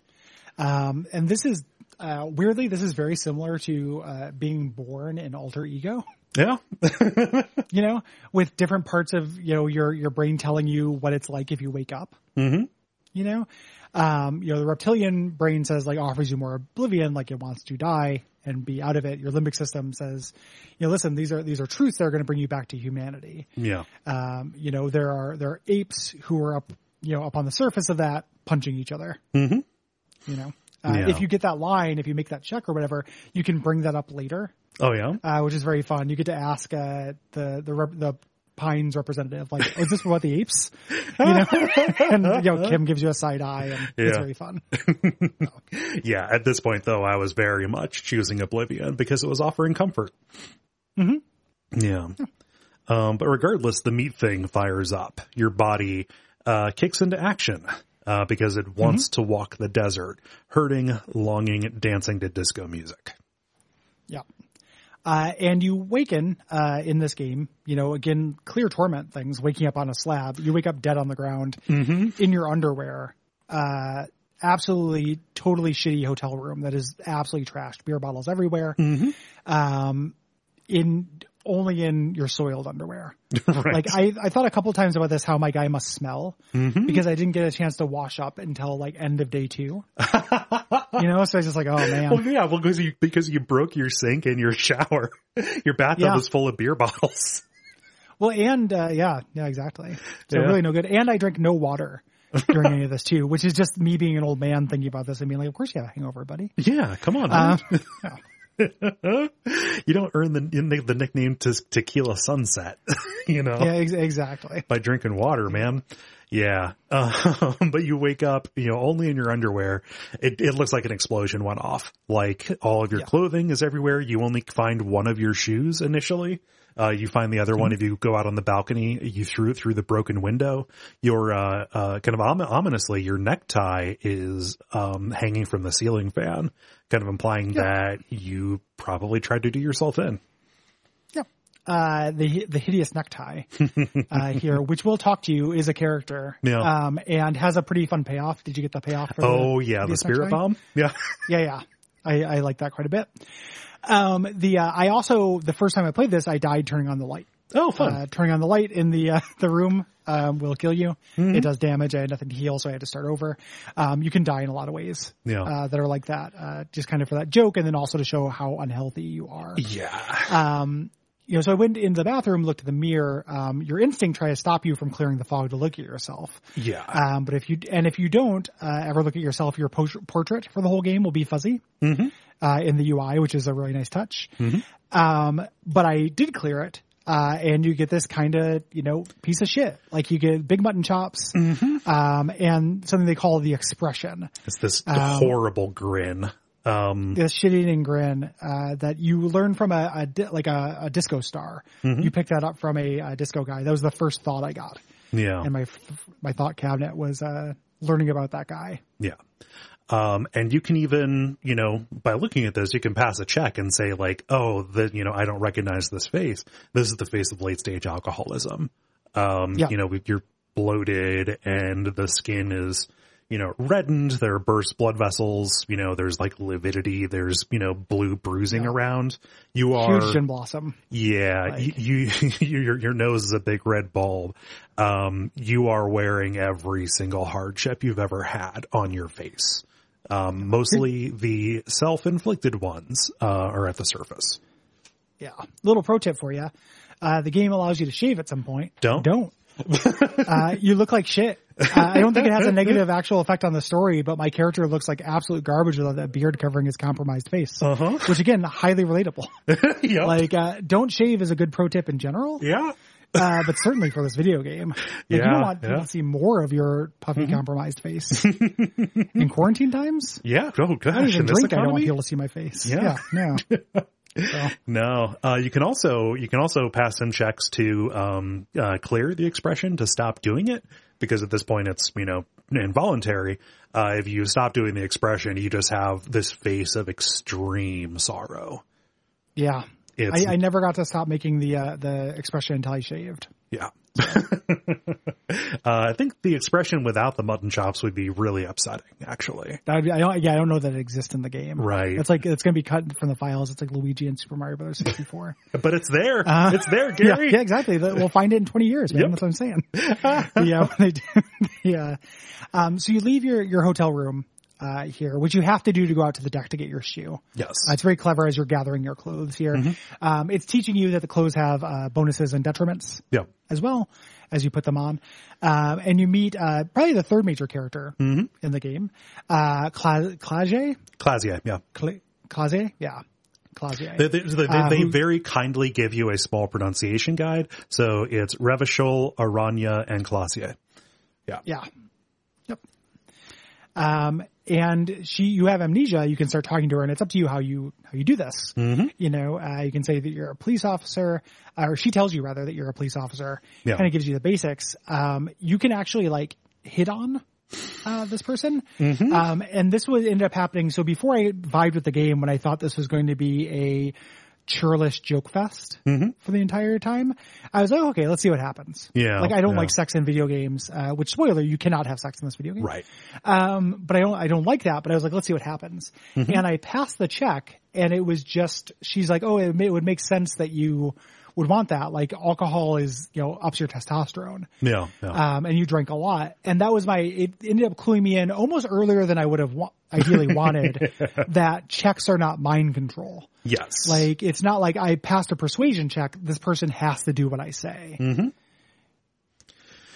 Um, and this is uh, weirdly, this is very similar to uh, being born an alter ego. Yeah. *laughs* You know, with different parts of you know your your brain telling you what it's like if you wake up. Mhm. You know, um, you know the reptilian brain says like offers you more oblivion, like it wants to die and be out of it. Your limbic system says, you know, listen, these are these are truths that are going to bring you back to humanity. yeah. Um, you know, there are there are apes who are up, you know, up on the surface of that punching each other. Mhm. You know, uh, Yeah. if you get that line, if you make that check or whatever, you can bring that up later, Oh, yeah. uh, which is very fun. You get to ask uh, the the rep- the Pines representative. Like, is this about the apes? You know, *laughs* and you know, Kim gives you a side eye, and it's Yeah. very fun. *laughs* Yeah, at this point though, I was very much choosing Oblivion because it was offering comfort. Mm-hmm. Yeah. Um, but regardless, the meat thing fires up. Your body uh, kicks into action uh, because it wants to walk the desert, hurting, longing, dancing to disco music. Yeah. Uh, and you waken uh, in this game, you know, again, clear torment things, waking up on a slab. You wake up dead on the ground in your underwear. Uh, absolutely, totally shitty hotel room that is absolutely trashed. Beer bottles everywhere. Um, in only in your soiled underwear. *laughs* right. Like I, I thought a couple times about this, how my guy must smell because I didn't get a chance to wash up until like end of day two. *laughs* you know, so I was just like, oh man. well, yeah, well, because you because you broke your sink and your *laughs* shower, your bathtub Yeah. is full of beer bottles. Well, and uh, yeah, yeah, exactly. So Yeah. really no good. And I drank no water during any of this too, which is just me being an old man thinking about this and being like, of course you have a hangover, buddy. Yeah, come on. Uh, yeah. *laughs* you don't earn the the nickname to Tequila Sunset, *laughs* you know. yeah, ex- exactly. by drinking water, man. Yeah. Um, *laughs* but you wake up, you know, only in your underwear. It, it looks like an explosion went off. Like all of your Yeah. clothing is everywhere. You only find one of your shoes initially. Uh, you find the other one if you go out on the balcony, you threw it through the broken window. Your, uh, uh, kind of om- ominously, your necktie is, um, hanging from the ceiling fan, kind of implying that you probably tried to do yourself in. Yeah. Uh, the the hideous necktie *laughs* uh, here, which we'll talk to you, is a character. Yeah. Um, and has a pretty fun payoff. Did you get the payoff? For Oh the yeah, the spirit necktie? bomb. Yeah. Yeah, yeah. I, I like that quite a bit. Um, the uh, I also the first time I played this, I died turning on the light. Oh, fun. Uh, turning on the light in the uh, *laughs* the room um, will kill you. Mm-hmm. It does damage. I had nothing to heal, so I had to start over. Um, you can die in a lot of ways Yeah. uh, that are like that, uh, just kind of for that joke, and then also to show how unhealthy you are. yeah. Um, you know, so I went into the bathroom, looked at the mirror. Um, your instinct tries to stop you from clearing the fog to look at yourself. Yeah. Um, but if you and if you don't uh, ever look at yourself, your po- portrait for the whole game will be fuzzy uh, in the UI, which is a really nice touch. Um, but I did clear it, uh, and you get this kind of you know piece of shit. Like you get big mutton chops, um, and something they call the expression. It's this Um, horrible grin. Um, This shit-eating grin uh, that you learn from a, a di- like a, a disco star. You picked that up from a, a disco guy. That was the first thought I got, yeah. and my f- my thought cabinet was uh, learning about that guy. Yeah. Um, and you can even, you know, by looking at this, you can pass a check and say like, oh, the, you know, I don't recognize this face. This is the face of late stage alcoholism. Um, Yeah. you know, you're bloated and the skin is, you know, reddened. There are burst blood vessels. You know, there's like lividity. There's, you know, blue bruising around. You are, Huge gin blossom. Yeah, Like- you, *laughs* you your your nose is a big red bulb. Um, you are wearing every single hardship you've ever had on your face. Um, mostly the self-inflicted ones uh, are at the surface. Yeah. Little pro tip for you. Uh, the game allows you to shave at some point. Don't? Don't. *laughs* uh, you look like shit. Uh, I don't think it has a negative actual effect on the story, but my character looks like absolute garbage without that beard covering his compromised face. Uh-huh. Which again, highly relatable. *laughs* yep. like, uh, don't shave is a good pro tip in general, yeah. Uh, but certainly for this video game. Like, you don't want people yeah. to see more of your puffy compromised face. *laughs* in quarantine times? Yeah. Oh gosh. I don't even drink. I don't want economy? people to see my face. Yeah. no. *laughs* So, No, uh, you can also you can also pass some checks to um, uh, clear the expression to stop doing it because at this point it's you know involuntary. Uh, if you stop doing the expression, you just have this face of extreme sorrow. yeah. I, I never got to stop making the uh, the expression until I shaved. yeah. *laughs* uh, I think the expression without the mutton chops would be really upsetting. Actually, That would be, I don't, yeah, I don't know that it exists in the game. Right. It's like it's going to be cut from the files. It's like Luigi and Super Mario Brothers 64. *laughs* but it's there. it's there, Gary. yeah, exactly. We'll find it in 20 years, man. Yep. That's what I'm saying. *laughs* yeah, they do, yeah. Um, so you leave your your hotel room uh, here, which you have to do to go out to the deck to get your shoe. Yes. Uh, it's very clever as you're gathering your clothes here. Mm-hmm. Um, it's teaching you that the clothes have uh, bonuses and detriments yeah. as well as you put them on. Um, and you meet uh, probably the third major character Mm-hmm. in the game, uh, Cla-. Yeah. Cla- yeah. Klaasje. They, they, they, Uh, they who- very kindly give you a small pronunciation guide. So it's Revachol, Oranje, and Klaasje. Yeah. Yeah. Yep. Um, and she, you have amnesia. You can start talking to her, and it's up to you how you how you do this. Mm-hmm. You know, uh, you can say that you're a police officer, uh, or she tells you rather that you're a police officer. Yeah. Kind of gives you the basics. Um, you can actually like hit on uh, this person. Mm-hmm. Um, and this would end up happening. So before I vibed with the game, when I thought this was going to be a churlish joke fest Mm-hmm. for the entire time, I was like, okay, let's see what happens. Yeah, Like I don't yeah. like sex in video games, uh, which spoiler, you cannot have sex in this video game. Right. Um, but I don't, I don't like that, but I was like, let's see what happens. Mm-hmm. And I passed the check and it was just, she's like, oh, it, may, it would make sense that you would want that. Like alcohol is, you know, ups your testosterone. Yeah. yeah. Um, and you drank a lot. And that was my, it ended up cluing me in almost earlier than I would have wa- ideally wanted *laughs* that checks are not mind control. yes. Like, it's not like I passed a persuasion check. This person has to do what I say. Mm-hmm.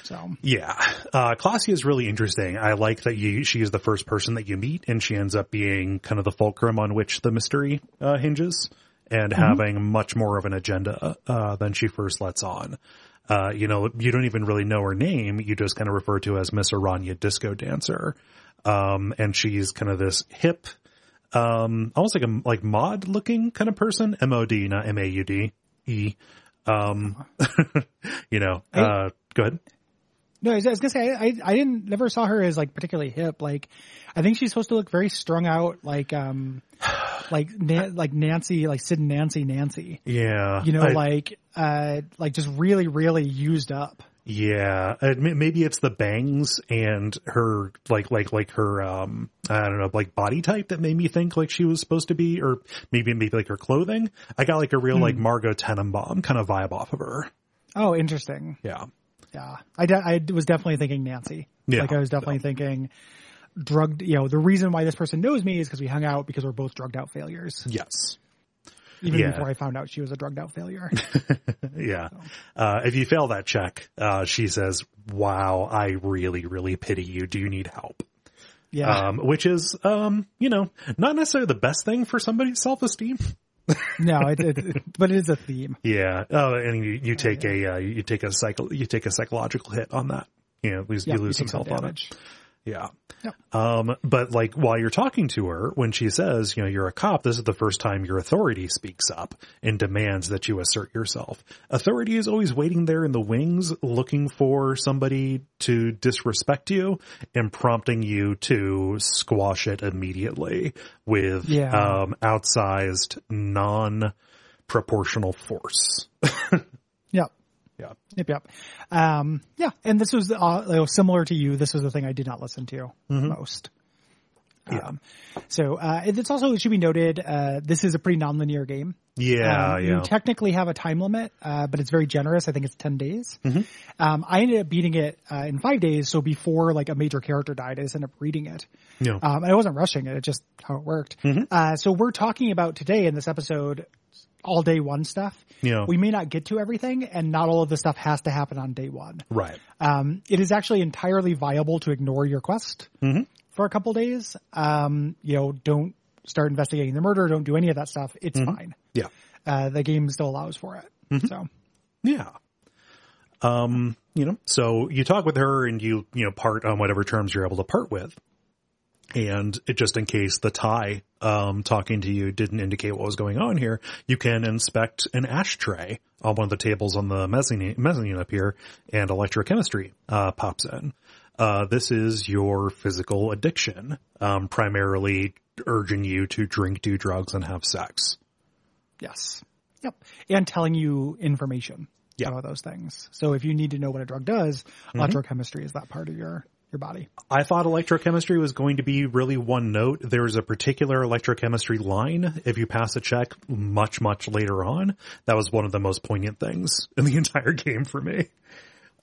So, Yeah. Uh, Klaasje is really interesting. I like that you, she is the first person that you meet and she ends up being kind of the fulcrum on which the mystery, uh, hinges and having much more of an agenda, uh, than she first lets on. Uh, you know, you don't even really know her name. You just kind of refer to as Miss Oranje Disco Dancer. Um, and she's kind of this hip, um, almost like a, like mod looking kind of person. M-O-D, not M-A-U-D. E. Um, *laughs* you know, uh, go ahead. No, I was, gonna say I I didn't never saw her as like particularly hip. Like, I think she's supposed to look very strung out, like um, *sighs* like Na- like Nancy, like Sid and Nancy, Nancy. Yeah. You know, I- like uh, like just really, really used up. Yeah, maybe it's the bangs and her like like like her um I don't know like body type that made me think like she was supposed to be, or maybe maybe like her clothing. I got like a real like Margot Tenenbaum kind of vibe off of her. Oh, interesting. Yeah, Yeah, I de- I was definitely thinking Nancy. Yeah. like I was definitely thinking drugged. You know, the reason why this person knows me is because we hung out because we're both drugged out failures. yes, Even Yeah. before I found out she was a drugged out failure. *laughs* yeah. Uh, if you fail that check, uh, she says, "Wow, I really really pity you. Do you need help?" Yeah. Um, which is um you know not necessarily the best thing for somebody's self esteem. *laughs* no, it, it, but it is a theme. Yeah. Oh, and you, you take a, uh, you take a cycle, you take a psychological hit on that. You know, lose, Yeah, you lose some health on it. Damage. Yeah. Um, but like while you're talking to her, when she says, you know, you're a cop, this is the first time your authority speaks up and demands that you assert yourself. Authority is always waiting there in the wings, looking for somebody to disrespect you and prompting you to squash it immediately with, Yeah. um, outsized non-proportional force. *laughs* Yep. Yeah. Yep, yep. Um, yeah, and this was uh, similar to you. This was the thing I did not listen to most. Yeah. Um, so uh, it's also it should be noted uh, this is a pretty nonlinear game. Yeah. Um, yeah. You technically have a time limit, uh, but it's very generous. I think it's ten days. Mm-hmm. Um, I ended up beating it uh, in five days. So before like a major character died, I just ended up reading it. yeah. Um, and I wasn't rushing it; it just how it worked. Mm-hmm. Uh, so we're talking about today in this episode all day one stuff. Yeah. We may not get to everything, and not all of the stuff has to happen on day one. right. Um, it is actually entirely viable to ignore your quest Mm-hmm. for a couple days. Um, you know, don't start investigating the murder. Don't do any of that stuff. It's fine. Yeah. Uh, the game still allows for it. So Yeah. Um, you know, so you talk with her and you, you know, part on whatever terms you're able to part with. And it, just in case the tie, um, talking to you didn't indicate what was going on here, you can inspect an ashtray on one of the tables on the mezzanine, mezzanine up here and electrochemistry, uh, pops in. Uh, this is your physical addiction, um, primarily urging you to drink, do drugs, and have sex. yes, yep, and telling you information Yeah. about those things. So if you need to know what a drug does, electrochemistry is that part of your your body. I thought electrochemistry was going to be really one note. There's a particular electrochemistry line. If you pass a check much, much later on, that was one of the most poignant things in the *laughs* entire game for me.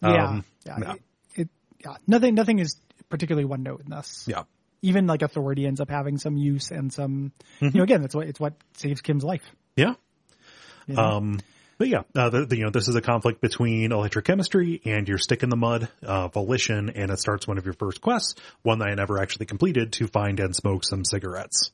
Yeah, Um, yeah, yeah. It, it- yeah. Nothing, nothing is particularly one note in this. Yeah. Even like authority ends up having some use and some. Mm-hmm. You know, again, it's what it's what saves Kim's life. Yeah. you know? Um, but yeah, uh, the, the, you know, this is a conflict between electrochemistry and your stick in the mud, uh, volition, and it starts one of your first quests, one that I never actually completed to find and smoke some cigarettes.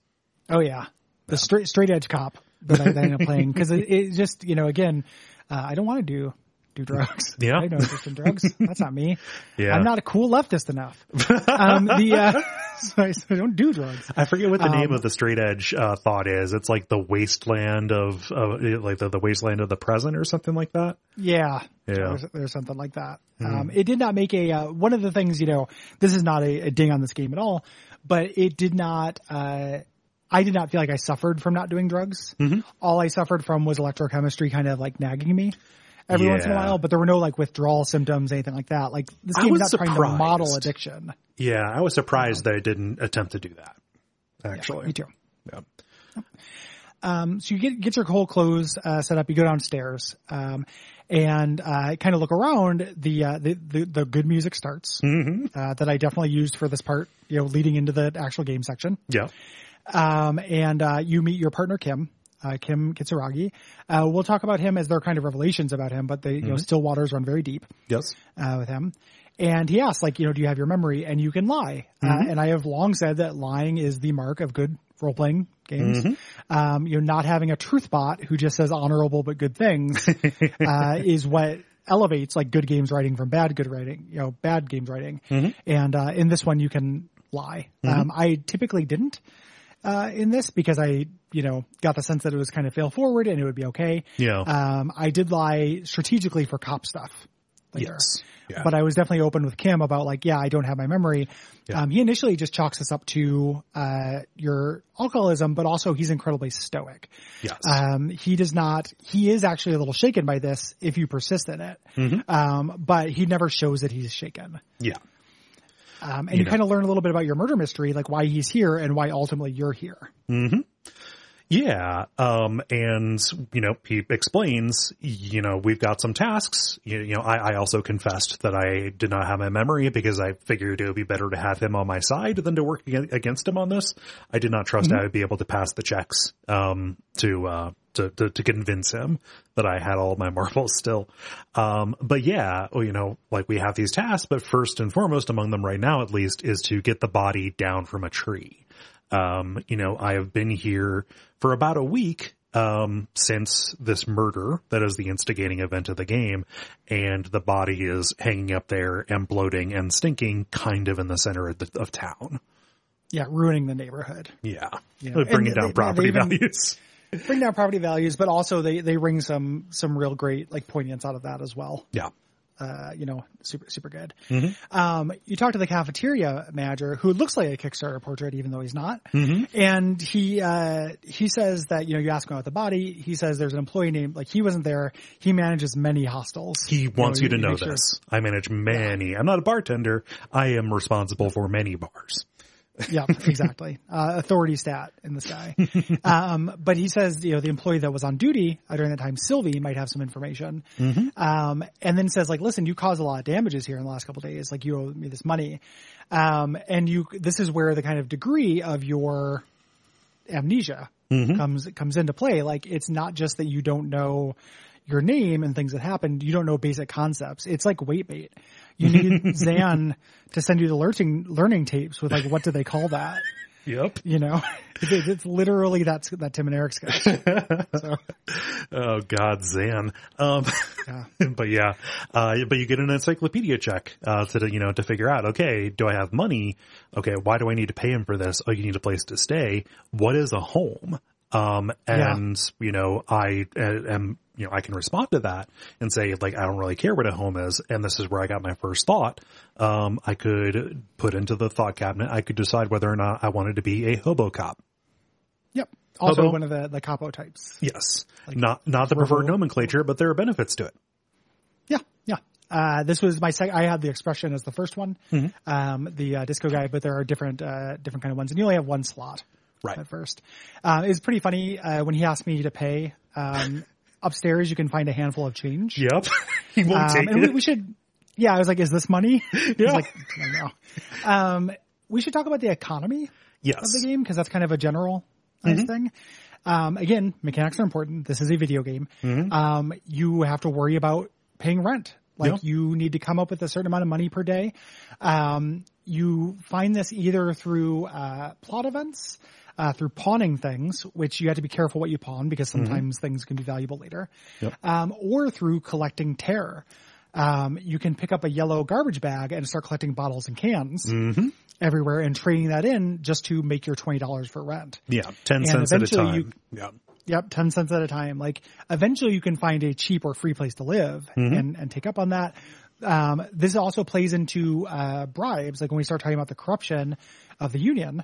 oh yeah, the straight straight edge cop. that I, that I end up playing because it, it just you know again uh, I don't want to do do drugs. *laughs* Yeah. I no interest in drugs. That's not me. *laughs* Yeah. I'm not a cool leftist enough. *laughs* um, the uh, so I, so don't do drugs. I forget what the name Um, of the straight edge uh, thought is. It's like the wasteland of, of like the, the wasteland of the present or something like that. Yeah. Yeah. There's, there's something like that. Um, it did not make a, uh, one of the things, you know, this is not a, a ding on this game at all, but it did not, uh, I did not feel like I suffered from not doing drugs. Mm-hmm. All I suffered from was electrochemistry kind of like nagging me every once in a while, but there were no like withdrawal symptoms, anything like that. Like this I game is not trying to model addiction. Yeah, I was surprised that it didn't attempt to do that. Actually, Me too. Yeah. Um, so you get get your whole clothes uh, set up. You go downstairs um, and uh, kind of look around. The, uh, the the the good music starts uh, that I definitely used for this part. You know, leading into the actual game section. Yeah. Um, and uh, you meet your partner Kim. Uh, Kim Kitsuragi. Uh, we'll talk about him as there are kind of revelations about him, but the you know still waters run very deep Yes. uh, with him. And he asks, like, you know, do you have your memory? And you can lie. Uh, and I have long said that lying is the mark of good role playing games. Um, you know, not having a truth bot who just says honorable but good things *laughs* uh, is what elevates like good games writing from bad good writing. You know, bad games writing. And uh, in this one, you can lie. Um, I typically didn't. Uh, in this because I, you know, got the sense that it was kind of fail forward and it would be okay. Yeah. Um, I did lie strategically for cop stuff. later. yes. Yeah. But I was definitely open with Kim about like, yeah, I don't have my memory. Yeah. Um, he initially just chalks this up to uh, your alcoholism, but also he's incredibly stoic. yes. Um, he does not. He is actually a little shaken by this if you persist in it, Mm-hmm. um, but he never shows that he's shaken. yeah. Um, and you, know. kind of learn a little bit about your murder mystery, like why he's here and why ultimately you're here. Yeah. Um, and, you know, he explains, you know, we've got some tasks. You, you know, I, I also confessed that I did not have my memory because I figured it would be better to have him on my side than to work against him on this. I did not trust I would be able to pass the checks, um, to, uh, to, to, to convince him that I had all my *laughs* marbles still. Um, but yeah, you know, like we have these tasks, but first and foremost among them right now, at least, is to get the body down from a tree. Um, you know, I have been here for about a week um, since this murder that is the instigating event of the game, and the body is hanging up there and bloating and stinking, kind of in the center of, the, of town. Yeah, ruining the neighborhood. Yeah, Yeah. bringing down they- property they even- values. Bring down property values, but also they they wring some some real great like poignance out of that as well. Yeah, uh, you know, super, super good. Mm-hmm. Um, you talk to the cafeteria manager who looks like a Kickstarter portrait, even though he's not. Mm-hmm. And he, uh, he says that, you know, you ask him about the body. He says there's an employee named, like he wasn't there. He manages many hostels. he wants you, to know make sure- this. I manage many. I'm not a bartender. I am responsible for many bars. Yeah, exactly. Uh, authority stat in the sky. *laughs* um, but he says, you know, the employee that was on duty uh, during that time, Sylvie, might have some information. Um, and then says, like, listen, you caused a lot of damages here in the last couple of days. Like, you owe me this money. Um, and you, this is where the kind of degree of your amnesia comes, comes into play. Like, it's not just that you don't know your name and things that happened. You don't know basic concepts. It's like weight bait. You need *laughs* Zan to send you the learning learning tapes with like what do they call that? Yep. You know, *laughs* it's, it's literally that's that Tim and Eric sketch. *laughs* So Oh God, Zan. Um, Yeah. but yeah, uh, but you get an encyclopedia check, uh, to, you know, to figure out, okay, do I have money? Okay. Why do I need to pay him for this? Oh, you need a place to stay. What is a home? Um, and, you know, I uh, am, you know, I can respond to that and say, like, I don't really care what a home is. And this is where I got my first thought. Um, I could put into the thought cabinet. I could decide whether or not I wanted to be a hobo cop. yep. Also Hobo. one of the the copotypes. Yes. not, not the preferred hobo. nomenclature, but there are benefits to it. Yeah, yeah. Uh, this was my second. I had the expression as the first one, Mm-hmm. um, the uh, disco guy, but there are different uh, different kind of ones, and you only have one slot. Right. At first, uh, it's pretty funny uh, when he asked me to pay. Um, *laughs* upstairs, you can find a handful of change. Yep. *laughs* he won't Um, take and we, it. we should, yeah, I was like, is this money? *laughs* Yeah. like, no. Um, we should talk about the economy yes. of the game because that's kind of a general nice thing. Um, again, mechanics are important. This is a video game. Um, you have to worry about paying rent. Like Yeah. you need to come up with a certain amount of money per day. Um, you find this either through uh, plot events uh, through pawning things, which you have to be careful what you pawn because sometimes things can be valuable later, Yep. um, or through collecting tare. Um, you can pick up a yellow garbage bag and start collecting bottles and cans everywhere and trading that in just to make your twenty dollars for rent. Yeah, ten cents at a time. you- yeah, Yep, ten cents at a time. Like eventually, you can find a cheap or free place to live and and take up on that. Um, this also plays into uh, bribes. Like when we start talking about the corruption of the union,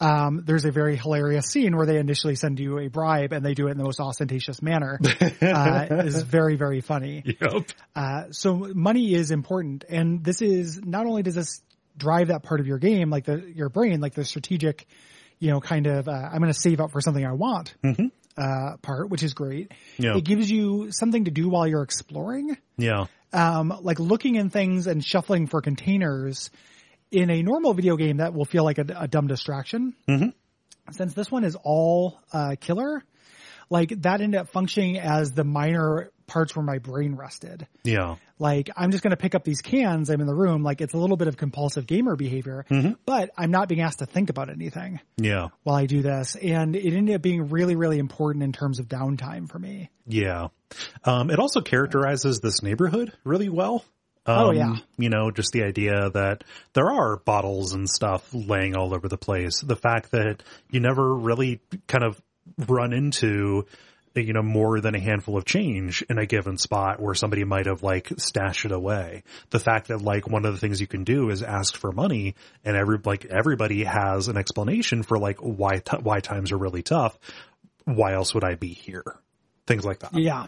um, there's a very hilarious scene where they initially send you a bribe and they do it in the most ostentatious manner. *laughs* uh, is very very funny. yep, Uh, so money is important, and this is not only does this drive that part of your game, like the your brain, like the strategic, you know, kind of uh, I'm going to save up for something I want uh, part, which is great. Yeah. It gives you something to do while you're exploring, yeah, um, like looking in things and shuffling for containers. In a normal video game, that will feel like a, a dumb distraction. Since this one is all uh, killer, like that ended up functioning as the minor parts where my brain rested yeah, like I'm just going to pick up these cans. I'm in the room. Like it's a little bit of compulsive gamer behavior, but I'm not being asked to think about anything yeah, while I do this. And it ended up being really, really important in terms of downtime for me. yeah. Um, it also characterizes this neighborhood really well. Um, Oh, yeah. You know, just the idea that there are bottles and stuff laying all over the place. The fact that you never really kind of run into, you know, more than a handful of change in a given spot where somebody might have like stashed it away. The fact that like one of the things you can do is ask for money and every, like everybody has an explanation for like why, t- why times are really tough. Why else would I be here? Things like that. Yeah.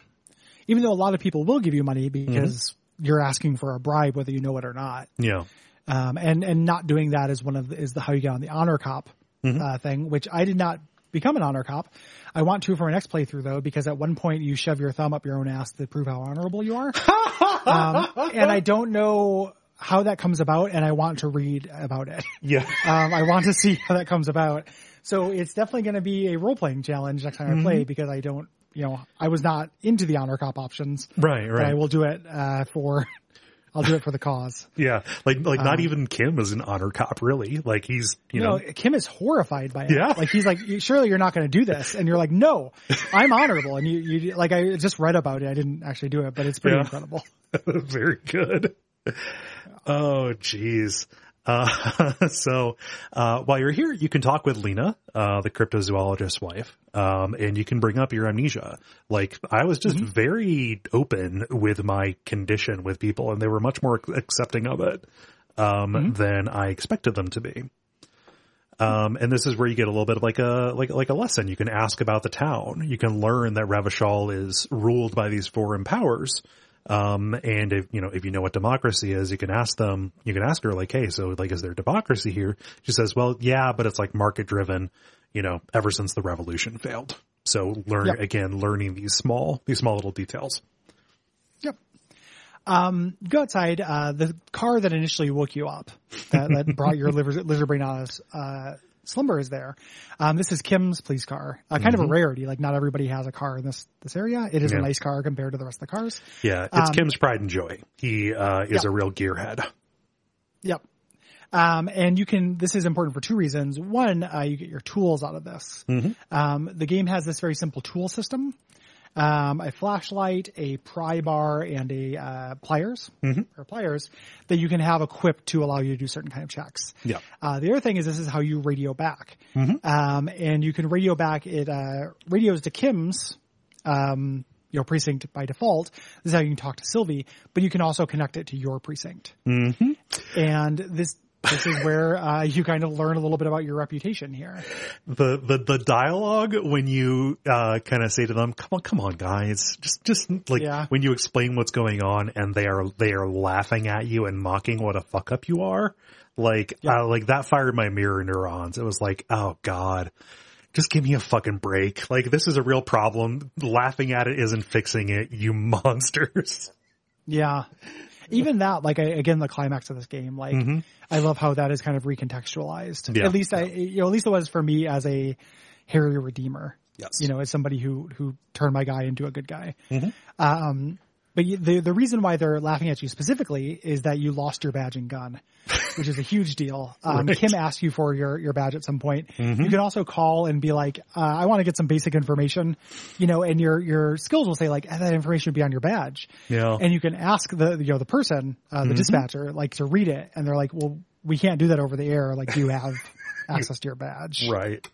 Even though a lot of people will give you money because you're asking for a bribe, whether you know it or not. Yeah. Um, and, and not doing that is one of the, is the how you get on the honor cop, uh, thing, which I did not become an honor cop. I want to for my next playthrough though, because at one point you shove your thumb up your own ass to prove how honorable you are. *laughs* um, and I don't know how that comes about and I want to read about it. *laughs* Yeah. *laughs* Um, I want to see how that comes about. So it's definitely going to be a role playing challenge next time I play because I don't, you know, I was not into the honor cop options. Right, But I will do it, uh, for, *laughs* I'll do it for the cause. *laughs* Yeah. Like, like not even Kim is an honor cop, really. Like he's, you know, Kim is horrified by it. Yeah. Like he's like, surely you're not going to do this. And you're like, no, *laughs* I'm honorable. And you, you, like I just read about it. I didn't actually do it, but it's pretty Yeah. incredible. very good. Oh, jeez. Uh, *laughs* so, uh, while you're here, you can talk with Lena, uh, the cryptozoologist's wife, um, and you can bring up your amnesia. Like, I was just very open with my condition with people, and they were much more accepting of it, um, than I expected them to be. Um, and this is where you get a little bit of like a, like, like a lesson. You can ask about the town. You can learn that Revachol is ruled by these foreign powers. Um, and if, you know, if you know what democracy is, you can ask them, you can ask her like, Hey, so like, is there democracy here? She says, well, yeah, but it's like market driven, you know, ever since the revolution failed. So learn Yep. again, learning these small, these small little details. Yep. Um, go outside. Uh, the car that initially woke you up, that, that brought your *laughs* lizard, lizard brain out of uh, slumber, is there. Um, this is Kim's police car. Uh, kind of a rarity. Like not everybody has a car in this this area. It is Yeah. a nice car compared to the rest of the cars. Yeah. It's Kim's pride and joy. He, uh, is a real gearhead. Yep. Um, and you can, this is important for two reasons. One, uh, you get your tools out of this. Um, the game has this very simple tool system. Um, a flashlight, a pry bar, and a, uh, pliers, or pliers that you can have equipped to allow you to do certain kind of checks. Yeah. Uh, the other thing is this is how you radio back. Um, and you can radio back, it, uh, radios to Kim's, um, you know, precinct by default. This is how you can talk to Sylvie, but you can also connect it to your precinct. Mm-hmm. And this, this is where, uh, you kind of learn a little bit about your reputation here. the the the dialogue when you uh kind of say to them come on come on guys. Just just like Yeah. when you explain what's going on and they are they are laughing at you and mocking what a fuck up you are like uh, like that fired my mirror neurons. It was like oh god. Just give me a fucking break. Like this is a real problem. Laughing at it isn't fixing it you *laughs* monsters. Yeah. Even that, like, I, again, the climax of this game, like, I love how that is kind of recontextualized. Yeah. At least I, you know, at least it was for me as a Harry Redeemer. Yes. You know, as somebody who, who turned my guy into a good guy. Um, but the, the reason why they're laughing at you specifically is that you lost your badge and gun. which is a huge deal. *laughs* Um, Right. Kim asked you for your, your badge at some point. You can also call and be like, uh, I want to get some basic information, you know, and your, your skills will say like, "Eh, that information would be on your badge. Yeah. And you can ask the, you know, the person, uh, the dispatcher, like to read it. And they're like, well, we can't do that over the air. Like, do you have *laughs* access to your badge? Right.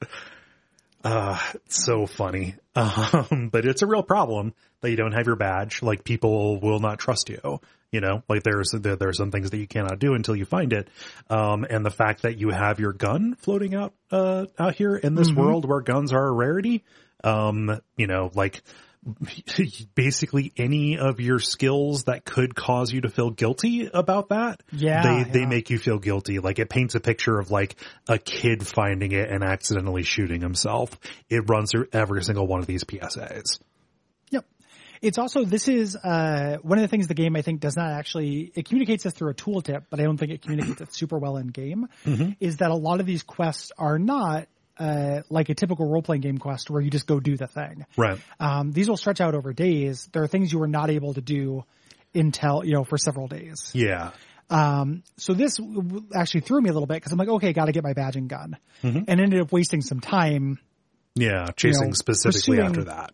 Uh, so funny. Um, *laughs* but it's a real problem that you don't have your badge. Like people will not trust you. You know, like there's, there, there are some things that you cannot do until you find it. Um, and the fact that you have your gun floating out, uh, out here in this world where guns are a rarity, um, you know, like *laughs* basically any of your skills that could cause you to feel guilty about that. Yeah, They, they yeah. make you feel guilty. Like it paints a picture of like a kid finding it and accidentally shooting himself. It runs through every single one of these PSAs. Yep. It's also, this is, uh, one of the things the game I think does not actually, it communicates this through a tooltip, but I don't think it communicates it super well in game, is that a lot of these quests are not, uh, like a typical role-playing game quest where you just go do the thing. Right. Um, these will stretch out over days. There are things you were not able to do until, you know, for several days. Yeah. Um, so this actually threw me a little bit because I'm like, okay, got to get my badge and gun, and ended up wasting some time Yeah. Chasing know, specifically after that.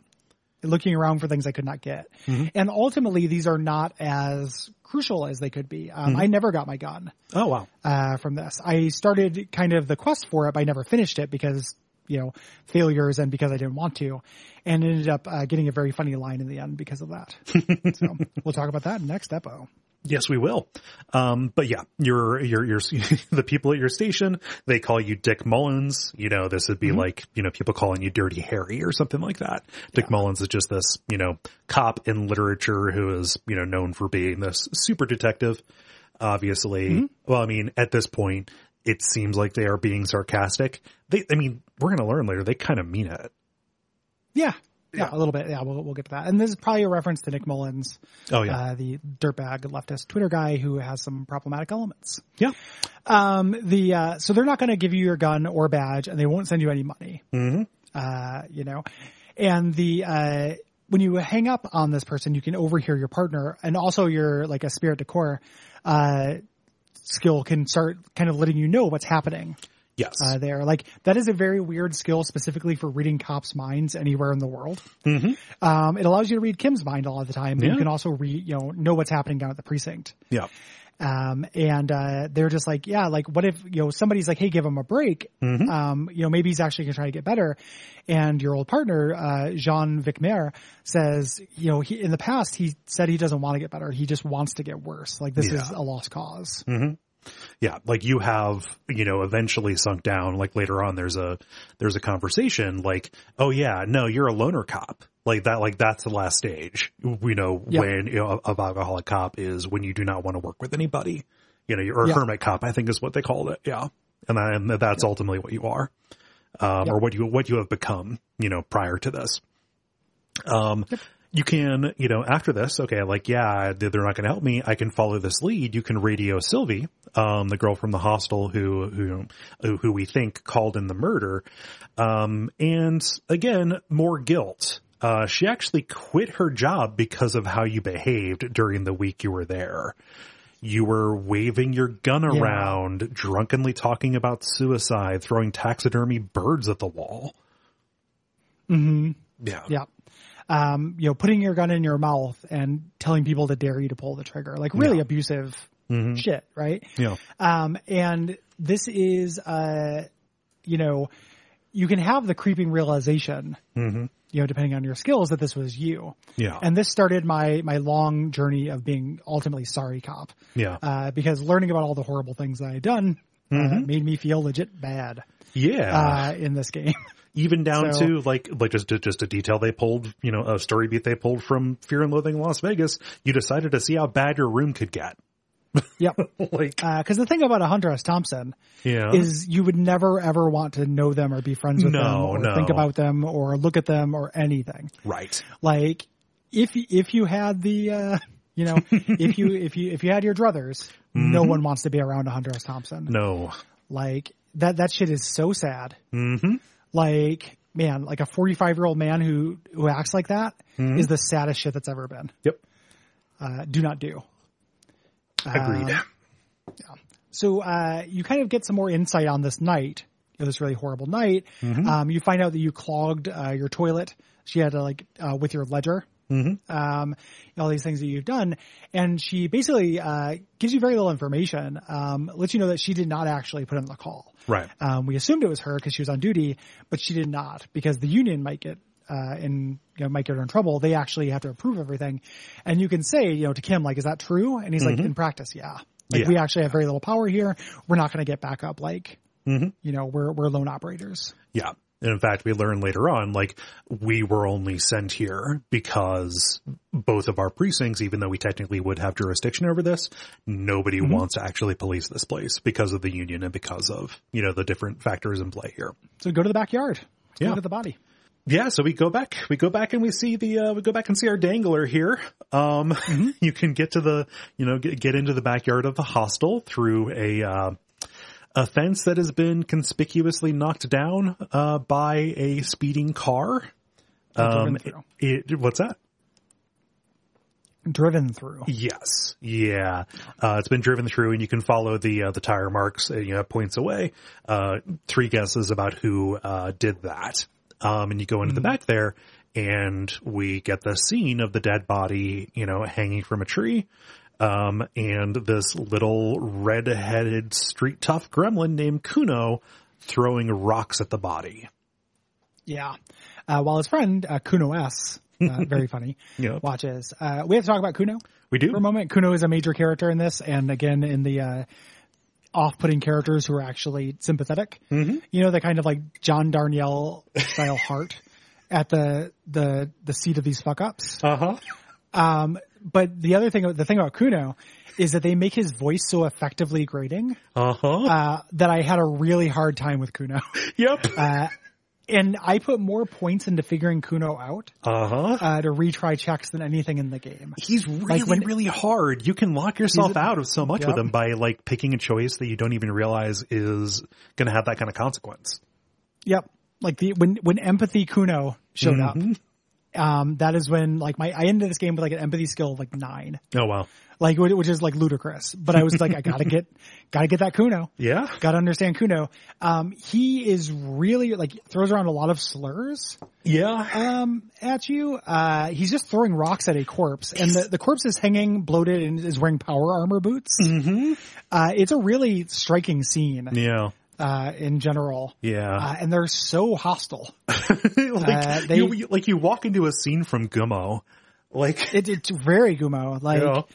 Looking around for things I could not get. And ultimately, these are not as crucial as they could be. Um, I never got my gun Oh, wow. uh, from this. I started kind of the quest for it, but I never finished it because you know failures and because I didn't want to, and ended up uh, getting a very funny line in the end because of that. *laughs* so we'll talk about that next epo. Yes, we will. Um, but yeah, your, your, your, *laughs* the people at your station, they call you Dick Mullins. You know, this would be like, you know, people calling you Dirty Harry or something like that. Dick Mullins is just this, you know, cop in literature who is, you know, known for being this super detective. Obviously, well, I mean, at this point, it seems like they are being sarcastic. They, I mean, we're going to learn later. They kind of mean it. Yeah. Yeah, a little bit. Yeah, we'll, we'll get to that. And this is probably a reference to Nick Mullins, Oh yeah. uh, the dirtbag leftist Twitter guy who has some problematic elements. yeah. Um, the, uh, so they're not going to give you your gun or badge and they won't send you any money. hmm Uh, you know, and the, uh, when you hang up on this person, you can overhear your partner and also your, like a esprit de corps, uh, skill can start kind of letting you know what's happening Yes. uh, there. Like that is a very weird skill specifically for reading cops' minds anywhere in the world. hmm Um, it allows you to read Kim's mind a lot of the time. Yeah. You can also read, you know, know what's happening down at the precinct. Yeah. Um, and, uh, they're just like, yeah, like what if, you know, somebody's like, Hey, give him a break. Mm-hmm. Um, you know, maybe he's actually gonna try to get better. And your old partner, uh, Jean Vicquemare says, you know, he, in the past, he said he doesn't want to get better. He just wants to get worse. Like this Yeah. is a lost cause. Yeah like you have you know eventually sunk down. Like later on there's a there's a conversation like oh yeah no you're a loner cop. Like that like that's the last stage you know Yep. when you know a alcoholic cop is when you do not want to work with anybody. You know or a Yep. hermit cop i think is what they called it. Yeah. And, that, and that's ultimately what you are um, or what you what you have become you know prior to this. Um, you can, you know, after this, okay, like, yeah, they're not going to help me. I can follow this lead. You can radio Sylvie, um, the girl from the hostel who, who, who we think called in the murder. Um, and again, more guilt. Uh, she actually quit her job because of how you behaved during the week you were there. You were waving your gun around, drunkenly talking about suicide, throwing taxidermy birds at the wall. Mm-hmm. Yeah. Yeah. Um, you know, putting your gun in your mouth and telling people to dare you to pull the trigger, like really Yeah. abusive Mhm. shit, right? Yeah. Um, and this is, uh, you know, you can have the creeping realization, hmm you know, depending on your skills that this was you. Yeah. And this started my, my long journey of being ultimately sorry cop, yeah. uh, because learning about all the horrible things that I had done, uh, made me feel legit bad, Yeah. uh, in this game. *laughs* Even down so- to like, like just, just a detail they pulled, you know, a story beat they pulled from Fear and Loathing in Las Vegas. You decided to see how bad your room could get. *laughs* yep. like, Uh, cause the thing about a Hunter S. Thompson yeah. is you would never ever want to know them or be friends with No, them or no. think about them or look at them or anything. right. Like if if you had the uh you know *laughs* if you if you if you had your druthers, no one wants to be around a Hunter S. Thompson. Mm-hmm. No. Like that that shit is so sad. hmm Like man, like a 45 year old man who who acts like that is Mm-hmm. the saddest shit that's ever been. Yep. Uh, do not do. Agreed. Um, so uh, you kind of get some more insight on this night, you know, this really horrible night. Um, you find out that you clogged uh, your toilet. She had to like uh, with your ledger. Um, all these things that you've done, and she basically uh, gives you very little information. Um, lets you know that she did not actually put in the call. Right. Um, we assumed it was her because she was on duty, but she did not because the union might get uh, in you know might get her in trouble. They actually have to approve everything, and you can say you know to Kim like, is that true? And he's like, in practice, yeah. Like Yeah. we actually have very little power here. We're not going to get back up. Like you know we're we're lone operators. Yeah. And in fact, we learn later on, like, we were only sent here because both of our precincts, even though we technically would have jurisdiction over this, nobody wants to actually police this place because of the union and because of, you know, the different factors in play here. So go to the backyard. Yeah. Look at the body. Yeah, so we go back, we go back and we see the, uh, we go back and see our dangler here. Um, *laughs* you can get to the, you know, get, get into the backyard of the hostel through a, uh, a fence that has been conspicuously knocked down, uh, by a speeding car. Um, it, it- what's that? Driven through. Yes, yeah. Uh, it's been driven through, and you can follow the uh, the tire marks. uh, You know, points away. Uh, three guesses about who uh, did that, um, and you go into the back there, and we get the scene of the dead body, you know, hanging from a tree, um, and this little red-headed street tough gremlin named Cuno throwing rocks at the body. Yeah. Uh, while his friend uh, Cunoesse, uh, *laughs* very funny, Yeah. watches. Uh, we have to talk about Cuno We do. for a moment. Cuno is a major character in this, and again in the uh, off-putting characters who are actually sympathetic. Mm-hmm. You know, the kind of like John Darnielle style *laughs* heart at the the the seat of these fuck ups. Uh huh. Um, but the other thing, the thing about Cuno is that they make his voice so effectively grating Uh huh. uh, that I had a really hard time with Cuno. *laughs* yep. Uh, and I put more points into figuring Cuno out Uh huh. uh, to retry checks than anything in the game. He's really, when- really hard. You can lock yourself out of so much Yep. with him by like picking a choice that you don't even realize is going to have that kind of consequence. Yep. Like the when when empathy Cuno showed up, um, that is when like my I ended this game with like an empathy skill of like nine, Oh wow. like which is like ludicrous. But I was like, I gotta *laughs* get gotta get that Cuno. Yeah. Gotta understand Cuno. Um, he is really like throws around a lot of slurs Yeah. um, at you. Uh, he's just throwing rocks at a corpse, and the, the corpse is hanging, bloated, and is wearing power armor boots. Mm-hmm. Uh, it's a really striking scene Yeah. Uh, in general. Yeah. Uh, and they're so hostile. *laughs* like uh, they- you, like you walk into a scene from Gummo, like It, it's very Gummo, like you know,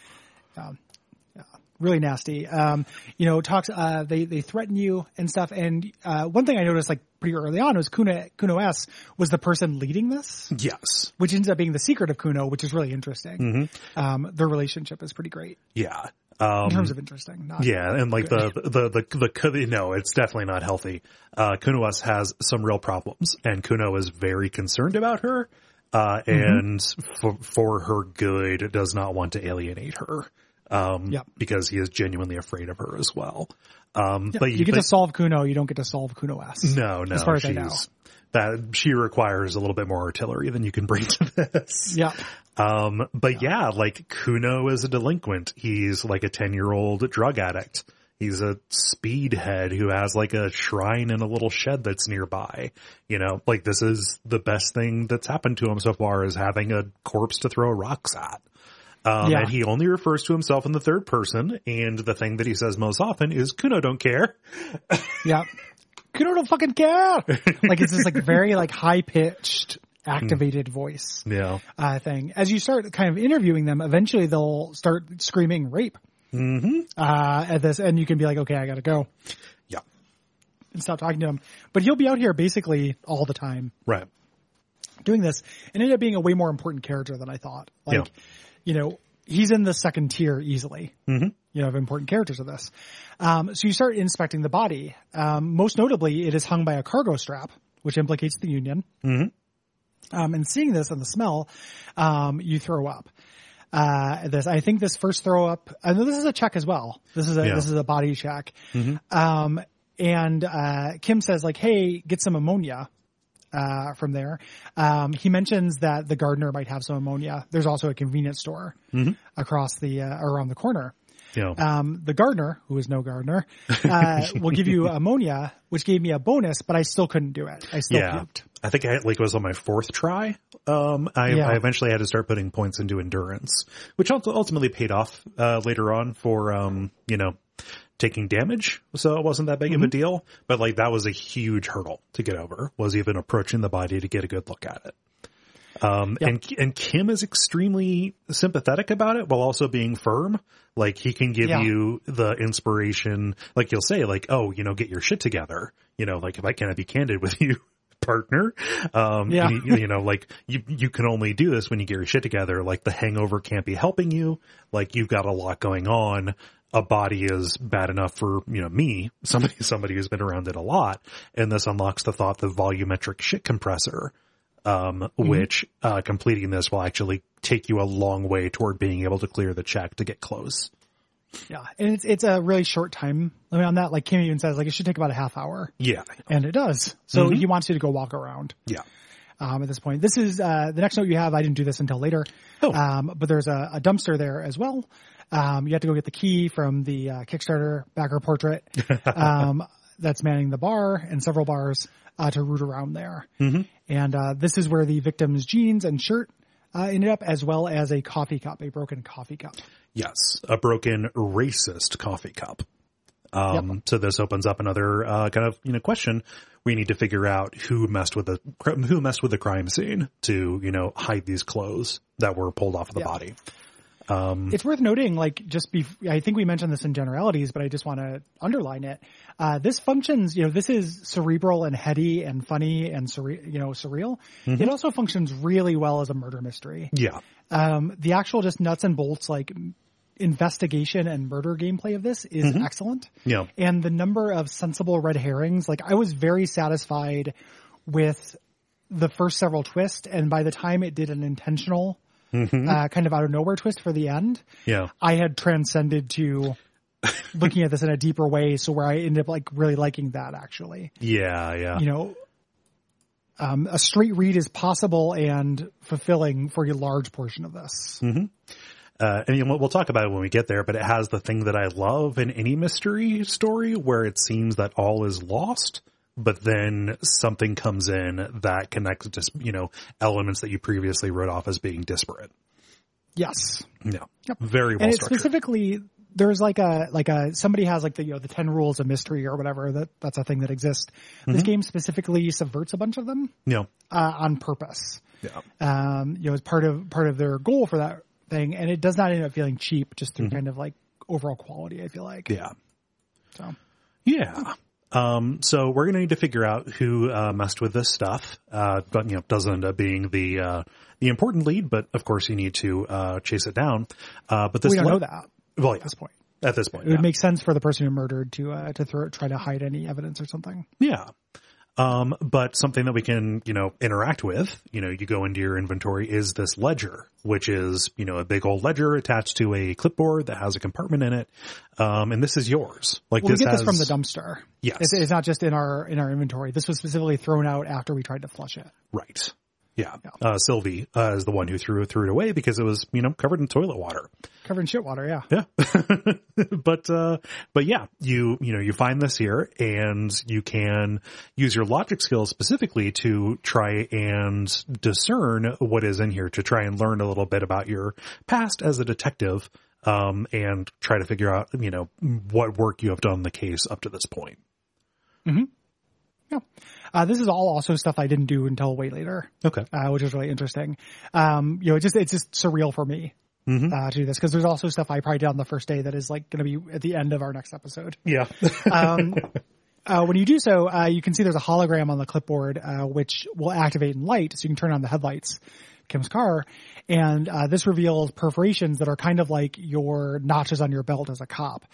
really nasty. Um, you know, talks. Uh, they they threaten you and stuff. And uh, one thing I noticed like pretty early on was Cuno Kuno S was the person leading this, yes. which ends up being the secret of Cuno, which is really interesting. Mm-hmm. Um, their relationship is pretty great Yeah. In Um, terms of interesting. Not, Yeah, and like the the the the, the no, it's definitely not healthy. Uh, Cunoesse has some real problems, and Cuno is very concerned about her, uh, and for, for her good, does not want to alienate her. Um, Yep. because he is genuinely afraid of her as well. Um, but you get but- to solve Cuno, you don't get to solve Cunoesse. no, no, as far as I know. That she requires a little bit more artillery than you can bring to this. Yeah. Um, but yeah, like Cuno is a delinquent. He's like a 10 year old drug addict. He's a speedhead who has like a shrine in a little shed that's nearby. You know, like this is the best thing that's happened to him so far is having a corpse to throw rocks at. Um, Yeah. and he only refers to himself in the third person. And the thing that he says most often is Cuno don't care. Yeah. *laughs* Cuno don't fucking care. *laughs* like it's this like very like high pitched activated voice Yeah. uh, thing. As you start kind of interviewing them, eventually they'll start screaming rape. Mm-hmm. Uh, at this, and you can be like, okay, I gotta go Yeah. and stop talking to him. But he'll be out here basically all the time Right. doing this and ended up being a way more important character than I thought. Like, Yeah. you know, he's in the second tier easily. Mm-hmm. You know, of important characters of this. Um, so you start inspecting the body. Um, most notably, it is hung by a cargo strap, which implicates the Union. Mm-hmm. Um, and seeing this and the smell, um, you throw up. Uh, this, I think this first throw up, I know this is a check as well. This is a, Yeah. this is a body check. Um, and, uh, Kim says like, Hey, get some ammonia uh, from there. Um, he mentions that the gardener might have some ammonia. There's also a convenience store across the uh, around the corner. Know, Um, the gardener, who is no gardener, uh, *laughs* will give you ammonia, which gave me a bonus, but I still couldn't do it. I still yeah. puked. I think I like it was on my fourth try. Um, I, Yeah. I eventually had to start putting points into endurance, which ult- ultimately paid off uh, later on for um, you know taking damage. So it wasn't that big Mm-hmm. of a deal. But like that was a huge hurdle to get over. Was even approaching the body to get a good look at it. Um, Yep. and and Kim is extremely sympathetic about it while also being firm. Like he can give Yeah. you the inspiration. Like he'll say, like, "Oh, you know, get your shit together." You know, like if I can be candid with you, *laughs* partner. Um, Yeah. you, you know, like you you can only do this when you get your shit together. Like the hangover can't be helping you. Like you've got a lot going on. A body is bad enough for you know me, somebody *laughs* somebody who's been around it a lot, and this unlocks the thought the volumetric shit compressor um, which uh, completing this will actually take you a long way toward being able to clear the check to get close. Yeah. And it's, it's a really short time limit on that. Like Kim even says, like it should take about a half hour. Yeah, And it does. So he wants you to go walk around. yeah, um, at this point. This is uh, the next note you have. I didn't do this until later, Oh. um, but there's a, a dumpster there as well. Um, you have to go get the key from the uh, Kickstarter backer portrait *laughs* um, that's manning the bar and several bars uh, to root around there. Mm-hmm. And uh, this is where the victim's jeans and shirt uh, ended up, as well as a coffee cup, a broken coffee cup. yes, a broken racist coffee cup. Um, so this opens up another uh, kind of you know question. We need to figure out who messed with the who messed with the crime scene to you know hide these clothes that were pulled off of the Yeah. body. It's worth noting, like, just be, I think we mentioned this in generalities, but I just want to underline it. Uh, this functions, you know, this is cerebral and heady and funny and, surre- you know, surreal. It also functions really well as a murder mystery. Yeah, Um, the actual just nuts and bolts, like, investigation and murder gameplay of this is excellent. yeah, And the number of sensible red herrings, like, I was very satisfied with the first several twists, and by the time it did an intentional, uh, kind of out of nowhere twist for the end, yeah, I had transcended to looking at this in a deeper way. So where I ended up like really liking that actually, yeah, yeah. you know, um, a straight read is possible and fulfilling for a large portion of this. uh, and we'll talk about it when we get there, but it has the thing that I love in any mystery story where it seems that all is lost, but then something comes in that connects to, you know, elements that you previously wrote off as being disparate. Yes. Yeah. Very well and specifically, there's like a, like a, somebody has like the, you know, the 10 rules of mystery or whatever that that's a thing that exists. Mm-hmm. This game specifically subverts a bunch of them, Yeah. uh, on purpose. Yeah. um, you know, as part of part of their goal for that thing, and it does not end up feeling cheap just through kind of like overall quality. I feel like, Mm-hmm. Yeah. so Yeah. Um, so we're going to need to figure out who uh, messed with this stuff. Uh, but you know, doesn't end up being the uh, the important lead, but of course you need to uh, chase it down. Uh, but this we don't le- know that Well, yeah, at this point. at this point, It would make sense for the person who murdered to uh, to throw, try to hide any evidence or something. Yeah. Um, but something that we can, you know, interact with, you know, you go into your inventory is this ledger, which is, you know, a big old ledger attached to a clipboard that has a compartment in it. Um, and this is yours. Like Well, this we get has, this from the dumpster. Yes. It's, it's not just in our in our inventory. This was specifically thrown out after we tried to flush it. Right. Yeah. Uh, Sylvie, uh, is the one who threw, threw it away because it was, you know, covered in toilet water. Covered in shit water, yeah. Yeah. *laughs* but, uh, but yeah, you, you know, you find this here and you can use your logic skills specifically to try and discern what is in here to try and learn a little bit about your past as a detective. Um, and try to figure out, you know, what work you have done on the case up to this point. Mm-hmm. Yeah. Uh, this is all also stuff I didn't do until way later. Okay. uh, which is really interesting. Um, you know, it just it's just surreal for me uh, to do this because there's also stuff I probably did on the first day that is like going to be at the end of our next episode. Yeah. *laughs* Um, uh, when you do so, uh, you can see there's a hologram on the clipboard uh, which will activate in light, so you can turn on the headlights. Kim's car, and uh, this reveals perforations that are kind of like your notches on your belt as a cop.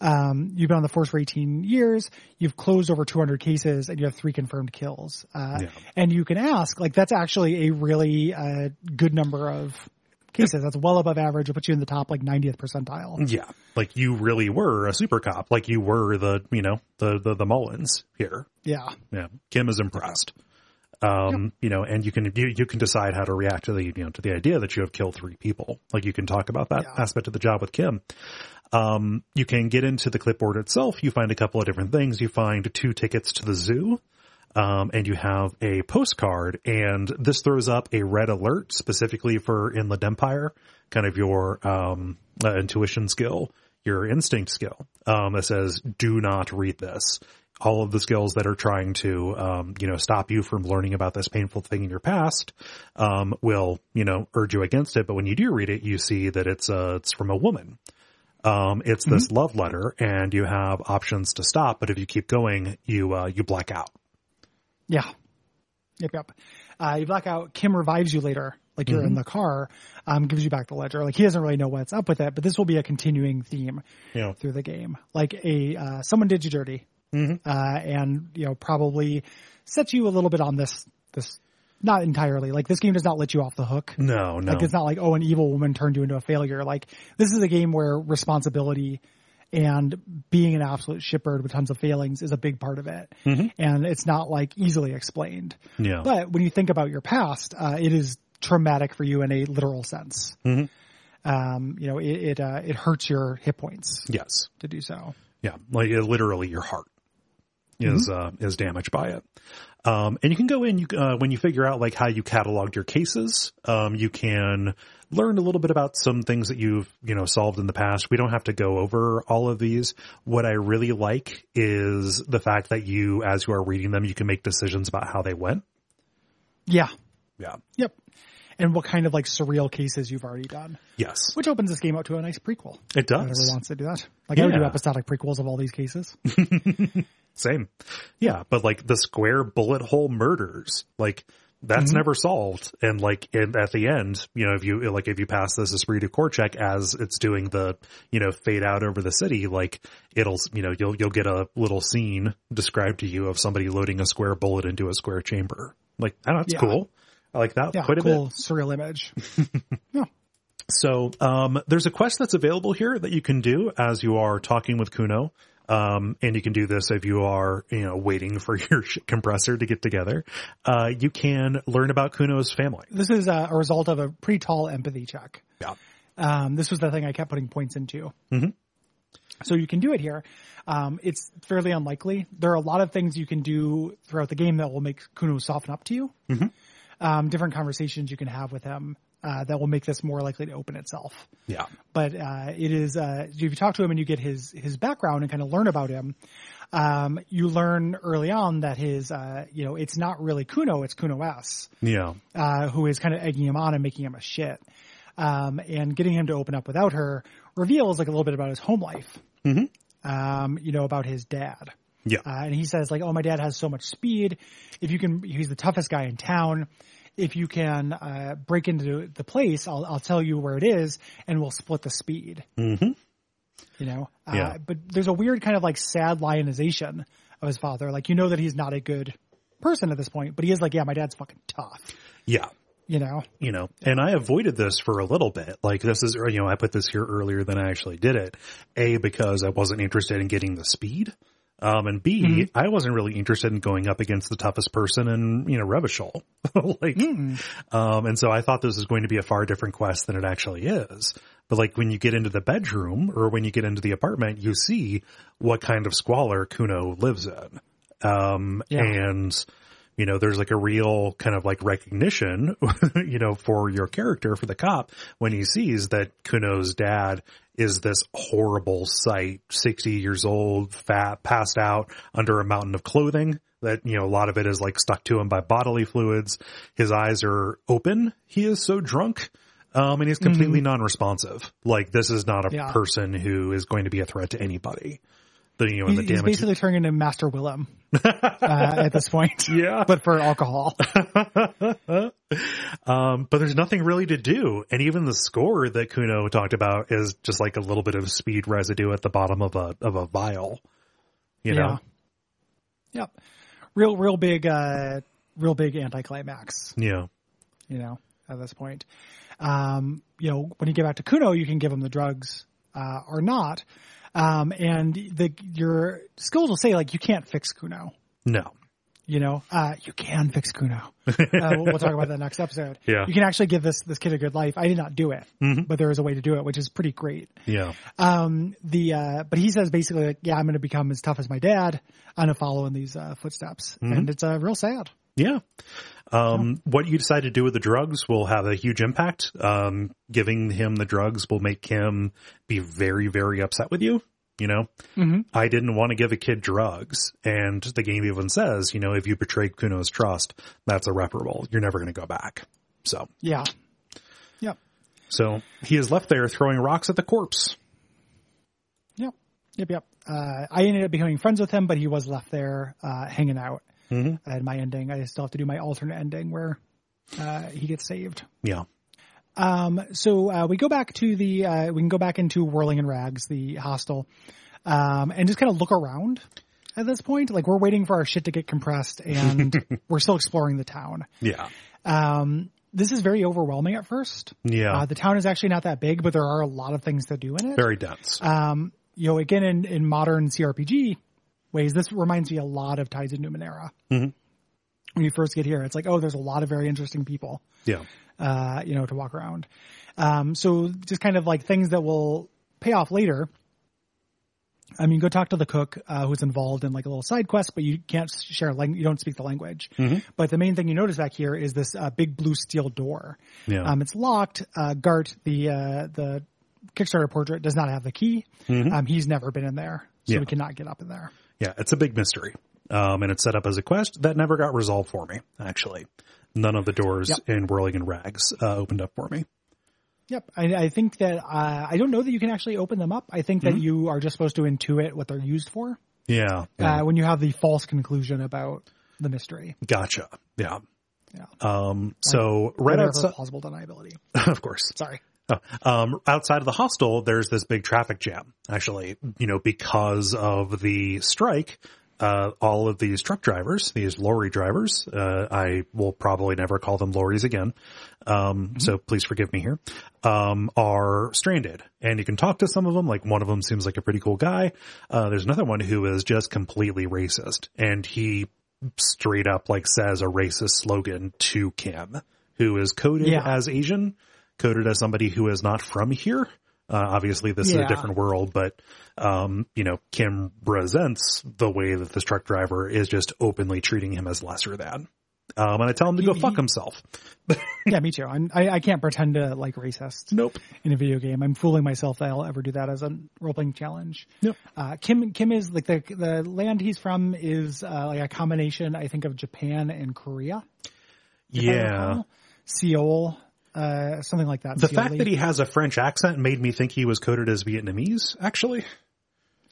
Um, you've been on the force for 18 years. You've closed over 200 cases, and you have three confirmed kills. Uh, Yeah. And you can ask, like, that's actually a really uh, good number of cases. That's well above average. It puts you in the top like 90th percentile. Yeah, like you really were a super cop. Like you were the, you know, the the, the Mullins here. Yeah. Yeah, Kim is impressed. Um, you know, and you can you, you can decide how to react to the you know to the idea that you have killed three people. Like you can talk about that Yeah. aspect of the job with Kim. Um, you can get into the clipboard itself. You find a couple of different things. You find two tickets to the zoo. Um, and you have a postcard and this throws up a red alert specifically for Inland Empire, kind of your, um, uh, intuition skill, your instinct skill, um, that says, do not read this. All of the skills that are trying to, um, you know, stop you from learning about this painful thing in your past, um, will, you know, urge you against it. But when you do read it, you see that it's, uh, it's from a woman. Um, it's this love letter and you have options to stop, but if you keep going, you, uh, you black out. Yeah. Yep, yep. Uh, you black out. Kim revives you later, like you're in the car, um, gives you back the ledger. Like he doesn't really know what's up with it, but this will be a continuing theme Yeah. through the game. Like a uh, someone did you dirty, uh, and you know probably sets you a little bit on this this. Not entirely. Like this game does not let you off the hook. No, no. Like it's not like oh an evil woman turned you into a failure. Like this is a game where responsibility and being an absolute shitbird with tons of failings is a big part of it. And it's not like easily explained. Yeah. But when you think about your past, uh, it is traumatic for you in a literal sense. Um, you know, it it, uh, it hurts your hit points yes. to do so. Yeah. Like literally your heart is, uh, is damaged by it. Um, and you can go in, you, uh, when you figure out like how you cataloged your cases, um, you can learn a little bit about some things that you've, you know, solved in the past. We don't have to go over all of these. What I really like is the fact that you, as you are reading them, you can make decisions about how they went. Yeah. Yeah. Yep. And what kind of like surreal cases you've already done, Yes. which opens this game up to a nice prequel. It Whoever does. wants to do that. Like I would do Yeah. episodic prequels of all these cases. *laughs* Same. Yeah, but like the square bullet hole murders, like that's never solved. And like in, at the end, you know, if you like if you pass this esprit de corps check as it's doing the you know fade out over the city, like it'll you know you'll you'll get a little scene described to you of somebody loading a square bullet into a square chamber. Like I don't know, it's Yeah. cool. I like that Yeah, quite a cool surreal image. *laughs* yeah. So um, there's a quest that's available here that you can do as you are talking with Cuno. Um, and you can do this if you are, you know, waiting for *laughs* your compressor to get together. Uh, you can learn about Cuno's family. This is a result of a pretty tall empathy check. Yeah. Um, this was the thing I kept putting points into. So you can do it here. Um, it's fairly unlikely. There are a lot of things you can do throughout the game that will make Cuno soften up to you. Um, different conversations you can have with him uh, that will make this more likely to open itself. Yeah. But uh, it is uh, if you talk to him and you get his his background and kind of learn about him, um, you learn early on that his uh, you know it's not really Cuno, it's Cunoesse Yeah. uh, who is kind of egging him on and making him a shit. Um, and getting him to open up without her reveals like a little bit about his home life. Mm-hmm. Um, you know, about his dad. Yeah. Uh, and he says like, oh, my dad has so much speed. If you can, he's the toughest guy in town. If you can, uh, break into the place, I'll, I'll tell you where it is and we'll split the speed. Mm-hmm. You know, uh, Yeah. but there's a weird kind of like sad lionization of his father. Like, you know that he's not a good person at this point, but he is like, yeah, my dad's fucking tough, yeah. you know? you know, and I avoided this for a little bit. Like this is, you know, I put this here earlier than I actually did it. A, because I wasn't interested in getting the speed. Um, and B, I wasn't really interested in going up against the toughest person in, you know, Revachol. *laughs* like, um, and so I thought this was going to be a far different quest than it actually is. But like when you get into the bedroom or when you get into the apartment, you see what kind of squalor Cuno lives in. Um, Yeah. and, you know, there's like a real kind of like recognition, *laughs* you know, for your character, for the cop, when he sees that Cuno's dad is this horrible sight, 60 years old, fat, passed out under a mountain of clothing that, you know, a lot of it is like stuck to him by bodily fluids. His eyes are open. He is so drunk. Um, and he's completely non-responsive. Like this is not a Mm-hmm. Yeah. person who is going to be a threat to anybody. The, you know, He's, the he's basically turning into Master Willem uh, at this point. *laughs* Yeah. but for alcohol. *laughs* Um, but there's nothing really to do. And even the score that Cuno talked about is just like a little bit of speed residue at the bottom of a, of a vial. You know? Yep. Real, real big, uh, real big anticlimax. Yeah. You know, at this point, um, you know, when you get back to Cuno, you can give him the drugs uh, or not, um, and the your skills will say like you can't fix Cuno. No. You know, uh, you can fix Cuno. *laughs* Uh, we'll, we'll talk about that next episode. Yeah. You can actually give this, this kid a good life. I did not do it, Mhm. but there is a way to do it, which is pretty great. Yeah. Um, the, uh, but he says basically like, yeah, I'm going to become as tough as my dad. I'm going to follow in these, uh, footsteps. And it's, uh, real sad. Yeah. Um, what you decide to do with the drugs will have a huge impact. Um, giving him the drugs will make him be very, very upset with you. You know, Mm-hmm. I didn't want to give a kid drugs. And the game even says, you know, if you betray Cuno's trust, that's irreparable. You're never going to go back. So, Yeah. Yep. so he is left there throwing rocks at the corpse. Yep. Yep. Yep. Uh, I ended up becoming friends with him, but he was left there, uh, hanging out. Mhm. And my ending, I still have to do my alternate ending where, uh, he gets saved. Yeah. Um, so, uh, we go back to the, uh, we can go back into Whirling in Rags, the hostel, um, and just kind of look around at this point. Like we're waiting for our shit to get compressed and *laughs* we're still exploring the town. Yeah. Um, this is very overwhelming at first. Yeah. Uh, the town is actually not that big, but there are a lot of things to do in it. Very dense. Um, you know, again, in, in modern CRPG ways, this reminds me a lot of Tides of Numenera. Mhm. When you first get here, it's like, oh, there's a lot of very interesting people, yeah. uh, you know, to walk around. Um, so just kind of like things that will pay off later. I mean, go talk to the cook, uh, who's involved in like a little side quest, but you can't share language. You don't speak the language. But the main thing you notice back here is this, uh, big blue steel door. Yeah. Um, it's locked. Uh, Garte, the, uh, the Kickstarter portrait does not have the key. Um, he's never been in there, so Yeah. we cannot get up in there. Yeah, it's a big mystery. Um, and it's set up as a quest that never got resolved for me, actually. None of the doors Yep. in Whirling in Rags uh, opened up for me. Yep. I, I think that, uh, I don't know that you can actually open them up. I think that you are just supposed to intuit what they're used for, Yeah. yeah. uh, when you have the false conclusion about the mystery. gotcha. Yeah. Yeah. Um, so right outside, plausible deniability. *laughs* of course. Sorry. Oh, um, outside of the hostel, there's this big traffic jam. Actually, you know, because of the strike, uh, all of these truck drivers, these lorry drivers, uh, I will probably never call them lorries again. Um, so please forgive me here, um, are stranded and you can talk to some of them. Like one of them seems like a pretty cool guy. Uh, there's another one who is just completely racist and he straight up like says a racist slogan to Kim, who is coded Yeah. as Asian, coded as somebody who is not from here. Uh, obviously this is a different world, but, um, you know, Kim resents the way that this truck driver is just openly treating him as lesser than. Um, and I tell him to go He- fuck himself. *laughs* yeah, me too. I'm, I, I can't pretend to like racist Nope. in a video game. I'm fooling myself that I'll ever do that as a role playing challenge. Yep. Uh, Kim, Kim is like the, the land he's from is, uh, like a combination, I think, of Japan and Korea. I Yeah. Seoul, uh, something like that. The fact that he has a French accent made me think he was coded as Vietnamese, actually.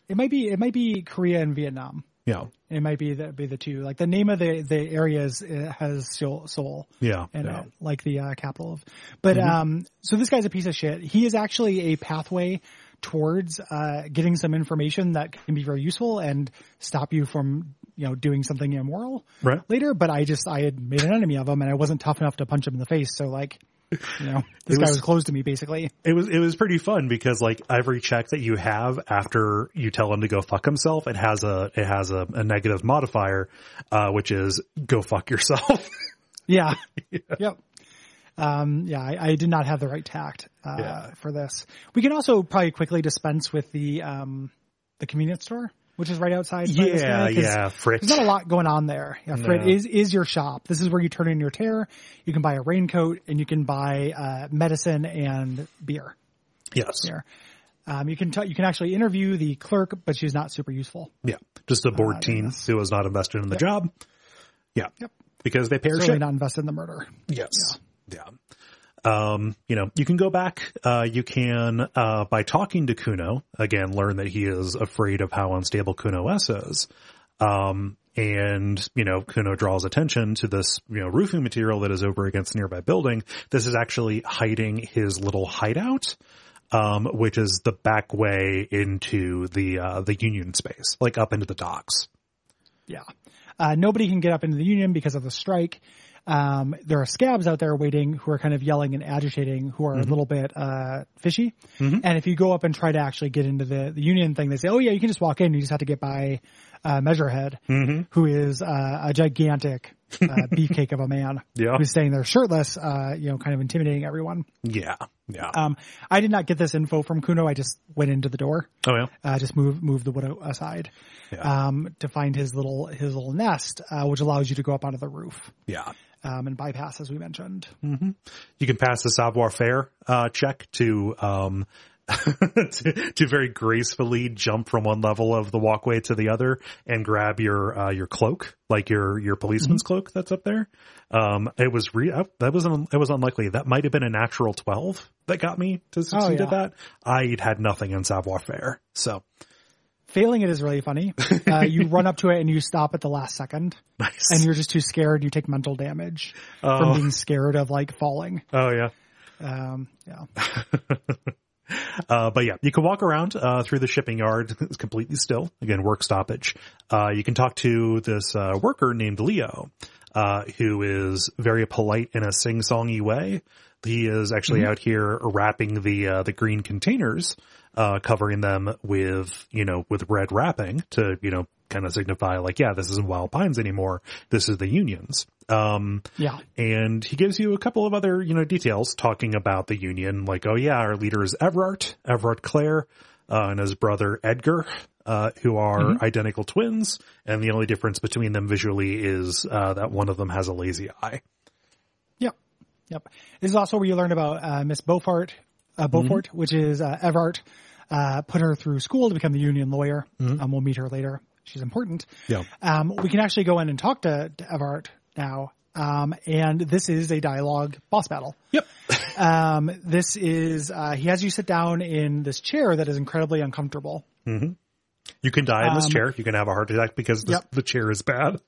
it might be, it might be Korea and Vietnam. Yeah. It might be the, be the two. Like the name of the, the area is, has Seoul, Seoul. Yeah. and yeah. like the uh, capital of. But um, so this guy's a piece of shit. He is actually a pathway towards uh, getting some information that can be very useful and stop you from you know doing something immoral Right. later. But I just I had made an enemy of him and I wasn't tough enough to punch him in the face. So like. You know, *laughs* this It guy was- was close to me basically. It was it was pretty fun because like every check that you have after you tell him to go fuck himself, it has a it has a, a negative modifier, uh, which is go fuck yourself. *laughs* Yeah. Yep. Um, yeah, I, I did not have the right tact uh, Yeah. for this. We can also probably quickly dispense with the um, the convenience store, which is right outside. yeah, yeah, Fritz. There's not a lot going on there. Yeah, Frittte No. is is your shop. This is where you turn in your tare. You can buy a raincoat and you can buy uh, medicine and beer Yes, here. Um, you can t- you can actually interview the clerk, but she's not super useful. yeah, just a board Uh, team who was not invested in the job. Yeah, Yep. because they pay her Certainly shit. not invested in the murder. Yes. Yeah. Um, you know, you can go back, uh, you can, uh, by talking to Cuno, again, learn that he is afraid of how unstable Cunoesse is. Um, and, you know, Cuno draws attention to this, you know, roofing material that is over against nearby building. This is actually hiding his little hideout, um, which is the back way into the, uh, the union space, like up into the docks. Yeah. Uh, nobody can get up into the union because of the strike. Um, there are scabs out there waiting who are kind of yelling and agitating, who are a little bit uh, fishy. And if you go up and try to actually get into the, the union thing, they say, "Oh yeah, you can just walk in. You just have to get by uh, Measurehead, who is uh, a gigantic uh, *laughs* beefcake of a man Yeah. who's staying there shirtless, uh, you know, kind of intimidating everyone." Yeah. Yeah. Um, I did not get this info from Cuno. I just went into the door oh yeah. uh, just move move the widow aside Yeah. um, to find his little his little nest, uh, which allows you to go up onto the roof Yeah. Um, and bypass, as we mentioned. You can pass the savoir faire uh, check to um *laughs* to, to very gracefully jump from one level of the walkway to the other and grab your uh, your cloak, like your your policeman's cloak that's up there. Um, it was re- uh, that was un- it was unlikely. That might have been a natural twelve that got me to succeed yeah. at that. I had nothing in savoir faire, so Failing it is really funny. Uh, you *laughs* run up to it and you stop at the last second, nice. and you're just too scared. You take mental damage Oh. from being scared of like falling. oh yeah. Um, yeah, *laughs* Uh, but yeah, you can walk around uh, through the shipping yard. It's *laughs* completely still. Again, work stoppage. Uh, you can talk to this uh, worker named Leo, uh, who is very polite in a sing-songy way. He is actually out here wrapping the uh, the green containers, uh, covering them with you know with red wrapping to you know kind of signify like yeah this isn't Wild Pines anymore. This is the Unions. Um, yeah. and he gives you a couple of other, you know, details talking about the union, like, oh yeah, our leader is Evrart, Evrart Claire, uh, and his brother Edgar, uh, who are identical twins, and the only difference between them visually is, uh, that one of them has a lazy eye. Yep. Yep. This is also where you learn about uh, Miss Beaufort, uh, Beaufort, which is uh, Evrart, uh, put her through school to become the union lawyer. Um, we'll meet her later. She's important. Yeah. Um, we can actually go in and talk to, to Evrart now. Um, and this is a dialogue boss battle. Yep. *laughs* Um, this is, uh, he has you sit down in this chair that is incredibly uncomfortable. You can die in this chair. You can have a heart attack because the, Yep. the chair is bad.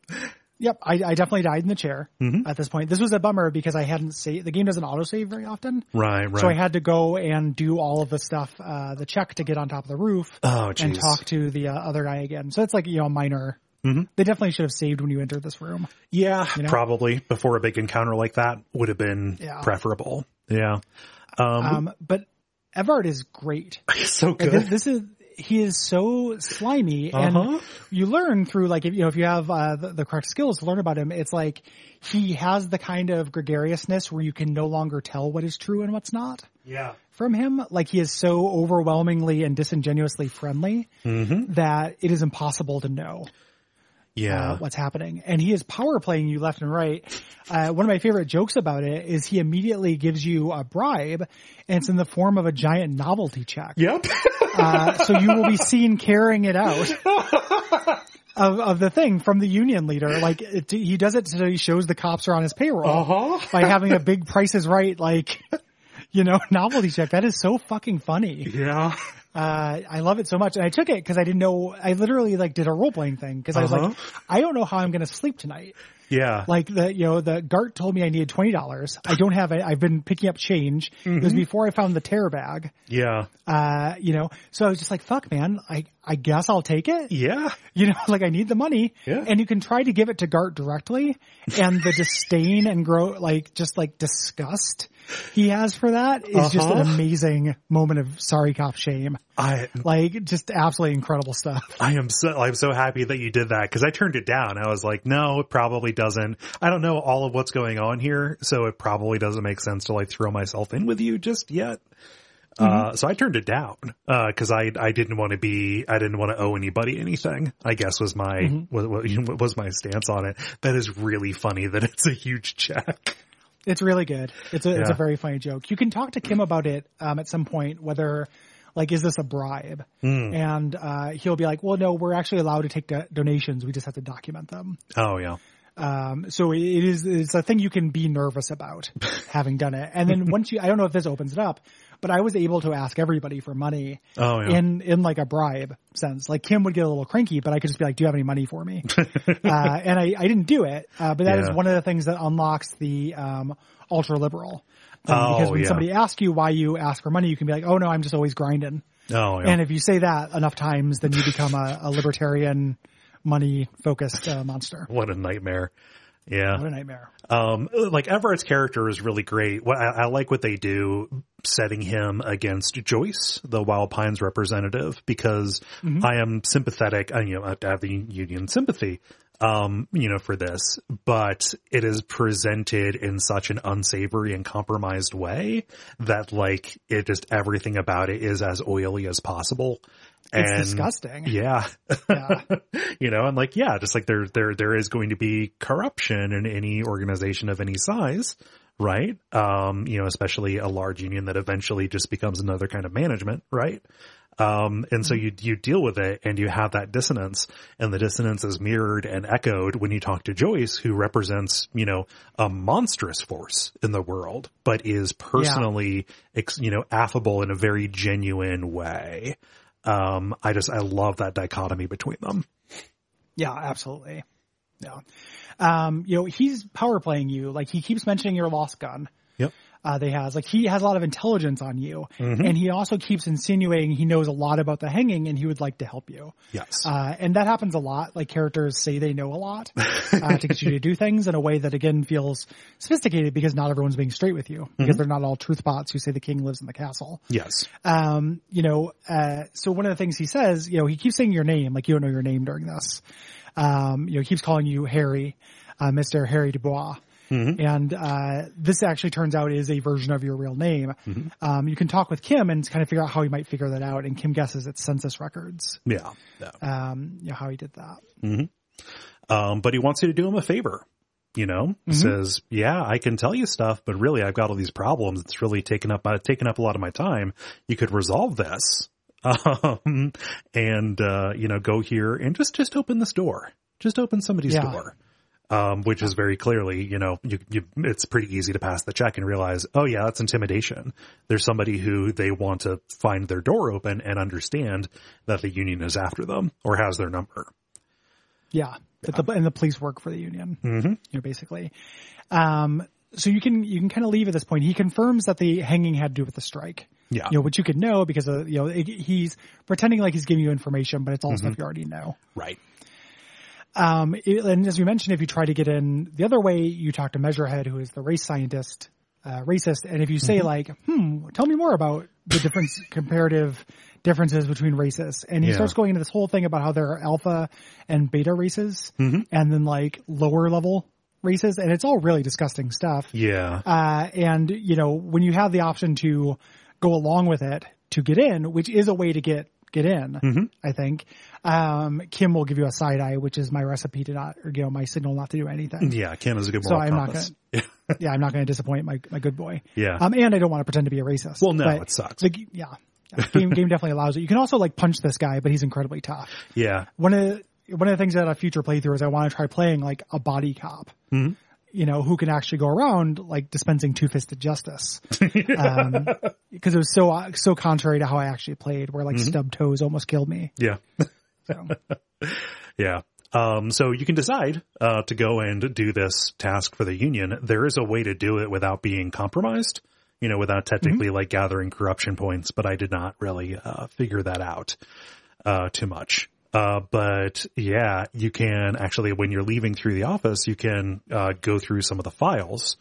Yep, I, I definitely died in the chair at this point. This was a bummer because I hadn't saved, the game doesn't autosave very often. Right, right. So I had to go and do all of the stuff, uh, the check to get on top of the roof Oh, and talk to the uh, other guy again. So it's like, you know, minor. They definitely should have saved when you entered this room. yeah, know? probably before a big encounter like that would have been Yeah. preferable. Yeah. Um, Um, but Evrart is great. *laughs* so good. This, this is, he is so slimy Uh-huh. and you learn through like, if you know, if you have, uh, the, the correct skills to learn about him, it's like he has the kind of gregariousness where you can no longer tell what is true and what's not. yeah. from him. Like he is so overwhelmingly and disingenuously friendly Mm-hmm. that it is impossible to know Yeah. uh, what's happening. And he is power playing you left and right. Uh, one of my favorite jokes about it is he immediately gives you a bribe and it's in the form of a giant novelty check. yep. *laughs* Uh, so you will be seen carrying it out. Of, of the thing from the union leader, like it, he does it so he shows the cops are on his payroll Uh-huh. by having a big Price is Right, like you know, *laughs* novelty check. That is so fucking funny. Yeah. *laughs* Uh, I love it so much. And I took it because I didn't know, I literally like did a role playing thing because I was like, Uh-huh. I don't know how I'm going to sleep tonight. Yeah. Like the, you know, the Garte told me I needed $20. I don't have it. I've been picking up change. It Mm-hmm. was before I found the tare bag. yeah. Uh, you know, so I was just like, fuck man, I, I guess I'll take it. Yeah. *laughs* You know, like I need the money. Yeah. And you can try to give it to Garte directly and the disdain and grow, like, just like disgust he has for that is just an Uh-huh. amazing moment of sorry cop shame. I Like, just absolutely incredible stuff. I am so I'm so happy that you did that because I turned it down. I was like, no, it probably doesn't. I don't know all of what's going on here, so it probably doesn't make sense to like throw myself in with you just yet. Uh, so I turned it down, uh, cause I, I didn't want to be, I didn't want to owe anybody anything, I guess was my, was, *laughs* was my stance on it. That is really funny that it's a huge check. It's really good. It's a, it's a very funny joke. You can talk to Kim about it, um, at some point, whether, like, is this a bribe? Hmm. And, uh, he'll be like, well, no, we're actually allowed to take do- donations. We just have to document them. Oh yeah. Um, so it is, it's a thing you can be nervous about *laughs* having done it. And then once you, I don't know if this opens it up, but I was able to ask everybody for money Oh yeah. in, in like a bribe sense. Like Kim would get a little cranky, but I could just be like, do you have any money for me? *laughs* uh, and I, I didn't do it. Uh, but that is Yeah. one of the things that unlocks the, um, ultra liberal. thing. Oh, because when yeah. somebody asks you why you ask for money, you can be like, oh no, I'm just always grinding. oh yeah. And if you say that enough times, then you become a, a libertarian, money focused uh, monster. *laughs* What a nightmare. Yeah. What a nightmare. Um, like Evrart's character is really great. What I, I like what they do setting him against Joyce, the Wild Pines representative, because I am sympathetic. I, you know, I have the union sympathy, um, you know, for this, but it is presented in such an unsavory and compromised way that like it just everything about it is as oily as possible. It's and disgusting. *laughs* yeah. Yeah. *laughs* you know, and like, yeah, just like there, there, there is going to be corruption in any organization of any size, right? Um, you know, especially a large union that eventually just becomes another kind of management, right? Um, and so you, you deal with it and you have that dissonance and the dissonance is mirrored and echoed when you talk to Joyce, who represents, you know, a monstrous force in the world, but is personally, ex, you know, affable in a very genuine way. Um, I just, I love that dichotomy between them. Yeah, absolutely. Yeah. Um, you know, he's power playing you. Like he keeps mentioning your lost gun. Yep. Uh, they has like he has a lot of intelligence on you, Mm-hmm. and he also keeps insinuating he knows a lot about the hanging, and he would like to help you. Yes. Uh, and that happens a lot. Like characters say they know a lot *laughs* uh, to get you to do things in a way that again feels sophisticated because not everyone's being straight with you because they're not all truth bots who say the king lives in the castle. yes. Um, you know, uh, so one of the things he says, you know, he keeps saying your name, like you don't know your name during this. Um, you know, he keeps calling you Harry, uh, Mr. Harry Du Bois. And, uh, this actually turns out is a version of your real name. Um, you can talk with Kim and kind of figure out how he might figure that out. And Kim guesses it's census records, Yeah. yeah. um, you know, how he did that. Um, but he wants you to do him a favor. You know, He says, "Yeah, I can tell you stuff, but really, I've got all these problems. It's really taken up uh, taken up a lot of my time. You could resolve this, *laughs* um, and uh, you know, go here and just just open this door. Just open somebody's Yeah. door." Um, which is very clearly, you know, you, you, it's pretty easy to pass the check and realize, oh yeah, that's intimidation. There's somebody who they want to find their door open and understand that the union is after them or has their number. Yeah. But the, and the police work for the union, mm-hmm. you know, basically. Um, so you can, you can kind of leave at this point. He confirms that the hanging had to do with the strike. Yeah. You know, which you could know because, of, you know, it, he's pretending like he's giving you information, but it's all stuff you already know. Right. Um, it- and as we mentioned, if you try to get in the other way, you talk to Measurehead, who is the race scientist, uh, racist. And if you say like, hmm, tell me more about the difference, *laughs* comparative differences between races. And he Yeah. starts going into this whole thing about how there are alpha and beta races and then like lower level races. And it's all really disgusting stuff. Yeah. Uh, and you know, when you have the option to go along with it to get in, which is a way to get get in, I think, um, Kim will give you a side eye, which is my recipe to not, or you know, my signal not to do anything. Yeah, Kim is a good boy. So *laughs* I'm not gonna, yeah, I'm not going to disappoint my my good boy. Yeah. Um, and I don't want to pretend to be a racist. Well, no, it sucks. The, yeah. yeah. Game, game definitely allows it. You can also like punch this guy, but he's incredibly tough. yeah. One of the, one of the things that a future playthrough is I want to try playing like a body cop. Mm-hmm. You know, who can actually go around like dispensing two-fisted justice. *laughs* um, because it was so, so contrary to how I actually played where Mm-hmm. like stub toes almost killed me. Yeah. *laughs* So, *laughs* Yeah. Um, so you can decide uh, to go and do this task for the union. There is a way to do it without being compromised, you know, without technically like gathering corruption points, but I did not really uh, figure that out uh, too much. Uh, but yeah, you can actually, when you're leaving through the office, you can uh, go through some of the files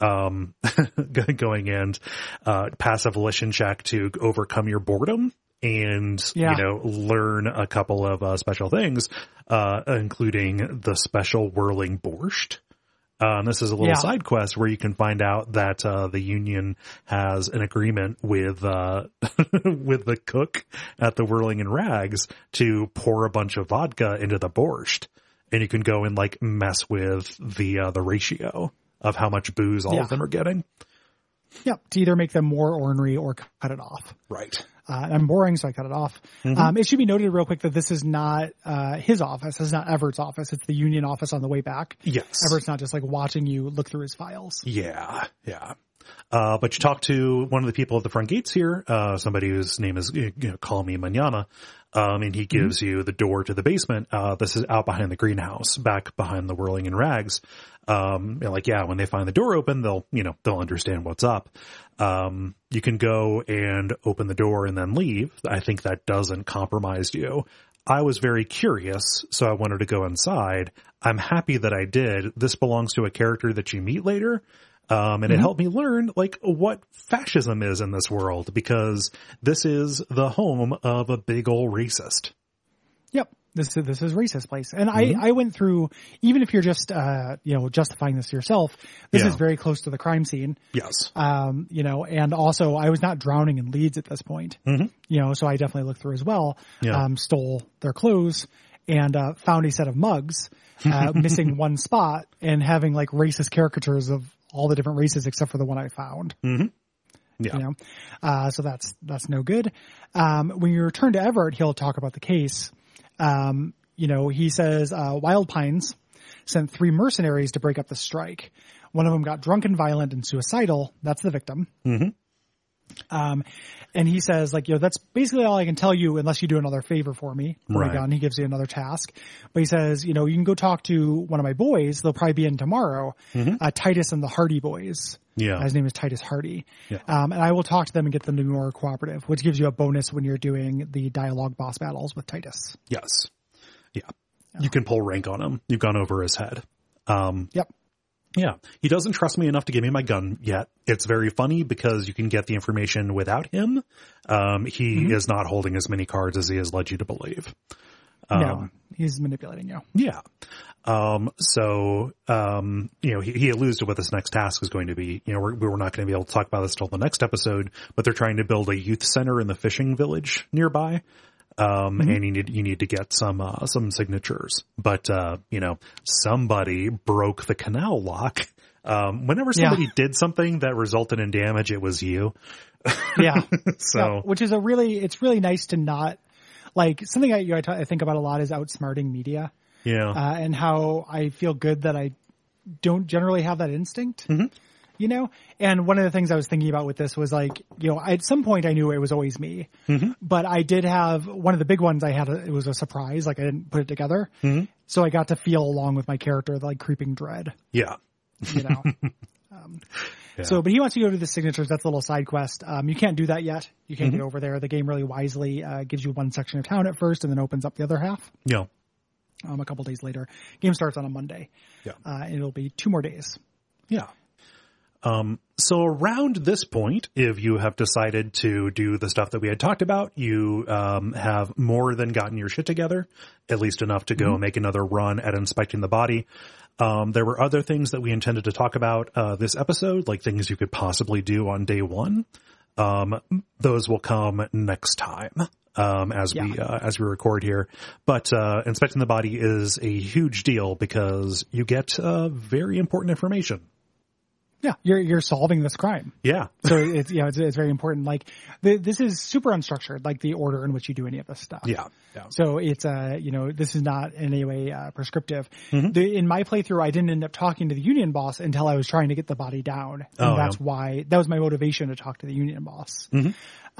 um, *laughs* going and uh, a volition check to overcome your boredom and Yeah. you know learn a couple of uh, special things, uh, including the special whirling borscht. Um, this is a little Yeah. side quest where you can find out that uh, the union has an agreement with uh, *laughs* with the cook at the Whirling in Rags to pour a bunch of vodka into the borscht, and you can go and like mess with the uh, the ratio of how much booze all Yeah. of them are getting. yeah, to either make them more ornery or cut it off. Right. Uh, I'm boring, so I cut it off. Um, it should be noted real quick that this is not uh, his office. This is not Evrart's office. It's the union office on the way back. Yes. Evrart's not just like watching you look through his files. Yeah, yeah. Uh, but you talk to one of the people at the front gates here, uh, somebody whose name is, you know, call me manana. Um, and he gives you the door to the basement. Uh, this is out behind the greenhouse, back behind the whirling in rags. Um, and like, yeah, when they find the door open, they'll, you know, they'll understand what's up. Um, you can go and open the door and then leave. I think that doesn't compromise you. I was very curious, so I wanted to go inside. I'm happy that I did. This belongs to a character that you meet later. Um, and Mm-hmm. it helped me learn like what fascism is in this world because this is the home of a big old racist. Yep. This is, this is racist place. And Mm-hmm. I, I went through, even if you're just, uh, you know, justifying this yourself, this Yeah. is very close to the crime scene. Yes. Um, you know, and also I was not drowning in leads at this point. Mhm. You know, so I definitely looked through as well. Yeah. Um, stole their clothes and, uh, found a set of mugs, uh, *laughs* missing one spot and having like racist caricatures of all the different races except for the one I found. Yeah. You know, uh, so that's that's no good. Um, when you return to Evrart, he'll talk about the case. Um, you know, he says uh, Wild Pines sent three mercenaries to break up the strike. One of them got drunk and violent and suicidal. That's the victim. Mm-hmm. Um, and he says, like, you know, that's basically all I can tell you unless you do another favor for me. Right. Gun. He gives you another task. But he says, you know, you can go talk to one of my boys. They'll probably be in tomorrow. Uh, Titus and the Hardy boys. Yeah. His name is Titus Hardy. Yeah. Um, and I will talk to them and get them to be more cooperative, which gives you a bonus when you're doing the dialogue boss battles with Titus. Yes. Yeah. You can pull rank on him. You've gone over his head. Um, Yep. Yeah. He doesn't trust me enough to give me my gun yet. It's very funny because you can get the information without him. Um, he is not holding as many cards as he has led you to believe. no, he's manipulating you. Yeah. Um, so, um, you know, he, he alludes to what this next task is going to be. You know, we're, we're not going to be able to talk about this till the next episode, but they're trying to build a youth center in the fishing village nearby. Um, and you need, you need to get some, uh, some signatures, but, uh, you know, somebody broke the canal lock. Um, whenever Yeah. somebody did something that resulted in damage, it was you. Yeah. *laughs* So, Yeah, which is a really, it's really nice to not, like, something I, you know, I, t- I think about a lot is outsmarting media. yeah. uh, and how I feel good that I don't generally have that instinct. You know, and one of the things I was thinking about with this was like, you know, at some point I knew it was always me, but I did have one of the big ones. I had a, it was a surprise, like I didn't put it together, so I got to feel along with my character like creeping dread. yeah. You know. *laughs* Um, So, but he wants you to go to the signatures. That's a little side quest. Um, you can't do that yet. You can't get over there. The game really wisely uh, gives you one section of town at first, and then opens up the other half Yeah. um, a couple days later. Game starts on a Monday. Yeah. Uh, and it'll be two more days. Yeah. Um, so around this point, if you have decided to do the stuff that we had talked about, you um, have more than gotten your shit together, at least enough to go and make another run at inspecting the body. Um, there were other things that we intended to talk about uh, this episode, like things you could possibly do on day one. Um, those will come next time. Um, as we, uh, as we record here, but, uh, inspecting the body is a huge deal because you get, uh, very important information. Yeah. You're, you're solving this crime. Yeah. *laughs* So it's, you know, it's, it's very important. Like the, this is super unstructured, like the order in which you do any of this stuff. Yeah. Yeah. So it's uh you know this is not in any way uh, prescriptive. Mm-hmm. The, in my playthrough, I didn't end up talking to the union boss until I was trying to get the body down, and Oh, that's yeah. why that was my motivation to talk to the union boss. Mm-hmm.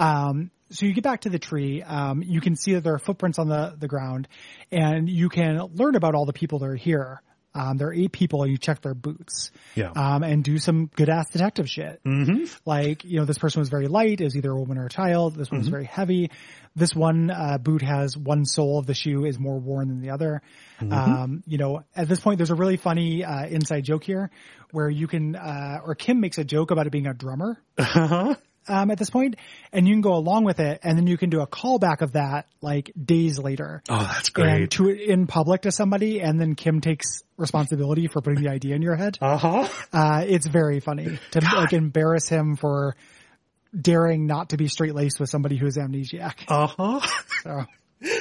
Um, so you get back to the tree, um, you can see that there are footprints on the the ground, and you can learn about all the people that are here. Um, there are eight people, and you check their boots. Yeah. Um, and do some good ass detective shit. Mm-hmm. Like, you know, this person was very light, is either a woman or a child. This one Mm-hmm. was very heavy. This one, uh, boot has one sole of the shoe is more worn than the other. Mm-hmm. Um, you know, at this point, there's a really funny, uh, inside joke here where you can, uh, or Kim makes a joke about it being a drummer. *laughs* Uh-huh. Um, at this point, and you can go along with it, and then you can do a callback of that like days later, Oh, that's and great. to it in public to somebody, and then Kim takes responsibility for putting the idea in your head. Uh-huh. Uh, it's very funny to like embarrass him for daring not to be straight laced with somebody who is amnesiac. Uh-huh. So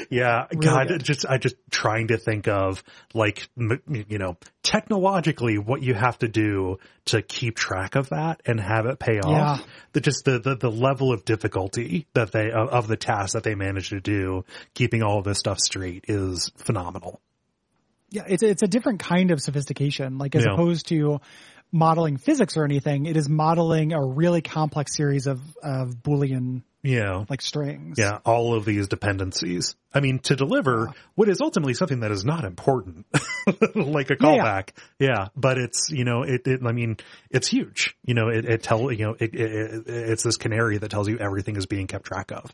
Yeah. God, good. just, I just trying to think of like, m- you know, technologically what you have to do to keep track of that and have it pay off. Yeah. The, just the, the, the level of difficulty that they, of, of the task that they managed to do, keeping all of this stuff straight is phenomenal. yeah, it's it's a different kind of sophistication. Like as Yeah. opposed to modeling physics or anything, it is modeling a really complex series of of Boolean Yeah. like strings. Yeah, all of these dependencies. I mean, to deliver what is ultimately something that is not important, *laughs* like a Yeah, yeah. callback. Yeah, but it's you know, it, it. I mean, it's huge. You know, it, it tell you know, it, it, it, it's this canary that tells you everything is being kept track of.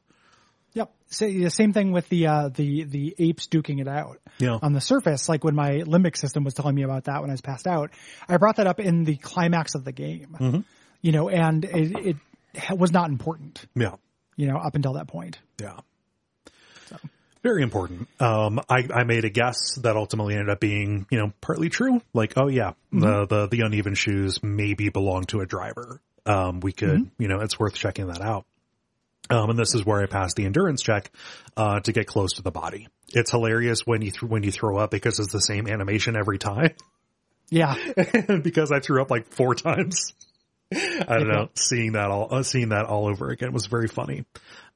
Yep. So, the same thing with the uh, the the apes duking it out Yeah. on the surface. Like when my limbic system was telling me about that when I was passed out, I brought that up in the climax of the game. Mm-hmm. You know, and it, it was not important. Yeah. You know, up until that point. Yeah. Very important. Um, I, I made a guess that ultimately ended up being, you know, partly true. Like, oh yeah, the, the, the uneven shoes maybe belong to a driver. Um, we could, you know, it's worth checking that out. Um, and this is where I passed the endurance check, uh, to get close to the body. It's hilarious when you, th- when you throw up because it's the same animation every time. Yeah. *laughs* because I threw up like four times. I don't know. Seeing that all, uh, seeing that all over again was very funny.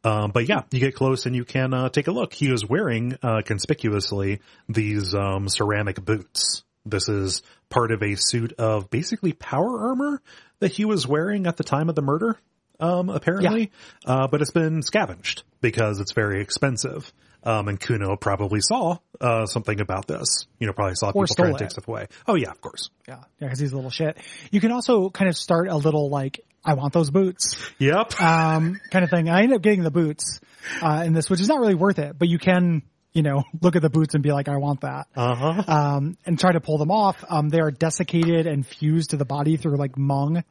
Um, but yeah, you get close and you can uh, take a look. He was wearing uh, conspicuously these um, ceramic boots. This is part of a suit of basically power armor that he was wearing at the time of the murder. Um, apparently, uh, but it's been scavenged because it's very expensive. Um, and Cuno probably saw uh, something about this. You know, probably saw people stole trying to take it. stuff away. Oh yeah, of course. Yeah. Yeah. Cause he's a little shit. You can also kind of start a little like, I want those boots. Yep. um, kind of thing. I end up getting the boots uh, in this, which is not really worth it, but you can, you know, *laughs* look at the boots and be like, I want that, Uh huh. um, and try to pull them off. Um, they are desiccated and fused to the body through like mung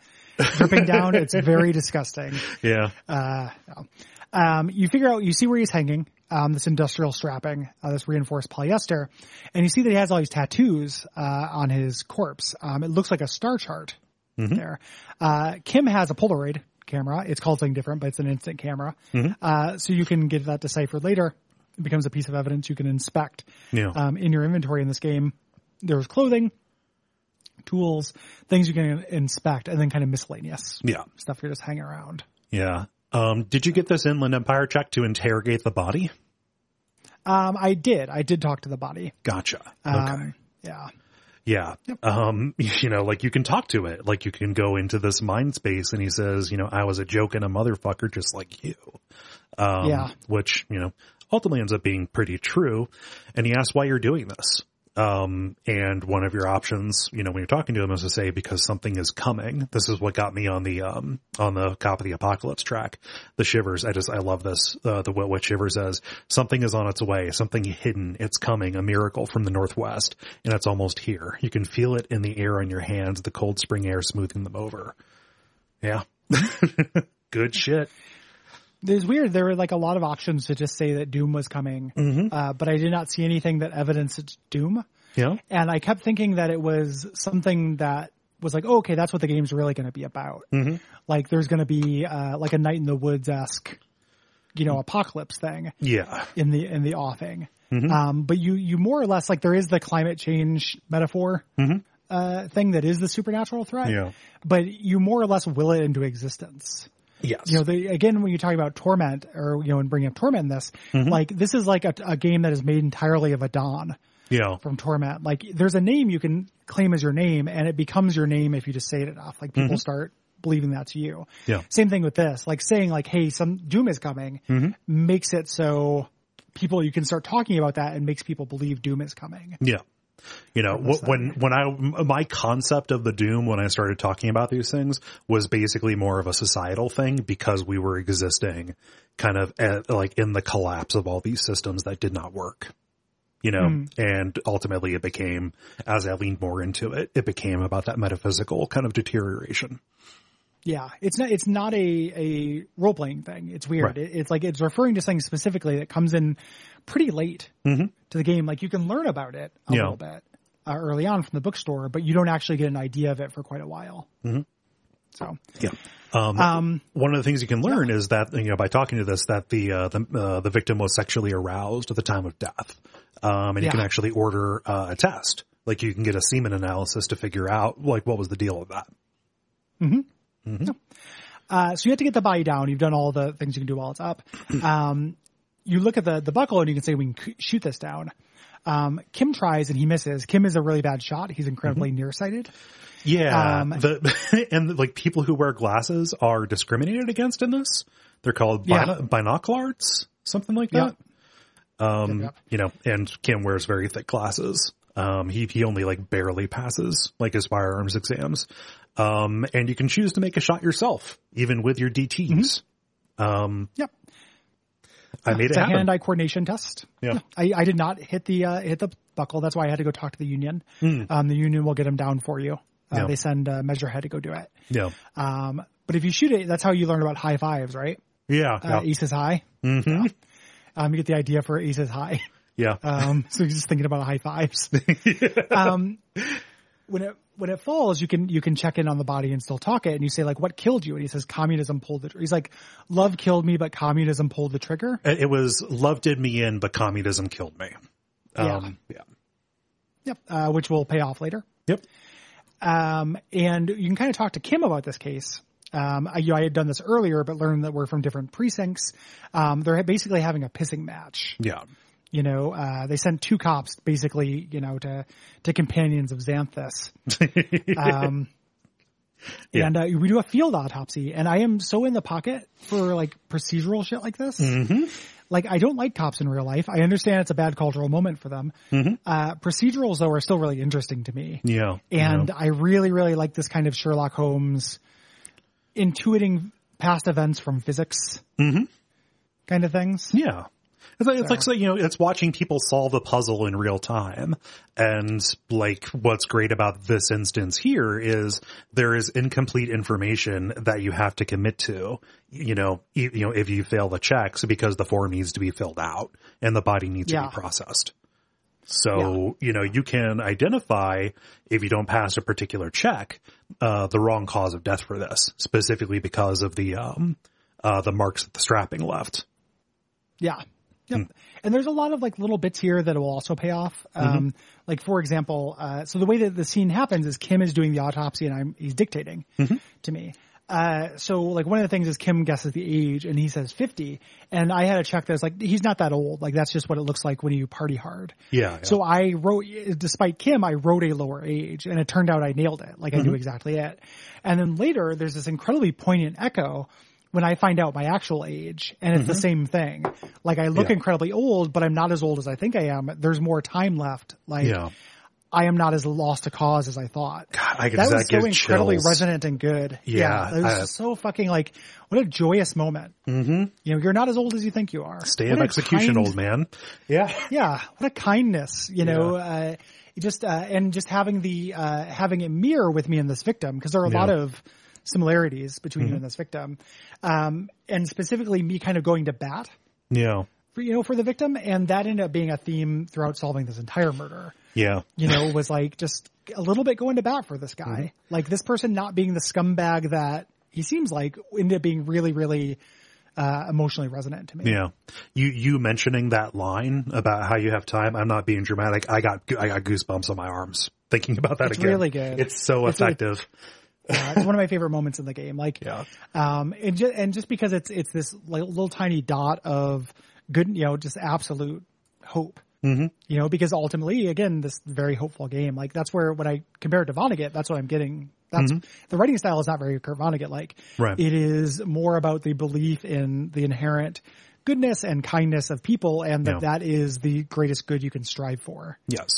dripping down. It's very *laughs* disgusting. Yeah. Uh, yeah. um, you figure out, you see where he's hanging, um, this industrial strapping, uh, this reinforced polyester, and you see that he has all these tattoos, uh, on his corpse. Um, it looks like a star chart there. Uh, Kim has a Polaroid camera. It's called something different, but it's an instant camera. Uh, so you can get that deciphered later. It becomes a piece of evidence you can inspect, Yeah. um, in your inventory in this game. There's clothing, tools, things you can inspect, and then kind of miscellaneous yeah. stuff you're just hanging around. Yeah. Um, did you get this Inland Empire check to interrogate the body? Um, I did. I did talk to the body. Gotcha. Okay. Um, yeah. Yeah. Um, *laughs* you know, like you can talk to it. Like you can go into this mind space and he says, you know, I was a joke and a motherfucker just like you. Um, Yeah. which, you know, ultimately ends up being pretty true. And he asks why you're doing this. Um, and one of your options, you know, when you're talking to them is to say, because something is coming. This is what got me on the, um, on the cop of the apocalypse track. The shivers. I just, I love this. Uh, the, what shivers says, something is on its way, something hidden. It's coming, a miracle from the Northwest and it's almost here. You can feel it in the air on your hands, the cold spring air smoothing them over. Yeah. *laughs* Good shit. There's weird. There were like a lot of options to just say that Doom was coming, uh, but I did not see anything that evidenced Doom. Yeah. And I kept thinking that it was something that was like, oh, okay, that's what the game's really going to be about. Mm-hmm. Like there's going to be uh, like a Night in the Woods esque, you know, apocalypse thing Yeah. in the in the offing. Um, but you you more or less like there is the climate change metaphor uh, thing that is the supernatural threat. Yeah. But you more or less will it into existence Yes. you know, the, again, when you talk about torment or, you know, and bringing up torment in this, mm-hmm. like this is like a, a game that is made entirely of a Dawn yeah. from torment. Like there's a name you can claim as your name and it becomes your name if you just say it enough. Like people mm-hmm. start believing that's you. Yeah. Same thing with this, like saying like, Hey, some doom is coming mm-hmm. makes it so people, you can start talking about that and makes people believe doom is coming. Yeah. You know, wh- when, when I, my concept of the doom when I started talking about these things was basically more of a societal thing because we were existing kind of at, like in the collapse of all these systems that did not work. You know, hmm. and ultimately it became, as I leaned more into it, it became about that metaphysical kind of deterioration. Yeah, it's not it's not a a role playing thing. It's weird. Right. It, it's like it's referring to something specifically that comes in pretty late Mm-hmm. to the game. Like you can learn about it a Yeah. little bit uh, early on from the bookstore, but you don't actually get an idea of it for quite a while. Mm-hmm. So Yeah. Um, Um, one of the things you can learn is that you know by talking to this that the uh, the uh, the victim was sexually aroused at the time of death, um, and you Yeah. can actually order uh, a test. Like you can get a semen analysis to figure out like what was the deal with that. uh, so you have to get the body down. You've done all the things you can do while it's up. *clears throat* Um, you look at the the buckle and you can say we can shoot this down. Um, Kim tries and he misses. Kim is a really bad shot. He's incredibly nearsighted. Yeah, Um, the *laughs* and like people who wear glasses are discriminated against in this. They're called Yeah. binoculars, something like Yep. that. Um, Yep, yep. you know, and Kim wears very thick glasses. Um, he, he only like barely passes like his firearms exams. Um, and you can choose to make a shot yourself, even with your DTs. Um, Yep. I made it It's a happen. hand-eye coordination test. Yeah. I, I did not hit the uh, hit the buckle. That's why I had to go talk to the union. Um, the union will get them down for you. Uh. Yeah. They send uh, Measurehead to go do it. yeah. Um, but if you shoot it, that's how you learn about high fives, right? Yeah. Uh, yeah. Aces high. hmm Um, you get the idea for ace is high. Yeah. *laughs* Um, so you're just thinking about high fives. *laughs* Um, when it when it falls, you can you can check in on the body and still talk it, and you say like, "What killed you?" And he says, "Communism pulled the." Tr-. He's like, "Love killed me, but communism pulled the trigger." It was love did me in, but communism killed me. Um, yeah. Yep, uh, which will pay off later. Yep. Um, and you can kind of talk to Kim about this case. Um, I, you know, I had done this earlier, but learned that we're from different precincts. Um, they're basically having a pissing match. Yeah. You know, uh, they sent two cops basically, you know, to, to companions of Xanthus. *laughs* Um, Yeah. and, uh, we do a field autopsy and I am so in the pocket for like procedural shit like this. Mm-hmm. Like I don't like cops in real life. I understand it's a bad cultural moment for them. Uh, procedurals though are still really interesting to me. Yeah. And yeah. I really, really like this kind of Sherlock Holmes intuiting past events from physics Mhm. kind of things. Yeah. It's like, it's like, so, you know, it's watching people solve a puzzle in real time. And like, what's great about this instance here is there is incomplete information that you have to commit to, you know, e- you know, if you fail the checks because the form needs to be filled out and the body needs to be processed. So, you know, you can identify if you don't pass a particular check, uh, the wrong cause of death for this, specifically because of the, um, uh, the marks that the strapping left. Yeah. Yep. Hmm. And there's a lot of like little bits here that will also pay off. Mm-hmm. Um, like for example, uh, so the way that the scene happens is Kim is doing the autopsy and I'm, he's dictating Mm-hmm. to me. Uh, so like one of the things is Kim guesses the age and he says 50 and I had a check that's like, he's not that old. Like that's just what it looks like when you party hard. Yeah. yeah. So I wrote, despite Kim, I wrote a lower age and it turned out I nailed it. Like I knew exactly it. And then later there's this incredibly poignant echo when I find out my actual age and it's the same thing. Like I look Yeah. incredibly old, but I'm not as old as I think I am. There's more time left. Like yeah. I am not as lost to cause as I thought. I could, that was that so incredibly chills. resonant and good. Yeah, it was I- so fucking like what a joyous moment. Mm-hmm. You know, you're not as old as you think you are. Stay What a execution, kind- old man. Yeah. *laughs* yeah what a kindness you know uh just uh and just having the uh having it mirror with me and this victim because there are a lot Yeah. Mm-hmm. of similarities between you and this victim um and specifically me kind of going to bat Yeah. for you know for the victim and that ended up being a theme throughout solving this entire murder Yeah. you know was like just a little bit going to bat for this guy Mm-hmm. like this person not being the scumbag that he seems like ended up being really really uh emotionally resonant to me Yeah. You, you mentioning that line about how you have time. I'm not being dramatic. I got, I got goosebumps on my arms thinking about that It's again. really good. It's so It's really- effective. Uh, it's one of my favorite moments in the game. Like, Yeah. um, and just, and just because it's, it's this like little tiny dot of good, you know, just absolute hope. Mm-hmm. You know, because ultimately, again, this very hopeful game, like that's where when I compare it to Vonnegut, that's what I'm getting. That's the writing style is not very Kurt Vonnegut like. Right. It is more about the belief in the inherent goodness and kindness of people, and that Yeah. that is the greatest good you can strive for Yes.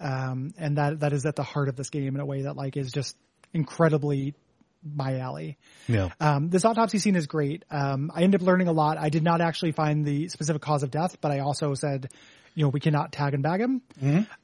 um, and that that is at the heart of this game in a way that like is just incredibly my alley. Yeah. Um, this autopsy scene is great. Um, I ended up learning a lot. I did not actually find the specific cause of death, but I also said, you know, we cannot tag and bag him.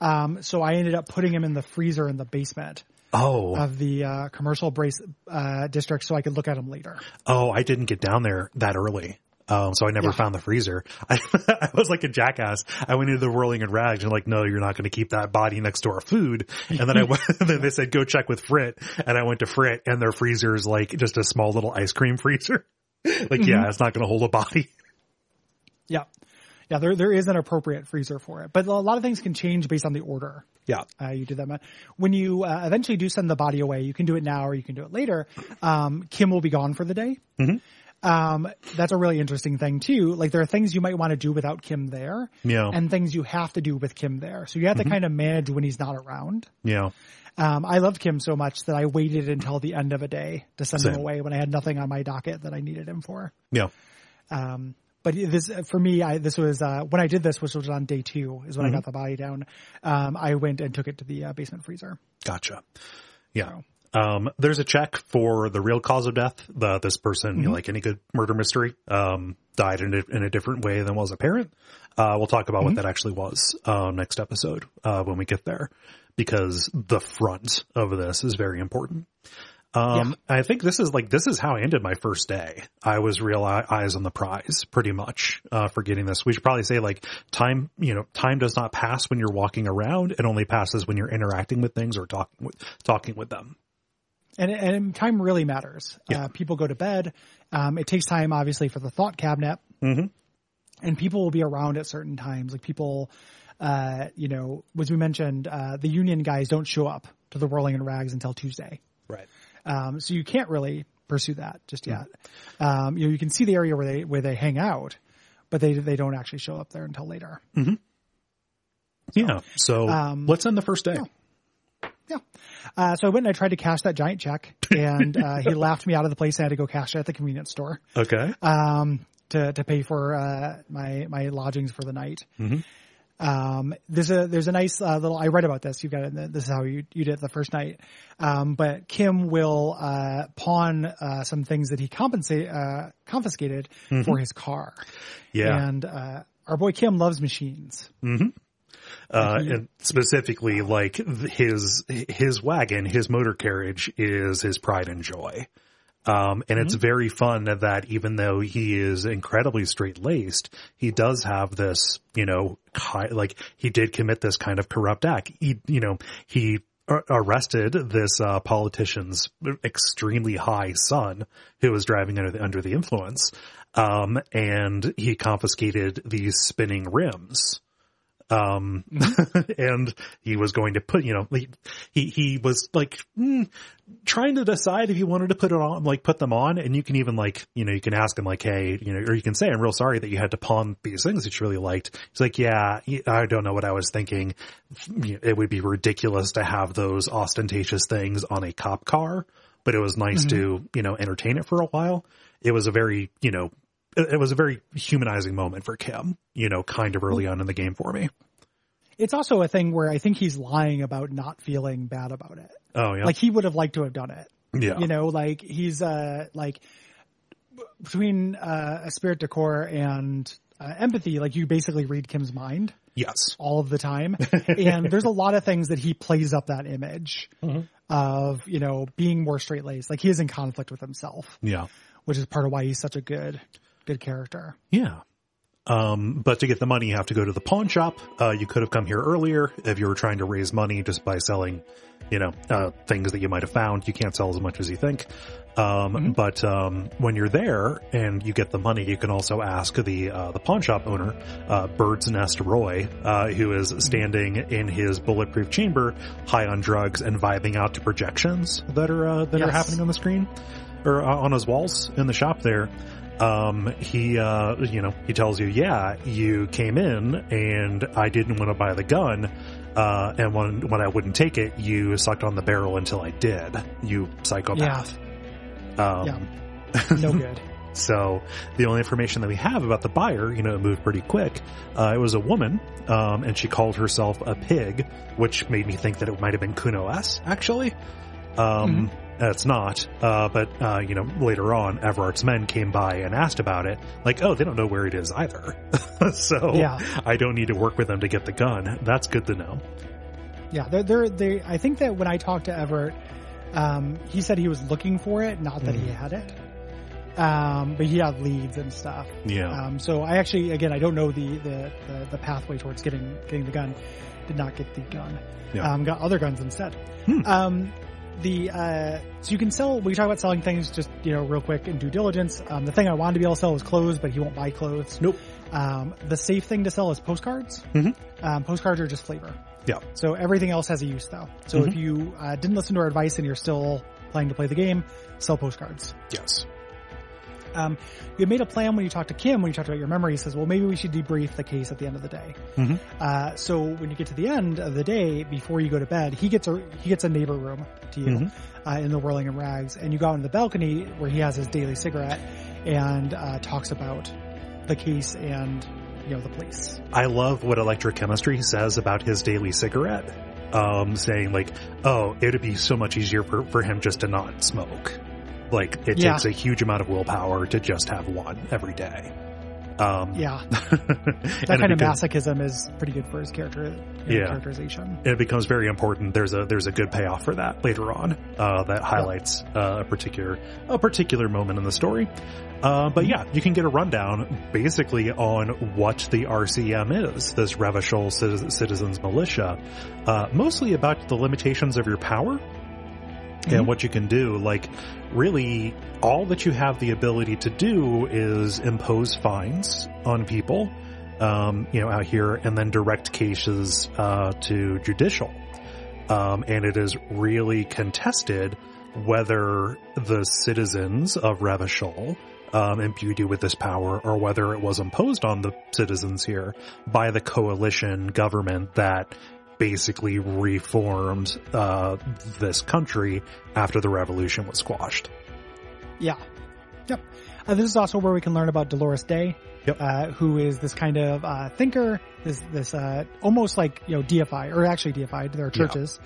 Um, so I ended up putting him in the freezer in the basement Oh, of the uh, commercial brace uh, district so I could look at him later. oh, I didn't get down there that early. Um, so I never Yeah. found the freezer. *laughs* I, I was like a jackass. I went into the whirling in rags and like, no, you're not going to keep that body next to our food. And then I went, *laughs* then they said, go check with Frittte. And I went to Frittte and their freezer is like just a small little ice cream *laughs* freezer. like, yeah, it's not going to hold a body. Yeah. Yeah, there there is an appropriate freezer for it, but a lot of things can change based on the order. Yeah. uh, you do that. When you uh, eventually do send the body away, you can do it now or you can do it later. Um, Kim will be gone for the day. Um, that's a really interesting thing too. Like there are things you might want to do without Kim there, Yeah. and things you have to do with Kim there. So you have to kind of manage when he's not around. Yeah. Um, I loved Kim so much that I waited until the end of a day to send him away when I had nothing on my docket that I needed him for. Yeah. Um, but this, for me, I, this was, uh, when I did this, which was on day two, is when I got the body down. Um, I went and took it to the uh, basement freezer. Gotcha. Yeah. Um, there's a check for the real cause of death. The, this person, you know, like any good murder mystery, um, died in a, in a different way than was apparent. Uh, we'll talk about what that actually was, uh, next episode, uh, when we get there because the front of this is very important. Um, I think this is like, this is how I ended my first day. I was real eyes on the prize pretty much, uh, for getting this. We should probably say like time, you know, time does not pass when you're walking around. It only passes when you're interacting with things or talking with, talking with them. And, and time really matters. Yeah. Uh, people go to bed. Um, it takes time, obviously, for the thought cabinet, Mhm. and people will be around at certain times. Like people, uh, you know, as we mentioned, uh, the union guys don't show up to the Whirling in Rags until Tuesday, Right. um, so you can't really pursue that just yet. Um, you know, you can see the area where they where they hang out, but they they don't actually show up there until later. Yeah. So Um, let's end the first day. Yeah. Uh, so I went and I tried to cash that giant check, and *laughs* uh, he laughed me out of the place. I had to go cash it at the convenience store. Okay. um, to to pay for uh, my my lodgings for the night. Um, there's a there's a nice uh, little. I read about this. You've got it. This is how you you did it the first night. Um, but Kim will uh, pawn uh, some things that he compensate uh, confiscated for his car. Yeah. And uh, our boy Kim loves machines. Uh, and specifically like his his wagon, his motor carriage is his pride and joy. Um, and it's very fun that even though he is incredibly straight laced, he does have this, you know, ki- like he did commit this kind of corrupt act. He, you know, he ar- arrested this uh, politician's extremely high son who was driving under the, under the influence. Um, and he confiscated these spinning rims um *laughs* and he was going to put you know he he, he was like mm, trying to decide if he wanted to put it on like put them on. And you can even like you know you can ask him like hey you know or you can say i'm real sorry that you had to pawn these things that you really liked. He's like yeah i don't know what i was thinking. It would be ridiculous to have those ostentatious things on a cop car but it was nice to you know entertain it for a while. It was a very you know it was a very humanizing moment for Kim, you know, kind of early on in the game for me. It's also a thing where I think he's lying about not feeling bad about it. Oh yeah. Like he would have liked to have done it. yeah. you know like he's uh like between uh esprit de corps and uh, empathy like you basically read kim's mind yes. all of the time *laughs* and there's a lot of things that he plays up that image Mm-hmm. of you know being more straight laced like he is in conflict with himself Yeah. which is part of why he's such a good good character Yeah. Um, but to get the money, you have to go to the pawn shop. Uh, you could have come here earlier if you were trying to raise money just by selling, you know, uh, things that you might have found. You can't sell as much as you think. Um, but, um, when you're there and you get the money, you can also ask the, uh, the pawn shop owner, uh, Bird's Nest Roy, uh, who is standing in his bulletproof chamber, high on drugs and vibing out to projections that are, uh, that are happening on the screen or uh, on his walls in the shop there um he uh you know he tells you yeah you came in and i didn't want to buy the gun uh and when when i wouldn't take it you sucked on the barrel until i did. You psychopath. Um yeah. *laughs* No good. So the only information that we have about the buyer, you know, it moved pretty quick. Uh, it was a woman, um, and she called herself a pig, which made me think that it might have been Cunoesse, actually. Um, it's not. Uh, but, uh, you know, later on, Evrart's men came by and asked about it. Like, oh, they don't know where it is either. *laughs* so Yeah. I don't need to work with them to get the gun. That's good to know. yeah they're, they're they i think that when i talked to Evrart um he said he was looking for it not that he had it um but he had leads and stuff Yeah. Um, so I actually, again, I don't know the, the, the, the pathway towards getting getting the gun. Did not get the gun. Yeah. Um, got other guns instead. Hmm. Um, the uh, so you can sell. We talk about selling things just you know real quick in due diligence. Um, the thing I wanted to be able to sell was clothes, but he won't buy clothes. Nope. Um, the safe thing to sell is postcards. Mhm. Um, postcards are just flavor. Yeah. So everything else has a use though. So if you uh, didn't listen to our advice and you're still planning to play the game, sell postcards. Yes. Um, you made a plan when you talked to Kim, when you talked about your memory, he says, well, maybe we should debrief the case at the end of the day. Mhm. Uh, so when you get to the end of the day, before you go to bed, he gets a, he gets a neighbor room to you, Mhm. uh, in the Whirling in Rags, and you go out on the balcony where he has his daily cigarette and, uh, talks about the case and, you know, the police. I love what electrochemistry says about his daily cigarette. um, saying like, "Oh, it'd be so much easier for for him just to not smoke." Like it Yeah. takes a huge amount of willpower to just have one every day. Um, Yeah, *laughs* that kind of becomes- masochism is pretty good for his character Yeah. characterization. it becomes very important. There's a there's a good payoff for that later on uh, that highlights uh, a particular a particular moment in the story. Uh, but yeah, you can get a rundown basically on what the RCM is, this Revachol Citizens Militia, uh, mostly about the limitations of your power Mhm. and what you can do. Like, really, all that you have the ability to do is impose fines on people, um, you know, out here, and then direct cases uh, to judicial. Um, and it is really contested whether the citizens of Revachol um, imbued you with this power or whether it was imposed on the citizens here by the coalition government that basically reformed uh, this country after the revolution was squashed. Yeah. Yep. Uh, this is also where we can learn about Dolores Dei, Yep. uh, who is this kind of uh, thinker, this this uh, almost like you know deified, or actually deified. There are Yeah. churches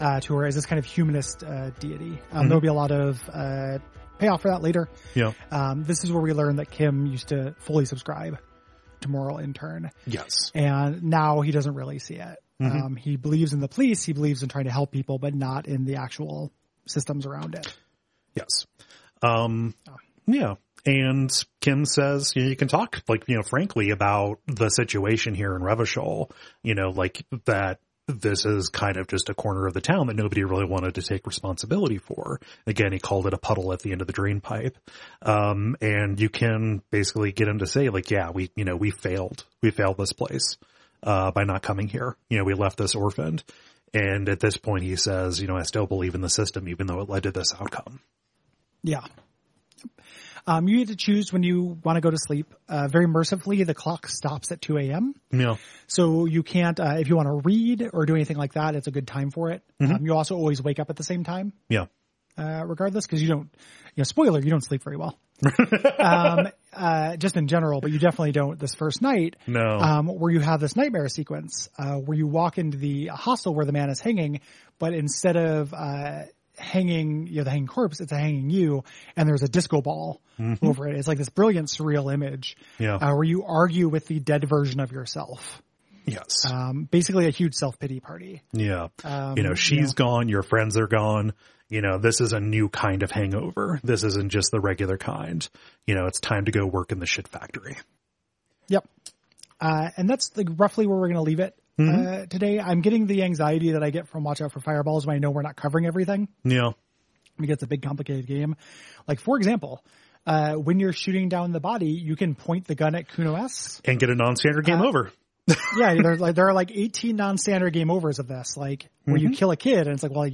uh, to her as this kind of humanist uh, deity. Um, Mhm. There will be a lot of uh, payoff for that later. Yeah. Um, this is where we learn that Kim used to fully subscribe to Moralintern, Yes. and now he doesn't really see it. Mhm. Um, he believes in the police, he believes in trying to help people, but not in the actual systems around it. Yes. Um, Oh. yeah. And Kim says, you, know, you can talk, like, you know, frankly about the situation here in Revachol, you know, like that this is kind of just a corner of the town that nobody really wanted to take responsibility for. Again, he called it a puddle at the end of the drain pipe. Um, and you can basically get him to say, like, yeah, we, you know, we failed. We failed this place, uh, by not coming here. You know, we left this orphaned. And at this point, he says, you know, I still believe in the system, even though it led to this outcome. Yeah. Um, you get to choose when you want to go to sleep. Uh, very mercifully, the clock stops at 2 a.m. Yeah. So you can't, uh, if you want to read or do anything like that, it's a good time for it. Mm-hmm. Um, you also always wake up at the same time, Yeah. uh, regardless, because you don't, you know, spoiler, you don't sleep very well. *laughs* um, uh, just in general, but you definitely don't this first night. No. Um, where you have this nightmare sequence, uh, where you walk into the hostel where the man is hanging, but instead of, uh, hanging, you know, the hanging corpse, it's a hanging you, and there's a disco ball over it. It's like this brilliant surreal image, Yeah. uh, where you argue with the dead version of yourself. yes. Um, basically a huge self-pity party. yeah. Um, you know, she's gone, your friends are gone. You know, this is a new kind of hangover. This isn't just the regular kind. You know, it's time to go work in the shit factory. Yep. Uh, and that's like roughly where we're going to leave it. Mm-hmm. Uh, today, I'm getting the anxiety that I get from Watch Out for Fireballs when I know we're not covering everything. Yeah. because it's a big complicated game. Like for example, uh, when you're shooting down the body, you can point the gun at Cunoesse. And get a non-standard game Uh, over. *laughs* yeah, there's *laughs* like there are like 18 non-standard game overs of this, like where Mm-hmm. you kill a kid, and it's like, well,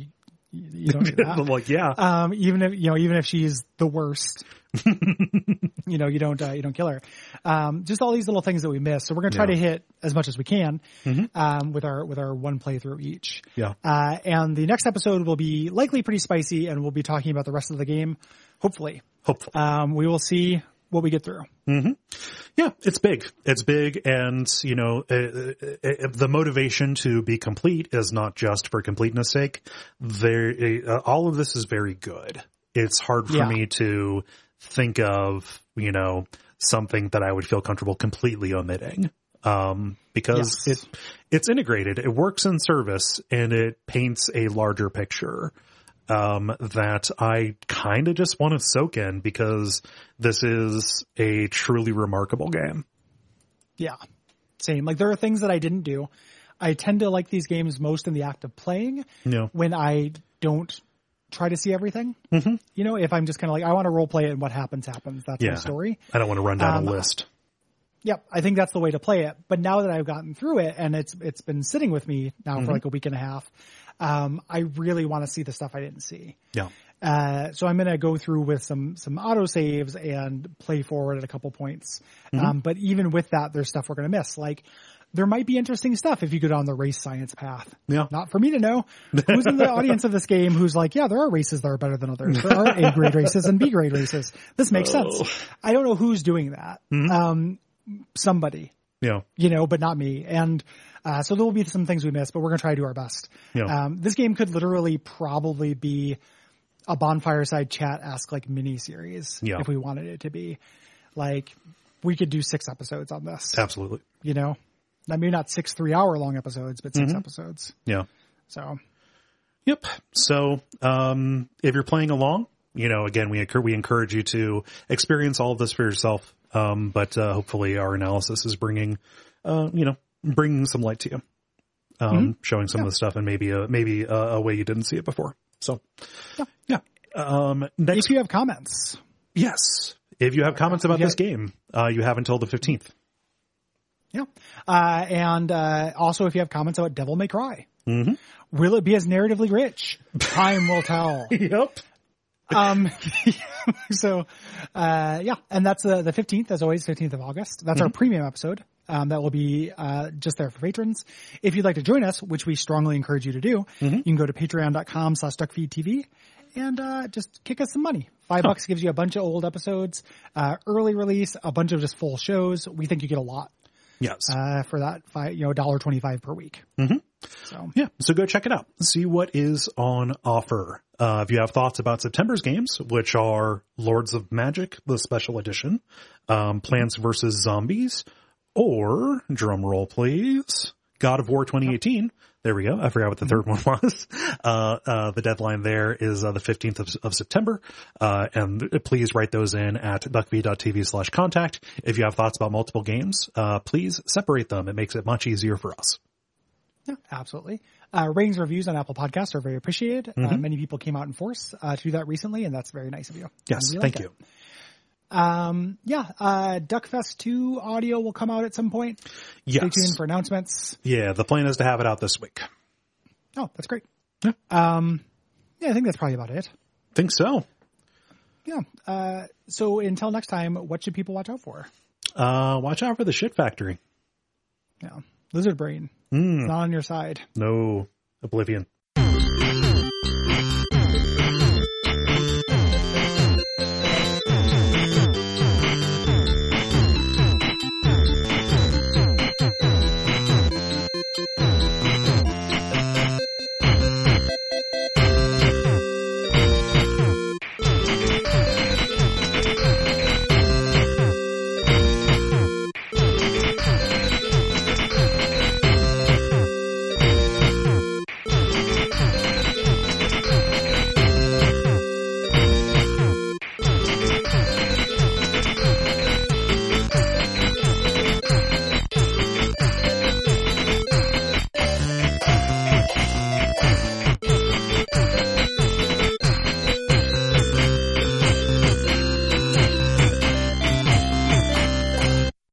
you, don't do *laughs* I'm like, yeah. um, even if you know, even if she's the worst, *laughs* you know, you don't uh, you don't kill her. Um, just all these little things that we miss. So we're gonna try Yeah. to hit as much as we can um, with our with our one playthrough each. yeah. Uh, and the next episode will be likely pretty spicy, and we'll be talking about the rest of the game. Hopefully, Hopefully. um, we will see what we get through. Yeah, it's big. It's big, and you know, uh, uh, uh, the motivation to be complete is not just for completeness sake. There, uh, all of this is very good. It's hard for Yeah. me to think of, you know, something that I would feel comfortable completely omitting, um, because Yes. it it's integrated. It works in service, and it paints a larger picture. Um, that I kind of just want to soak in because this is a truly remarkable game. Yeah, same. Like there are things that I didn't do. I tend to like these games most in the act of playing No. when I don't try to see everything. Mm-hmm. You know, if I'm just kind of like I want to role play it and what happens happens. That's Yeah. my story. I don't want to run down Um, a list. Yep, I think that's the way to play it. But now that I've gotten through it and it's it's been sitting with me now Mm-hmm. for like a week and a half, um, I really want to see the stuff I didn't see. Yeah. Uh, so I'm going to go through with some some auto saves and play forward at a couple points. Mm-hmm. Um, but even with that, there's stuff we're going to miss. Like there might be interesting stuff if you go down the race science path. Yeah. Not for me to know. Who's in the *laughs* audience of this game who's like, yeah, there are races that are better than others. There are A grade races and B grade races. This makes Oh. sense. I don't know who's doing that. Mm-hmm. Um, somebody Yeah. you know, but not me. And Uh, so there will be some things we miss, but we're going to try to do our best. Yeah. Um, this game could literally probably be a bonfire side chat ask like mini series Yeah. if we wanted it to be. Like we could do six episodes on this. Absolutely. You know, I mean not six three hour long episodes, but 6 episodes. Yeah. So Yep. So, um, if you're playing along, you know, again, we encourage, we encourage you to experience all of this for yourself. Um, but, uh, hopefully our analysis is bringing, uh, you know, bringing some light to you, um, showing some of the stuff and maybe, a, maybe a, a way you didn't see it before. So, yeah. yeah. Um, next, if you have comments, yes. If you have comments about Yeah. this game, uh, you have until the 15th. Yeah. Uh, and uh, also, if you have comments about Devil May Cry, mm-hmm. will it be as narratively rich? Time will tell. *laughs* Yep. um, *laughs* so, uh, yeah, and that's the the fifteenth, as always, fifteenth of August. That's our premium episode. Um, that will be uh, just there for patrons. If you'd like to join us, which we strongly encourage you to do, you can go to patreon.com slash duckfeedtv and uh, just kick us some money. Five bucks gives you a bunch of old episodes, uh, early release, a bunch of just full shows. We think you get a lot Yes. uh, for that five, you know, dollar twenty five per week. Mm-hmm. So Yeah, so go check it out. See what is on offer. Uh, if you have thoughts about September's games, which are Lords of Magic, the special edition, um, Plants vs. Zombies, or, drum roll please, God of War 2018. There we go. I forgot what the third *laughs* one was. Uh, uh, the deadline there is uh, the 15th of, of September. Uh, and please write those in at duckfeed.tv slash contact. If you have thoughts about multiple games, uh, please separate them. It makes it much easier for us. yeah, absolutely. Uh, ratings reviews on Apple Podcasts are very appreciated. Uh, many people came out in force uh, to do that recently, and that's very nice of you. Yes, And we like thank it. Um, yeah, uh, Duckfest 2 audio will come out at some point. Yes. Stay tuned for announcements. Yeah, the plan is to have it out this week. Oh, that's great. Yeah. Um, yeah, I think that's probably about it. Think so. Yeah. Uh, so until next time, what should people watch out for? Uh, watch out for the shit factory. Yeah. Lizard brain. It's not on your side. No, Oblivion.